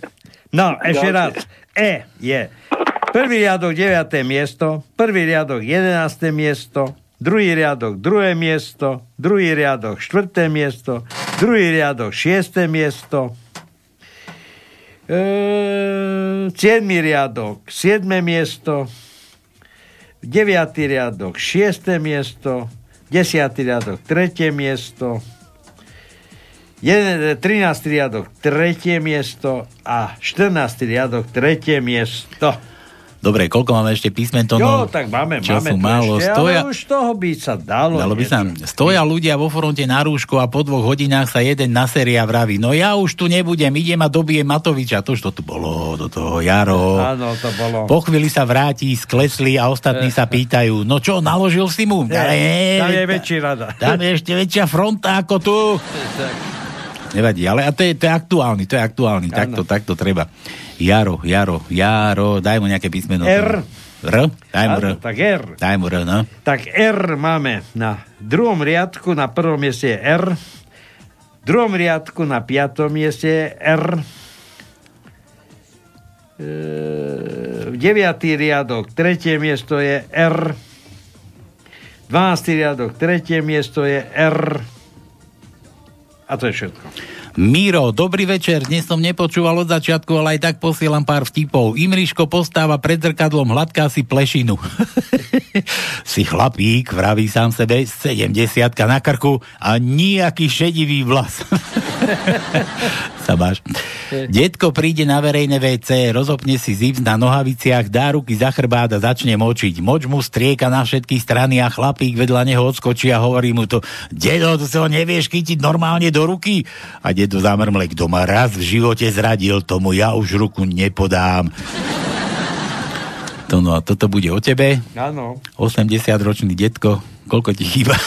No, ešte raz. E je prvý riadok, deviaté miesto, prvý riadok, jedenácté miesto, druhý riadok, druhé miesto, druhý riadok, štvrté miesto, druhý riadok, šiesté miesto, e, siedmy riadok, siedme miesto, deviatý riadok, šiesté miesto, desiatý riadok, tretie miesto, jeden- 13. riadok, tretie miesto a 14. riadok, tretie miesto. Dobre, koľko máme ešte písmentonov? Jo, tak máme, Čo máme málo. ešte, Stoja, ale už toho by sa dalo. Dalo by sa. Stoja ľudia vo fronte na rúško a po dvoch hodinách sa jeden na séria vraví. No ja už tu nebudem, idem a dobijem Matoviča. To už to tu bolo, do toho Jaro. Áno, to bolo. Po chvíli sa vráti, sklesli a ostatní sa pýtajú, no čo, naložil si mu? Ale nie, tam je väčší rada. Tam je ešte väčšia fronta ako tu. Nevadí, ale a to je, to je aktuálny, to je aktuálny, takto, takto treba. Jaro, Jaro, Jaro, daj mu nejaké písmeno. R. R? Daj mu R. Tak R. Daj mu R, no. Tak R máme na druhom riadku, na prvom mieste je R. V druhom riadku na piatom mieste je R. E, deviatý riadok, tretie miesto je R. 12. riadok, tretie miesto je R. A to je všetko. Miro, dobrý večer, dnes som nepočúval od začiatku, ale aj tak posielam pár vtipov. Imriško postáva pred zrkadlom, hladká si plešinu. si chlapík, vraví sám sebe, 70 na krku a nejaký šedivý vlas. sa máš. Detko príde na verejné WC, rozopne si zips na nohaviciach, dá ruky za chrbát a začne močiť. Moč mu strieka na všetky strany a chlapík vedľa neho odskočí a hovorí mu to, dedo, to sa ho nevieš chytiť normálne do ruky? A dedo zamrmle, kto ma raz v živote zradil, tomu ja už ruku nepodám. To no, toto bude o tebe. Áno. 80-ročný detko, koľko ti chýba?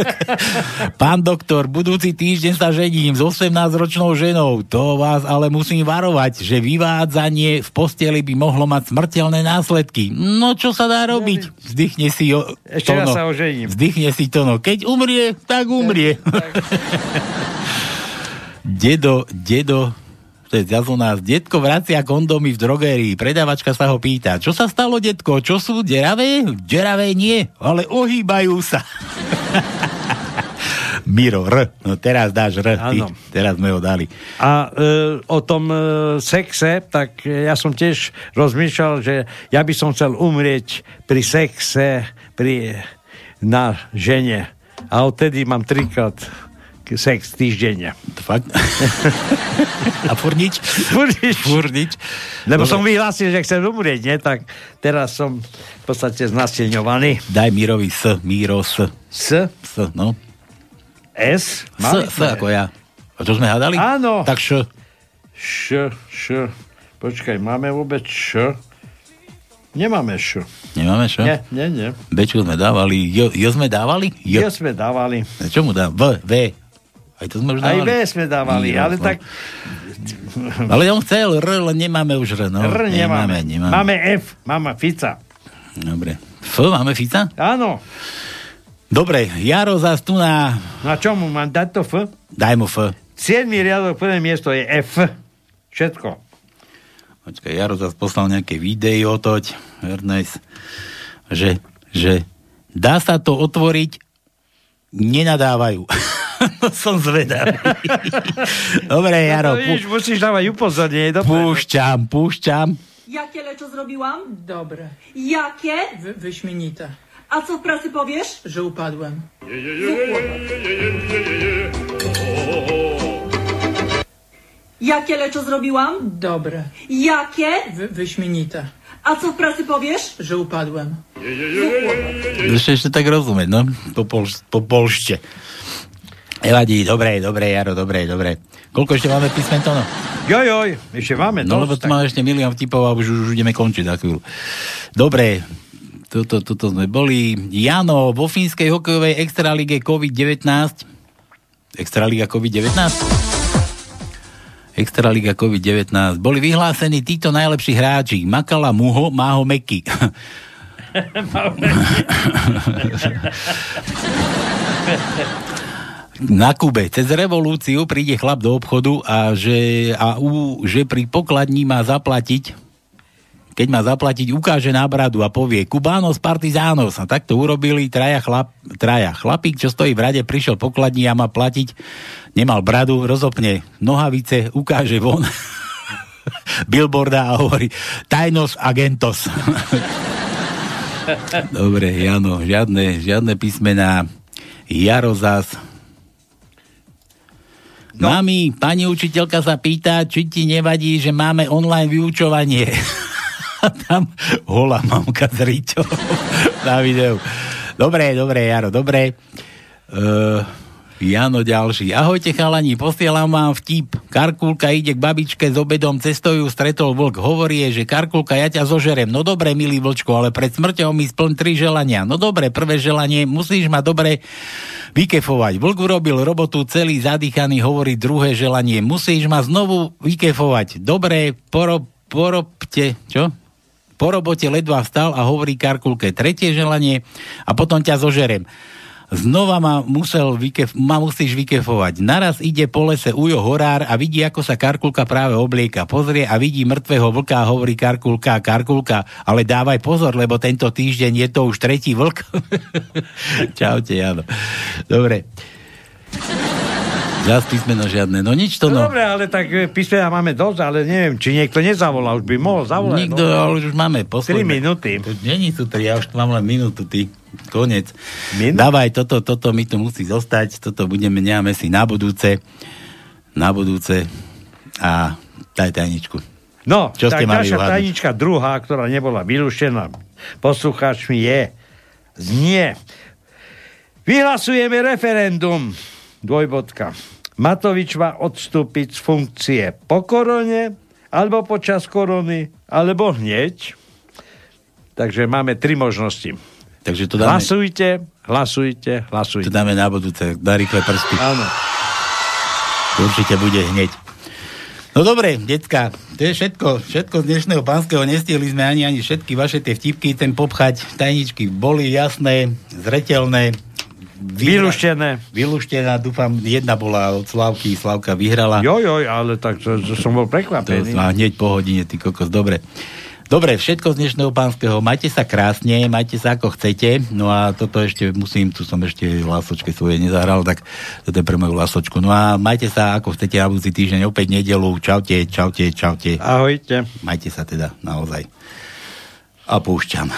Pán doktor, budúci týždeň sa žením s 18-ročnou ženou. To vás ale musím varovať, že vyvádzanie v posteli by mohlo mať smrteľné následky. No čo sa dá robiť? Vzdychne si o... Ešte raz sa ožením. Vzdychne si to, no. Keď umrie, tak umrie. dedo, dedo, to je zjazl nás, detko vracia kondomy v drogérii, predavačka sa ho pýta, čo sa stalo, detko, čo sú deravé? Deravé nie, ale ohýbajú sa. Miro, R. No teraz dáš R. Ty. Teraz sme ho dali. A e, o tom e, sexe, tak ja som tiež rozmýšľal, že ja by som chcel umrieť pri sexe, pri, na žene. A odtedy mám trikrát sex týždenne. Fakt? A furnič? Furnič. Furnič. Lebo Dobre. som vyhlásil, že chcem umrieť, nie? Tak teraz som v podstate znasilňovaný. Daj Mirovi S. Miro S. S? S, no. S? S, S ako ja. A čo sme hádali? Áno. Tak Š. Š, Š. Počkaj, máme vôbec Š? Nemáme Š. Nemáme Š? Nie, nie, nie. Bečku sme dávali. Jo, jo sme dávali? Jo. jo sme dávali. Čo mu dá? V, V. Aj to sme už dávali. Aj V sme dávali, jo, ale no. tak... Ale on chcel R, ale nemáme už R. No. R nemáme. nemáme. Máme F, máme Fica. Dobre. F, máme Fica? Áno. Dobre, Jaro zás tu na... Na čomu mám dať to F? Daj mu F. 7. riadok, prvé miesto je F. Všetko. Počkaj, Jaro zás poslal nejaké video toť, Ernest, že, že dá sa to otvoriť, nenadávajú. no som zvedavý. Dobre, Jaro. No víš, musíš dávať upozornenie. Púšťam, púšťam. Jakie lečo zrobiłam? Dobre. Jakie? Wy, wyśmienite. A co w pracy powiesz? Że upadłem. Jakie leczo zrobiłam? Dobre. Jakie? Wy, wyśmienite. A co w pracy powiesz? Że upadłem. Ešte, ešte tak rozumieť, no. Po, pol, po. Nevadí, dobre, dobre, Jaro, dobre, dobre. Koľko ešte máme písmen to? No? Joj, joj, ešte máme. No, lebo tu máme ešte milión vtipov a už, už ideme končiť za chvíľu. Dobre, tuto, tuto sme boli. Jano, vo fínskej hokejovej extralige COVID-19 Extraliga COVID-19? Extraliga COVID-19. Boli vyhlásení títo najlepší hráči. Makala Muho, Máho Meky. na Kube. Cez revolúciu príde chlap do obchodu a že, a u, že pri pokladní má zaplatiť keď má zaplatiť, ukáže na bradu a povie Kubános Partizános. A tak to urobili traja, chlap, traja. Chlapík, čo stojí v rade, prišiel pokladní a má platiť. Nemal bradu, rozopne nohavice, ukáže von billboarda a hovorí Tajnos agentos. Dobre, Jano, žiadne, žiadne písmená. Jaro zás No. Mami, pani učiteľka sa pýta, či ti nevadí, že máme online vyučovanie. Tam holá mamka s Riťou na videu. Dobre, dobre, Jaro, dobre. Uh, Jano ďalší. Ahojte chalani, posielam vám vtip. Karkulka ide k babičke s obedom, cestojú, stretol vlk. Hovorí je, že Karkulka, ja ťa zožerem. No dobre, milý vlčko, ale pred smrťou mi splň tri želania. No dobre, prvé želanie, musíš ma dobre vykefovať. Vlk urobil robotu celý zadýchaný, hovorí druhé želanie. Musíš ma znovu vykefovať. Dobre, porob, porobte, čo? Po robote ledva vstal a hovorí Karkulke tretie želanie a potom ťa zožerem. Znova ma, musel vykef, ma musíš vykefovať. Naraz ide po lese Ujo Horár a vidí, ako sa Karkulka práve oblieka. Pozrie a vidí mŕtvého vlka a hovorí Karkulka, Karkulka, ale dávaj pozor, lebo tento týždeň je to už tretí vlk. Čaute, Jano. Dobre. Zas písmeno žiadne. No nič to no. no. Dobre, ale tak e, písmena máme dosť, ale neviem, či niekto nezavolá, už by mohol zavolať. Nikto, no. ale už máme posledné. 3 minúty. To není tu 3, ja už mám len minútu, ty. Konec. Minút? Dávaj, toto, toto mi tu musí zostať, toto budeme, necháme si na budúce. Na budúce. A daj tajničku. No, Čo tak naša tajnička druhá, ktorá nebola vylúštená poslucháčmi je, znie. Vyhlasujeme referendum dvojbodka. Matovič má odstúpiť z funkcie po korone, alebo počas korony, alebo hneď. Takže máme tri možnosti. Takže to dáme... Hlasujte, hlasujte, hlasujte. To dáme na budúce. Dá rýchle prsty. Áno. Určite bude hneď. No dobre, decka, to je všetko, všetko z dnešného pánskeho, nestihli sme ani, ani všetky vaše tie vtipky, ten popchať, tajničky boli jasné, zretelné, Vylúštené. Vylúštená, dúfam, jedna bola od Slavky, Slavka vyhrala. Jo, jo, ale tak to, to som bol prekvapený. To, a hneď po hodine, ty kokos, dobre. Dobre, všetko z dnešného pánskeho. Majte sa krásne, majte sa ako chcete. No a toto ešte musím, tu som ešte lásočke svoje nezahral, tak toto je pre moju lásočku. No a majte sa ako chcete na budúci týždeň, opäť nedelu. Čaute, čaute, čaute. Ahojte. Majte sa teda naozaj. A púšťam.